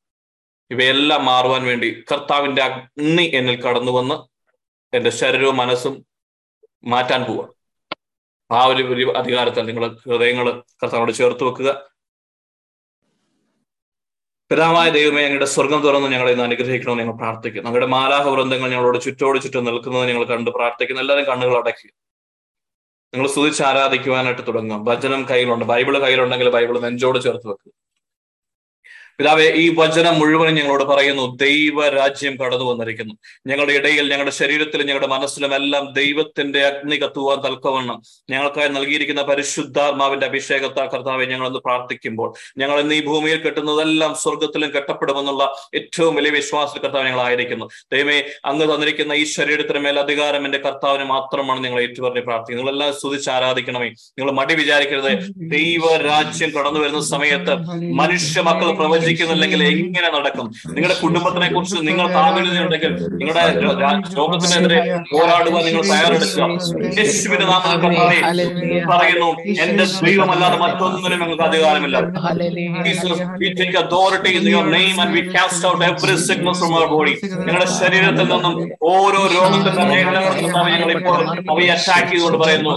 ഇവയെല്ലാം മാറുവാൻ വേണ്ടി കർത്താവിന്റെ അഗ്നി എന്നിൽ കടന്നു വന്ന് എന്റെ ശരീരവും മനസ്സും മാറ്റാൻ പോവുക ആ ഒരു അധികാരത്താൽ നിങ്ങൾ ഹൃദയങ്ങൾ കർത്താവിനോട് ചേർത്ത് വെക്കുക. പിതാവായ ദൈവമേ ഞങ്ങളുടെ സ്വർഗം തുറന്ന് ഞങ്ങളെ ഇന്ന് അനുഗ്രഹിക്കണമെന്ന് ഞങ്ങൾ പ്രാർത്ഥിക്കുന്നു. ഞങ്ങളുടെ മാലാഹ വൃന്ദങ്ങൾ ഞങ്ങളോട് ചുറ്റോട് ചുറ്റും നിൽക്കുന്നത് ഞങ്ങൾ കണ്ട് പ്രാർത്ഥിക്കുന്നു. എല്ലാവരും കണ്ണുകൾ അടയ്ക്കുക. നിങ്ങൾ സ്തുതിച്ച് ആരാധിക്കുവാനായിട്ട് തുടങ്ങും ഭജനം കയ്യിലുണ്ട്. ബൈബിൾ കയ്യിലുണ്ടെങ്കിൽ ബൈബിൾ നെഞ്ചോട് ചേർത്ത് വെക്കുക പിതാവെ ഈ വചനം മുഴുവനും ഞങ്ങളോട് പറയുന്നു. ദൈവരാജ്യം കടന്നു വന്നിരിക്കുന്നു. ഞങ്ങളുടെ ഇടയിൽ ഞങ്ങളുടെ ശരീരത്തിലും ഞങ്ങളുടെ മനസ്സിലും എല്ലാം ദൈവത്തിന്റെ അഗ്നി കത്തുവാൻ തൽക്കവണ്ണം ഞങ്ങൾക്കായി നൽകിയിരിക്കുന്ന പരിശുദ്ധാത്മാവിന്റെ അഭിഷേകത്താ കർത്താവെ ഞങ്ങൾ ഒന്ന് പ്രാർത്ഥിക്കുമ്പോൾ ഞങ്ങൾ ഇന്ന് ഈ ഭൂമിയിൽ കെട്ടുന്നതെല്ലാം സ്വർഗത്തിലും കെട്ടപ്പെടുമെന്നുള്ള ഏറ്റവും വലിയ വിശ്വാസ കർത്താവ് ഞങ്ങളായിരിക്കുന്നു. ദൈവമേ അങ്ങ് തന്നിരിക്കുന്ന ഈ ശരീരത്തിന് മേൽ അധികാരം എന്റെ കർത്താവിന് മാത്രമാണ് നിങ്ങൾ ഏറ്റുപറഞ്ഞ് പ്രാർത്ഥിക്കുന്നത്. നിങ്ങളെല്ലാം സ്തുതിച്ച് ആരാധിക്കണമേ. നിങ്ങൾ മടി വിചാരിക്കരുത്. ദൈവരാജ്യം കടന്നു വരുന്ന സമയത്ത് മനുഷ്യ മക്കൾ പ്രവചിക്കുന്നില്ലെങ്കിൽ എങ്ങനെ നടക്കും? നിങ്ങളുടെ കുടുംബത്തിനെ കുറിച്ച് നിങ്ങൾ താങ്ങുന്നുണ്ടെങ്കിൽ നിങ്ങളുടെ ലോകത്തിനെതിരെ രോഗത്തിനെതിരെ പോരാടുവാൻ നിങ്ങൾ തയ്യാറെടുക്കുക. യേശുവിന്റെ നാമത്തിൽ പറയുന്നു എന്റെ ദൈവമല്ലാതെ മറ്റൊന്നിനും ഞങ്ങൾക്ക് അധികാരമില്ല. and we cast out every sickness from our body. ഞങ്ങളുടെ ശരീരത്തിൽ നിന്നും ഓരോ രോഗത്തിന്റെ ഞങ്ങൾ ഇപ്പോൾ അവയെ അറ്റാക്ക് ചെയ്തുകൊണ്ട് പറയുന്നു.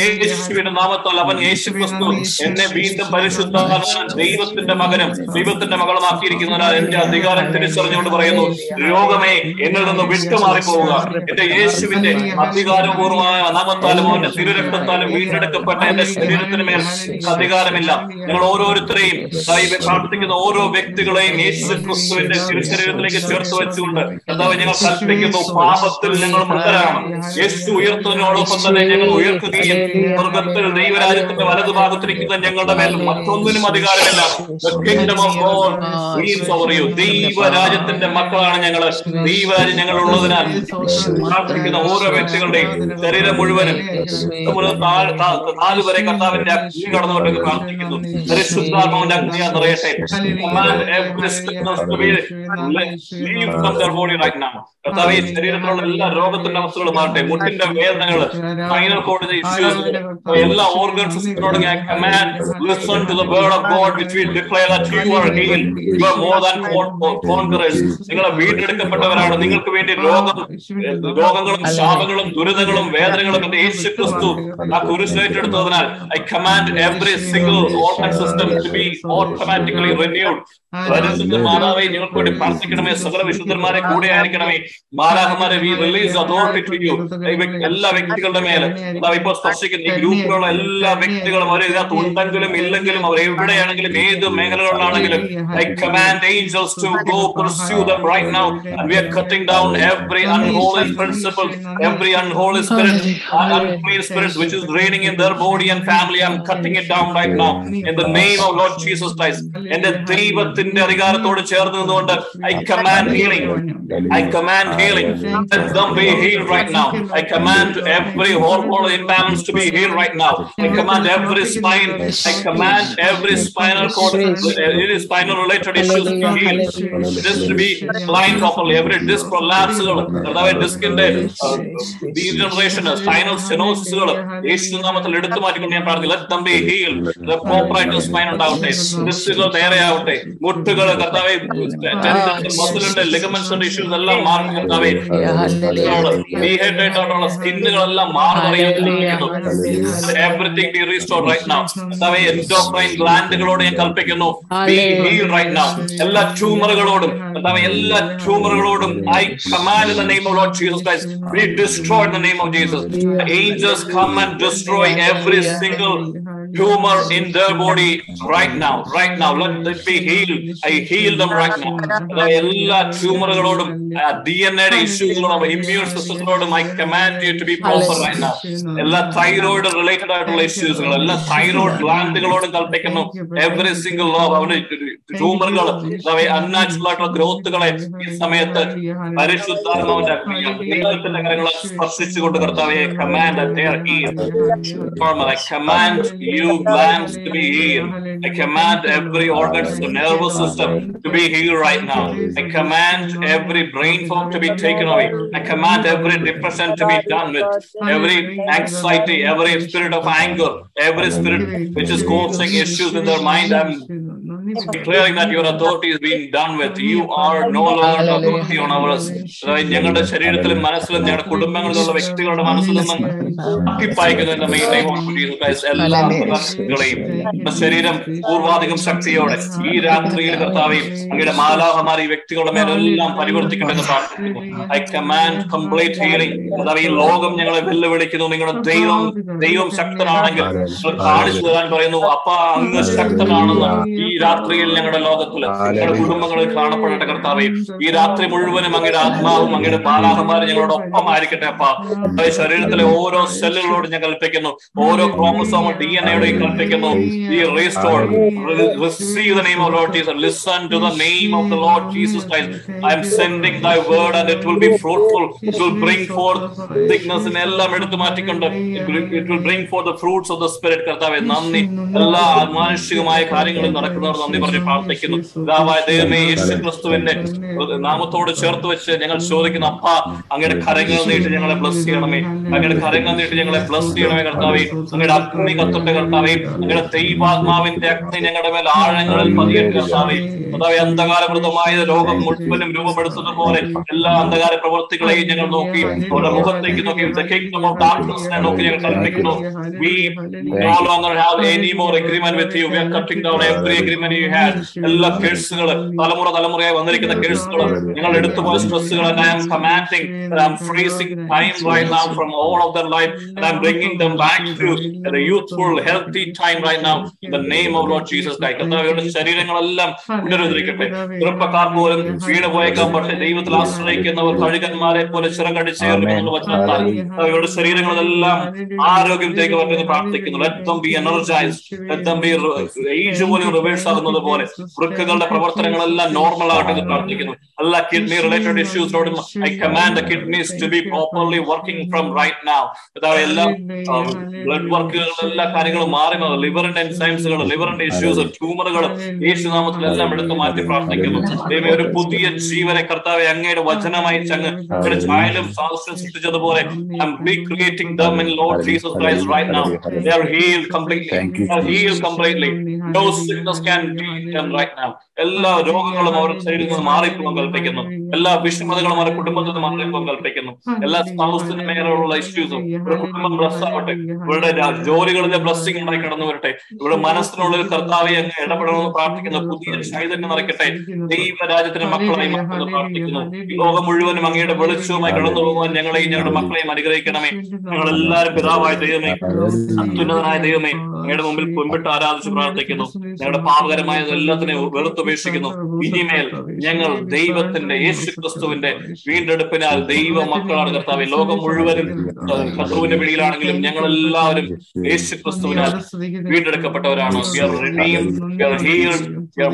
യേശുവിന്റെ നാമത്താൽ അവൻ യേശു ക്രിസ്തു എന്നെ വീണ്ടും പരിശുദ്ധാത്മാവാൻ ദൈവത്തിന്റെ മകനും ദൈവത്തിന്റെ മകളുമാക്കിയിരിക്കുന്നതിനാൽ എന്റെ അധികാരം തിരിച്ചറിഞ്ഞുകൊണ്ട് പറയുന്നു രോഗമേ എന്നിൽ നിന്ന് വിട്ടുമാറി പോവുക എന്റെ യേശുവിന്റെ അധികാരപൂർവമായ നാമത്താലും അവന്റെ തിരുരക്തത്താലും വീണ്ടെടുക്കപ്പെട്ട എന്റെ ശരീരത്തിന് മേൽ അധികാരമില്ല. നിങ്ങൾ ഓരോരുത്തരെയും പ്രാർത്ഥിക്കുന്ന ഓരോ വ്യക്തികളെയും യേശു ക്രിസ്തുവിന്റെ തിരുശരീരത്തിലേക്ക് ചേർത്ത് വെച്ചുകൊണ്ട് എന്താ ഞങ്ങൾ കൽപ്പിക്കുന്നു പാപത്തിൽ ഞങ്ങൾ മൃതരാണ് യേശു ഉയർത്തുന്നതിനോടൊപ്പം തന്നെ ഞങ്ങൾ ഉയർത്തുകയും മൃഗത്തിൽ ദൈവരാജ്യത്തിന്റെ വലതുഭാഗത്തിരിക്കുന്ന ഞങ്ങളുടെ മേൽ മറ്റൊന്നിനും അധികാരമില്ല. The kingdom of God reigns ദൈവരാജ്യത്തിന്റെ മക്കളാണ് ഞങ്ങൾ. ദൈവരാജ്യം ഞങ്ങൾ ഉള്ളതിനാൽ പ്രാർത്ഥിക്കുന്ന ഓരോ വ്യക്തികളുടെയും ശരീരം മുഴുവനും നാല് വരെ കർത്താവിന്റെ അഗ്നി കടന്നുകൊണ്ട് പ്രാർത്ഥിക്കുന്നു. പരിശുദ്ധാത്മാവിന്റെ അഗ്നി നിറയട്ടെ. ശരീരത്തിലുള്ള എല്ലാ രോഗത്തിന്റെ അവസ്ഥകളും മാറട്ടെ. മുട്ടിന്റെ വേദനകൾ സ്പൈനൽ കോഡിന്റെ ഇഷ്യൂസ് എല്ലാ ഓർഗൻസിനോട് ഞാൻ command listen to the word of God which we declare that you are heal you are more than conquerors നിങ്ങൾ വീണ്ടെടുക്കപ്പെട്ടവരാണ്. നിങ്ങൾക്ക് വേണ്ടി രോഗം രോഗങ്ങളും ശാപങ്ങളും ദുരിതങ്ങളും വേദനകളും എന്റെ യേശു ക്രിസ്തു ആ കുരിശ് ഏറ്റെടുത്തതിനാൽ I command every single organ system to be automatically renewed പരിശുദ്ധ മാതാവെ ഞങ്ങൾക്ക് വേണ്ടി പ്രാർത്ഥിക്കണമേ. സകല വിശുദ്ധന്മാരെ കൂടെ ആയിരിക്കണമേ. മാലാഹമാരെ we release authority to you എല്ലാ വ്യക്തികളുടെ മേലെ. ഇപ്പോൾ സ്പർശിക്കുന്ന ഈ ഗ്രൂപ്പിലുള്ള എല്ലാ വ്യക്തികളും അവർ ഇതിനകത്ത് ഉണ്ടെങ്കിലും ഇല്ലെങ്കിലും അവർ എവിടെയാണെങ്കിലും ഏത് മേഖലകളിലാണെങ്കിലും I command angels to go pursue them right now and we are cutting down every unholy principle every unholy spirit and unclean spirits which is reigning in their body and family i'm cutting it down right now in the name of lord jesus christ എന്റെ ദൈവത്തിന്റെ അധികാരത്തോട് ചേർന്ന് നിന്നുകൊണ്ട് I command healing I command healing. Let them be healed right now. I command every hormonal imbalance to be healed right now. I command every spine. I command every spinal cord, uh, any spinal related issues to be blind properly. Every disc prolapse, അതായത് ഡിസ്കിന്റെ degeneration spinal സ്റ്റെനോസിസുകൾ യേശു നാമത്തിൽ എടുത്തു മാറ്റിക്കൊണ്ട് ഞാൻ പ്രാർത്ഥിക്കും let them be healed പ്രോപ്പറായിട്ട് spine ഉണ്ടാവട്ടെ ഡിസ്കുകൾ നേരെയാവട്ടെ മുട്ടുകൾ കർത്താവെ മസിലിന്റെ ലിഗമെന്റ്സിന്റെ ഇഷ്യൂസ് എല്ലാം മാറി കർത്താവെ ഡീഹൈഡ്രേറ്റ് ആയിട്ടുള്ള സ്കിന്നുകളെല്ലാം മാറി everything be restore right now കർത്താവെ എൻഡോക്രൈൻ ഗ്ലാൻഡുകളോട് ഞാൻ കൽപ്പിക്കുന്നു. എല്ലാ ട്യൂമറുകളോടും കർത്താവെ എല്ലാ ട്യൂമറുകളോടും I command in the name of lord Jesus Christ in the name of Jesus. The angels come and destroy every single tumor in their body right now right now. Let it be healed. I heal them right now. എല്ലാ ട്യൂമറുകളോടും D N എയുടെ ഇഷ്യൂകളോടും immune സിസ്റ്റത്തിനോടും I command you to be proper right now എല്ലാ thyroid related ആയിട്ടുള്ള ഇഷ്യൂസുകൾ എല്ലാ thyroid ഗ്ലാൻഡുകളോടും കൽപ്പിക്കുന്നു പ്രാർത്ഥിക്കുന്നു എവറി സിംഗിൾ ലോ അവന് ട്യൂമറുകൾ അൺനാച്ചുറൽ ആയിട്ടുള്ള ഗ്രോത്തുകളെ ഈ സമയത്ത് പരിശുദ്ധാത്മാവിന്റെ ദൈവത്തിന്റെ കരങ്ങളെ സ്പർശിച്ചുകൊണ്ട് കർത്താവെ command I command you glands to be healed. I command every organs, the nervous system to be healed right now. I command every brain fog to be taken away. I command every depression to be done with. Every anxiety, every spirit of anger, every spirit which is causing issues In their mind, I'm declaring that your authority is being done with. You are no longer authority on our ഞങ്ങളുടെ ശരീരത്തിലും മനസ്സിലും ഞങ്ങളുടെ കുടുംബങ്ങളിലുള്ള വ്യക്തികളുടെ മനസ്സിലും അക്കിപ്പായിക്കുന്ന എല്ലാ പ്രവർത്തികളെയും ശരീരം പൂർവാധികം ശക്തിയോടെ ഈ രാത്രിയിൽ കർത്താവെയും അങ്ങയുടെ മാലാഹമാരി വ്യക്തികളുടെ മേലെല്ലാം പരിവർത്തിക്കണമെന്ന് പ്രാർത്ഥിക്കുന്നു. ഐ കമാൻഡ് കംപ്ലീറ്റ് ഹീലിംഗ് കർത്താവ് ഈ ലോകം ഞങ്ങളെ വെല്ലുവിളിക്കുന്നു. നിങ്ങളുടെ ദൈവം ദൈവം ശക്തനാണെങ്കിൽ കാണിച്ചു തരാൻ പറയുന്നു അപ്പ അങ്ങ് ശക്തമാണെന്ന് ഈ രാത്രിയിൽ ഞങ്ങളുടെ ലോകത്തിൽ ഞങ്ങളുടെ കുടുംബങ്ങളിൽ കാണപ്പെടേണ്ട കർത്താവെ ഈ രാത്രി മുഴുവനും അങ്ങയുടെ ആത്മാവും അങ്ങയുടെ പാലാഹന്മാരും ഞങ്ങളുടെ ഒപ്പം ആയിരിക്കട്ടെ അപ്പ. അതായത് ശരീരത്തിലെ ഓരോ സെല്ലുകളോട് ഞാൻ കൽപ്പിക്കുന്നു ഓരോ ക്രോമസോമ ഡി എൻ എയുടെയും കൽപ്പിക്കുന്നു. ഈ restore receive the name of lord Jesus listen to the name of the Lord Jesus Christ I am sending thy word and it will be fruitful. It will bring forth thickness in എല്ലാം എടുത്തു മാറ്റിക്കൊണ്ട്. It will bring for the fruits of the spirit the spirit കർത്താവെ. നന്ദി. എല്ലാ മാനുഷികമായ കാര്യങ്ങളും നടക്കുന്നവർ നന്ദി പറഞ്ഞ് പ്രാർത്ഥിക്കുന്നു. പിതാവായ ദൈവമേ യേശു ക്രിസ്തുവിന്റെ നാമത്തോട് ചേർത്ത് വെച്ച് ഞങ്ങൾ ചോദിക്കുന്ന അപ്പ അങ്ങയുടെ കരങ്ങൾ നീട്ടി ഞങ്ങളെ ബ്ലസ് ചെയ്യണമേ. അങ്ങയുടെ കരങ്ങൾ നീട്ടി ഞങ്ങളെ ബ്ലസ് ചെയ്യണമേ കർത്താവേ. അങ്ങയുടെ അഗ്നി കത്തുണ്ട് കർത്താവേ. അങ്ങയുടെ ദൈവാത്മാവിന്റെ അഗ്നി ഞങ്ങളുടെ മേൽ ആഴങ്ങളിൽ പതിയട്ടെ കർത്താവേ. കർത്താവെ അന്ധകാരമൃതമായ ലോകം മുഴുവനും രൂപപ്പെടുത്തുന്ന പോലെ എല്ലാ അന്ധകാര പ്രവൃത്തികളെയും ഞങ്ങൾ നോക്കി അവരുടെ മുഖത്തേക്ക് നോക്കി ദ കിങ്ഡം ഓഫ് darkness നെ നോക്കി ഞങ്ങൾ കൽപ്പിക്കുന്നു. We no longer have any more with you we are cutting down every agreement you had എല്ലാ കേഴ്സുകൾ തലമുറ തലമുറയായി വന്നിരിക്കുന്ന കേഴ്സുകൾ ഞങ്ങൾ എടുത്തുപോയ സ്ട്രെസ്സുകൾ and I am commanding that I'm freezing time right now from all of their life and I'm bringing them back to the youthful healthy time right now in the name of Lord Jesus Christ കർത്താവയുടെ ശരീരങ്ങളെല്ലാം പുനരുദ്ധരിക്കട്ടെ ചെറുപ്പക്കാർ പോലും വീണ് പോയേക്കാം പക്ഷെ ദൈവത്തിൽ ആശ്രയിക്കുന്നവർ കഴുകന്മാരെ പോലെ ചിറകടിച്ചേർന്നുള്ള വചനത്താൽ അവരുടെ ശരീരങ്ങളെല്ലാം ആരോഗ്യത്തേക്ക് പറ്റുന്ന പ്രാർത്ഥിക്കുന്നു let them be energised let them be age പോലും റിവേഴ്സ് ആകുന്നത് പോലെ വൃക്കകളുടെ പ്രവർത്തനങ്ങളെല്ലാം നോർമൽ എന്ന് പ്രാർത്ഥിക്കുന്നു എല്ലാ kidney related ഇഷ്യൂസിനോടും I command the kidneys to be properly working from right now അതായത് എല്ലാ ബ്ലഡ് വർക്കുകളും എല്ലാ കാര്യങ്ങളും മാറി ലിവറിന്റെ എൻസൈംസുകൾ ലിവറിന്റെ ഇഷ്യൂസ് ട്യൂമറുകൾ യേശുനാമത്തിലെല്ലാം എടുത്തു മാറ്റി പ്രാർത്ഥിക്കുന്നു. ദൈവം ഒരു പുതിയ ജീവനെ കർത്താവെ അങ്ങയുടെ വചനമായി ചങ്ങ് ചായലും സാഹസ്യം സൃഷ്ടിച്ചതുപോലെ in Lord Jesus Christ right now. They are healed completely. They are healed completely. No sickness can be them right now. എല്ലാ രോഗങ്ങളും അവരുടെ ശരീരത്തിൽ നിന്ന് മാറിപ്പോകാൻ കൽപ്പിക്കുന്നു എല്ലാ വിഷമതകളും അവരുടെ കുടുംബത്തിൽ നിന്ന് മാറിപ്പോകാൻ കൽപ്പിക്കുന്നു എല്ലാ സ്പൗസിന്റെ മേലുള്ള ഇഷ്യൂസും ഇവരുടെ കുടുംബം ബ്ലസ് ആവട്ടെ. ഇവരുടെ ജോലികളിലെ ബ്ലസ്സിംഗ് ഉണ്ടായി കടന്നു വരട്ടെ. ഇവരുടെ മനസ്സിനുള്ളിൽ കർത്താവെ അങ്ങ് ഇടപെടണമെന്ന് പ്രാർത്ഥിക്കുന്ന പുതിയ ചൈതന്യം നിറയ്ക്കട്ടെ. ദൈവ രാജ്യത്തിന്റെ മക്കളായി മക്കളെ പ്രാർത്ഥിക്കുന്നു. ലോകം മുഴുവനും അങ്ങയുടെ വെളിച്ചവുമായി കടന്നു പോകുവാൻ ഞങ്ങളെയും ഞങ്ങളുടെ മക്കളെയും അനുഗ്രഹിക്കണമേ. ഞങ്ങൾ എല്ലാവരും പിതാവായ ദൈവമേ അത്യുന്നതനായ ദൈവമേ അങ്ങയുടെ മുമ്പിൽ കുമ്പിട്ട് ആരാധിച്ച് പ്രാർത്ഥിക്കുന്നു. ഞങ്ങളുടെ പാപകരമായ എല്ലാത്തിനെയും വെറുത്തുപേക്ഷിക്കുന്നു ഇനിമേൽ ഞങ്ങൾ ദൈവത്തിന്റെ യേശു ക്രിസ്തുവിന്റെ വീണ്ടെടുപ്പിനാൽ ദൈവ മക്കളാണ് കർത്താവ് ലോകം മുഴുവനും ശത്രുവിന്റെ പിടിയിലാണെങ്കിലും ഞങ്ങൾ എല്ലാവരും യേശു ക്രിസ്തുവിനാൽ വീണ്ടെടുക്കപ്പെട്ടവരാണ് We are redeemed, we are healed,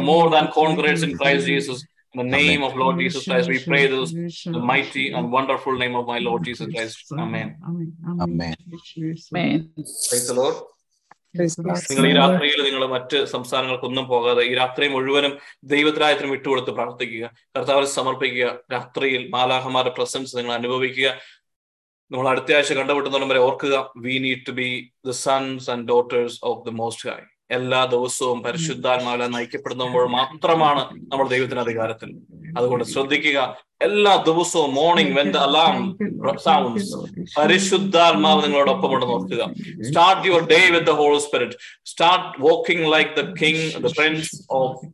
more than conquerors in Christ Jesus. In the name of Lord Jesus Christ, we pray this, the mighty and wonderful name of my Lord Jesus Christ. Amen.
Amen.
Praise the Lord. നിങ്ങൾ ഈ രാത്രിയിൽ നിങ്ങൾ മറ്റ് സംസ്ഥാനങ്ങൾക്കൊന്നും പോകാതെ ഈ രാത്രി മുഴുവനും ദൈവത്തിനായത്തിനും വിട്ടുകൊടുത്ത് പ്രാർത്ഥിക്കുക. കർത്താവിനെ സമർപ്പിക്കുക. രാത്രിയിൽ മാലാഹമാരുടെ പ്രസൻസ് നിങ്ങൾ അനുഭവിക്കുക. നമ്മൾ അടുത്ത ആഴ്ച കണ്ടുപിട്ടുന്നവരെ ഓർക്കുക we need to be the sons and daughters of the most high എല്ലാ ദിവസവും പരിശുദ്ധാത്മാവിലെ നയിക്കപ്പെടുമ്പോൾ മാത്രമാണ് നമ്മൾ ദൈവത്തിന് അധികാരത്തിൽ. അതുകൊണ്ട് ശ്രദ്ധിക്കുക എല്ലാ ദിവസവും morning when the alarm sounds പരിശുദ്ധാത്മാവ് നിങ്ങളോടൊപ്പം ഉണ്ടെന്ന് ഓർക്കുക. Start your day with the holy spirit start walking like the king the prince of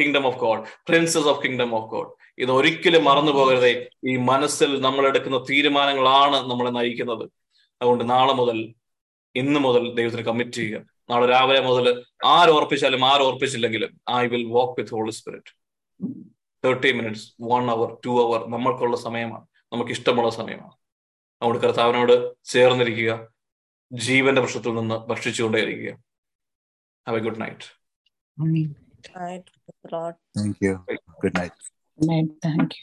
kingdom of God princess of kingdom of God ഇത് ഒരിക്കലും മറന്നു പോകരുതേ. ഈ മനസ്സിൽ നമ്മൾ എടുക്കുന്ന തീരുമാനങ്ങളാണ് നമ്മളെ നയിക്കുന്നത്. അതുകൊണ്ട് നാളെ മുതൽ ഇന്ന് മുതൽ ദൈവത്തിന് കമ്മിറ്റ് ചെയ്യുക. നാളെ രാവിലെ മുതൽ ആരോർപ്പിച്ചാലും ആരോർപ്പിച്ചില്ലെങ്കിലും I will walk with holy spirit thirty minutes one hour two hour നമ്മൾക്കുള്ള സമയമാണ്. നമുക്ക് ഇഷ്ടമുള്ള സമയമാണ്. നമ്മുടെ കർത്താവിനോട് ചേർന്നിരിക്കുക. ജീവന്റെ പ്രശ്നത്തിൽ നിന്ന് ഭക്ഷിച്ചുകൊണ്ടേയിരിക്കുക. Have a good
night
good night
thank you good night
Good night. Thank you.